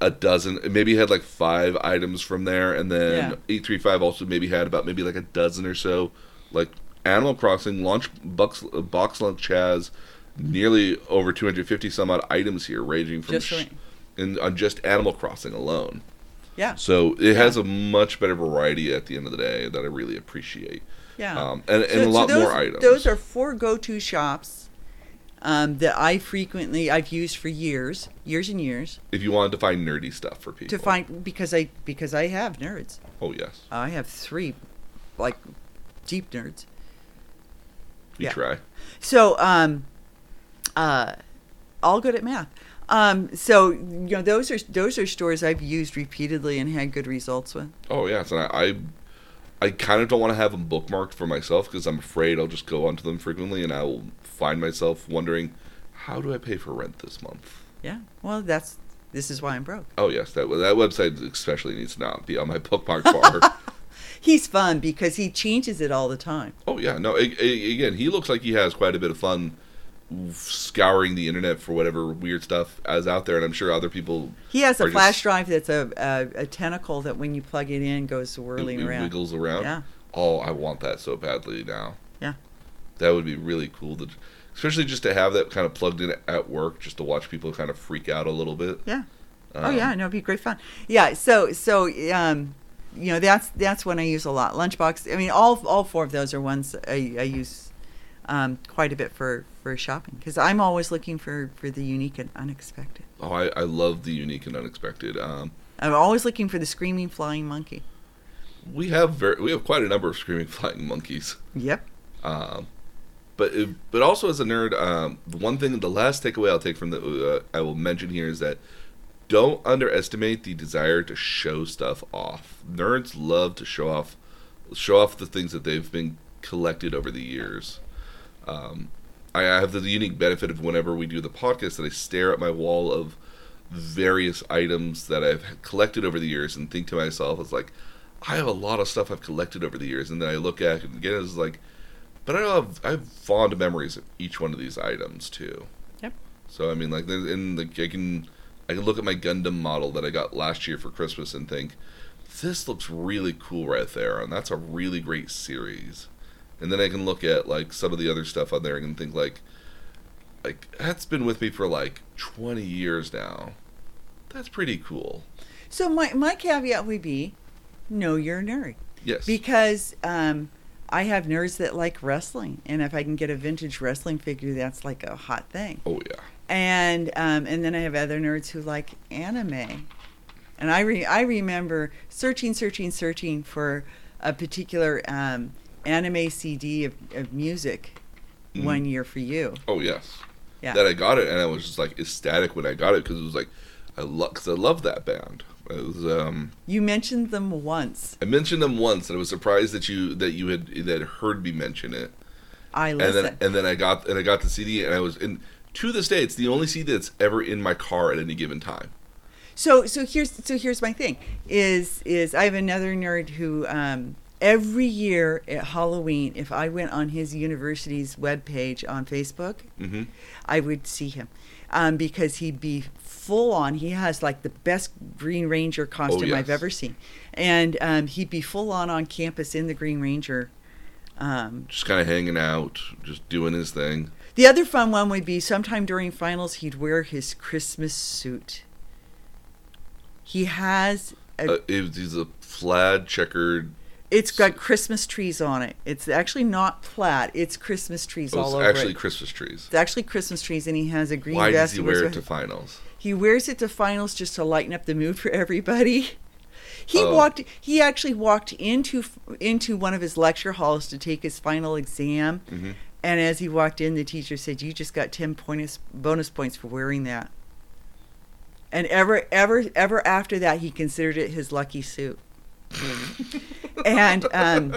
Speaker 1: a dozen, maybe had like five items from there, and then
Speaker 2: Yeah.
Speaker 1: eight three five also maybe had about maybe like a dozen or so. Like Animal Crossing launch box box lunch has nearly over two hundred fifty some odd items here, ranging from
Speaker 2: Just
Speaker 1: sh- in on just Animal Crossing alone.
Speaker 2: Yeah.
Speaker 1: So it has a much better variety at the end of the day that I really appreciate.
Speaker 2: Yeah.
Speaker 1: Um, and, and
Speaker 2: So-
Speaker 1: a
Speaker 2: so
Speaker 1: lot
Speaker 2: those,
Speaker 1: more items.
Speaker 2: Those are four go-to shops um, that I frequently I've used for years, years and years
Speaker 1: if you wanted to find nerdy stuff for people.
Speaker 2: to find because I because I have nerds.
Speaker 1: Oh yes,
Speaker 2: I have three, like deep nerds.
Speaker 1: we
Speaker 2: Yeah.
Speaker 1: try.
Speaker 2: So, um, uh, all good at math. Um, so you know those are those are stores I've used repeatedly and had good results with.
Speaker 1: Oh yes, and I, I, I kind of don't want to have them bookmarked for myself because I'm afraid I'll just go onto them frequently and I will find myself wondering, how do I pay for rent this month?
Speaker 2: Yeah. Well, that's this is why I'm broke.
Speaker 1: Oh yes, that that website especially needs to not be on my bookmark bar.
Speaker 2: He's fun because he changes it all the time.
Speaker 1: oh yeah, no. a- a- again, he looks like he has quite a bit of fun scouring the internet for whatever weird stuff is out there, and I'm sure other people
Speaker 2: He has a
Speaker 1: Or just-
Speaker 2: flash drive that's a, a a tentacle that when you plug it in goes whirling
Speaker 1: it, it
Speaker 2: around.
Speaker 1: wiggles around.
Speaker 2: Yeah.
Speaker 1: Oh, I want that so badly now.
Speaker 2: Yeah.
Speaker 1: That would be really cool to, especially just to have that kind of plugged in at work, just to watch people kind of freak out a little bit.
Speaker 2: Yeah. oh
Speaker 1: Um,
Speaker 2: yeah, no, it'd be great fun. Yeah. So so um, you know that's that's one I use a lot. Lunchbox. I mean, all all four of those are ones I, I use um, quite a bit for for shopping because I'm always looking for for the unique and unexpected.
Speaker 1: Oh, I, I love the unique and unexpected. Um,
Speaker 2: I'm always looking for the screaming flying monkey.
Speaker 1: we have very, we have quite a number of screaming flying monkeys.
Speaker 2: Yep.
Speaker 1: Um, but it, but also as a nerd, um, the one thing, the last takeaway I'll take from the uh, I will mention here is that don't underestimate the desire to show stuff off. Nerds love to show off, show off the things that they've been collected over the years. Um, I have the unique benefit of whenever we do the podcast that I stare at my wall of various items that I've collected over the years and think to myself, it's like, I have a lot of stuff I've collected over the years, and then I look at it again, it's like, but I have I have fond memories of each one of these items too.
Speaker 2: Yep.
Speaker 1: So I mean, like, and like I can I can look at my Gundam model that I got last year for Christmas and think, this looks really cool right there, and that's a really great series. And then I can look at like some of the other stuff on there and think like, like that's been with me for like 20 years now. That's pretty cool.
Speaker 2: So my my caveat would be, know your nerd
Speaker 1: Yes.
Speaker 2: because um, I have nerds that like wrestling, and if I can get a vintage wrestling figure, that's like a hot thing.
Speaker 1: oh yeah.
Speaker 2: and um, and then I have other nerds who like anime, and I re- I remember searching, searching, searching for a particular um, anime CD of, of music
Speaker 1: Mhm.
Speaker 2: one year for you.
Speaker 1: Oh yes.
Speaker 2: Yeah.
Speaker 1: That I got it, and I was just like ecstatic when I got it because it was like, I love, cause I love that band. It was, um,
Speaker 2: You mentioned them once.
Speaker 1: I mentioned them once, and I was surprised that you that you had that heard me mention it.
Speaker 2: I
Speaker 1: and
Speaker 2: listen.
Speaker 1: then and then I got and I got the CD, and I was in to this day, it's the only CD that's ever in my car at any given time.
Speaker 2: So so here's so here's my thing is is I have another nerd who um, every year at Halloween if I went on his university's webpage on Facebook,
Speaker 1: hmm
Speaker 2: I would see him um, because he'd be full on. He has like the best Green Ranger costume I've ever seen, and um, he'd be full on on campus in the Green Ranger. Um,
Speaker 1: Just kind of hanging out, just doing his thing.
Speaker 2: the other fun one would be sometime during finals he'd wear his Christmas suit. He has a
Speaker 1: Uh, it he's a plaid checkered.
Speaker 2: It's got Christmas trees on it. It's actually not plaid. It's Christmas trees
Speaker 1: Oh,
Speaker 2: all
Speaker 1: it's
Speaker 2: over
Speaker 1: actually
Speaker 2: it.
Speaker 1: Christmas trees.
Speaker 2: It's actually Christmas trees, and he has a green
Speaker 1: Why
Speaker 2: vest.
Speaker 1: does he
Speaker 2: wears
Speaker 1: wear it to finals?
Speaker 2: He wears it to finals just to lighten up the mood for everybody. He
Speaker 1: Oh.
Speaker 2: walked. He actually walked into into one of his lecture halls to take his final exam,
Speaker 1: Mhm.
Speaker 2: and as he walked in, the teacher said, "You just got ten points bonus points for wearing that." And ever, ever, ever after that, he considered it his lucky suit. And um,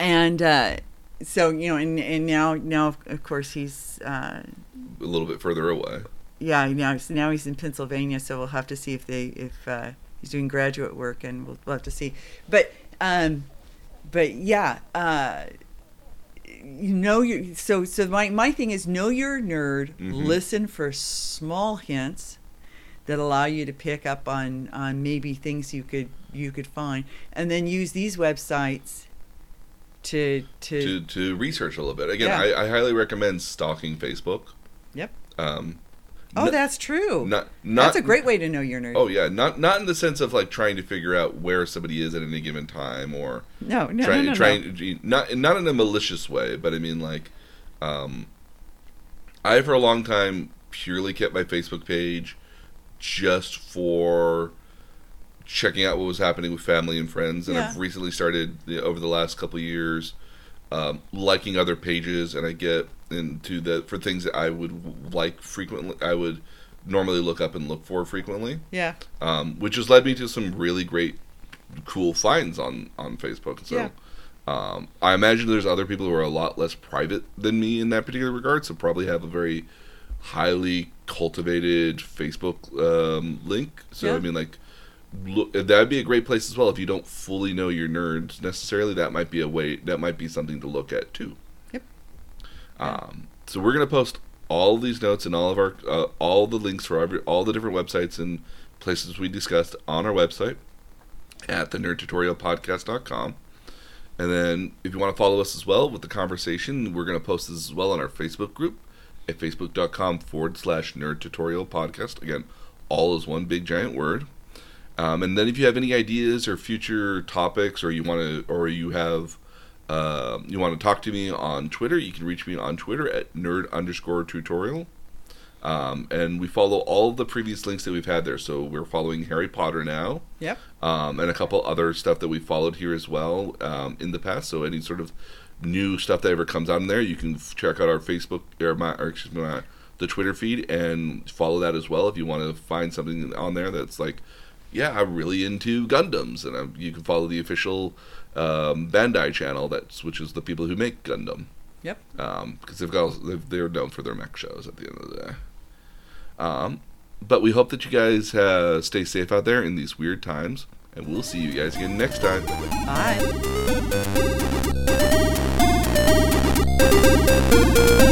Speaker 2: and uh, so you know, and, and now now of course he's uh,
Speaker 1: A little bit further away.
Speaker 2: yeah now he's- now he's in Pennsylvania, so we'll have to see if they if uh, he's doing graduate work, and we'll, we'll have to see. But um, but yeah, uh, you know you so so my my thing is know your nerd,
Speaker 1: Mhm.
Speaker 2: listen for small hints that allow you to pick up on on maybe things you could you could find, and then use these websites to to,
Speaker 1: to to research a little bit. Again,
Speaker 2: Yeah.
Speaker 1: I, I highly recommend stalking Facebook.
Speaker 2: Yep.
Speaker 1: Um,
Speaker 2: oh
Speaker 1: n-
Speaker 2: that's true.
Speaker 1: not not
Speaker 2: that's a great way to know your nerd.
Speaker 1: Oh yeah, not not in the sense of like trying to figure out where somebody is at any given time or
Speaker 2: no, no,
Speaker 1: trying
Speaker 2: no, no,
Speaker 1: trying not not in a malicious way, but I mean like, um, I for a long time purely kept my Facebook page just for checking out what was happening with family and friends, and I've recently started you know, over the last couple of years um, liking other pages, and I get into the for things that I would like frequently. I would normally look up and look for frequently
Speaker 2: Yeah.
Speaker 1: um, which has led me to some really great, cool finds on on Facebook. So,
Speaker 2: Yeah.
Speaker 1: um, I imagine there's other people who are a lot less private than me in that particular regard, so probably have a very highly cultivated Facebook um, link. So, I mean, like. Look, that'd be a great place as well. If you don't fully know your nerds necessarily, that might be a way. That might be something to look at too.
Speaker 2: Yep.
Speaker 1: Um, so we're gonna post all these notes and all of our uh, all the links for every, all the different websites and places we discussed on our website at the nerdtutorialpodcast.com. And then if you want to follow us as well with the conversation, we're going to post this as well on our Facebook group at facebook.com forward slash nerd tutorial podcast. Again, all is one big giant word. Um, and then if you have any ideas or future topics or you want to, or you have, um, you want to talk to me on Twitter, you can reach me on Twitter at nerd underscore tutorial. Um, and we follow all of the previous links that we've had there. So we're following Harry Potter now,
Speaker 2: Yep.
Speaker 1: um, and a couple other stuff that we followed here as well um, in the past. So any sort of new stuff that ever comes out in there, you can check out our Facebook or my, or excuse me, my, the Twitter feed and follow that as well if you want to find something on there that's like, yeah, I'm really into Gundams, and um, you can follow the official um, Bandai channel that's which is the people who make Gundam
Speaker 2: Yep.
Speaker 1: um, because they've got they've, they're known for their mech shows at the end of the day. Um, but we hope that you guys uh, stay safe out there in these weird times, and we'll see you guys again next time.
Speaker 2: Bye. Thank you.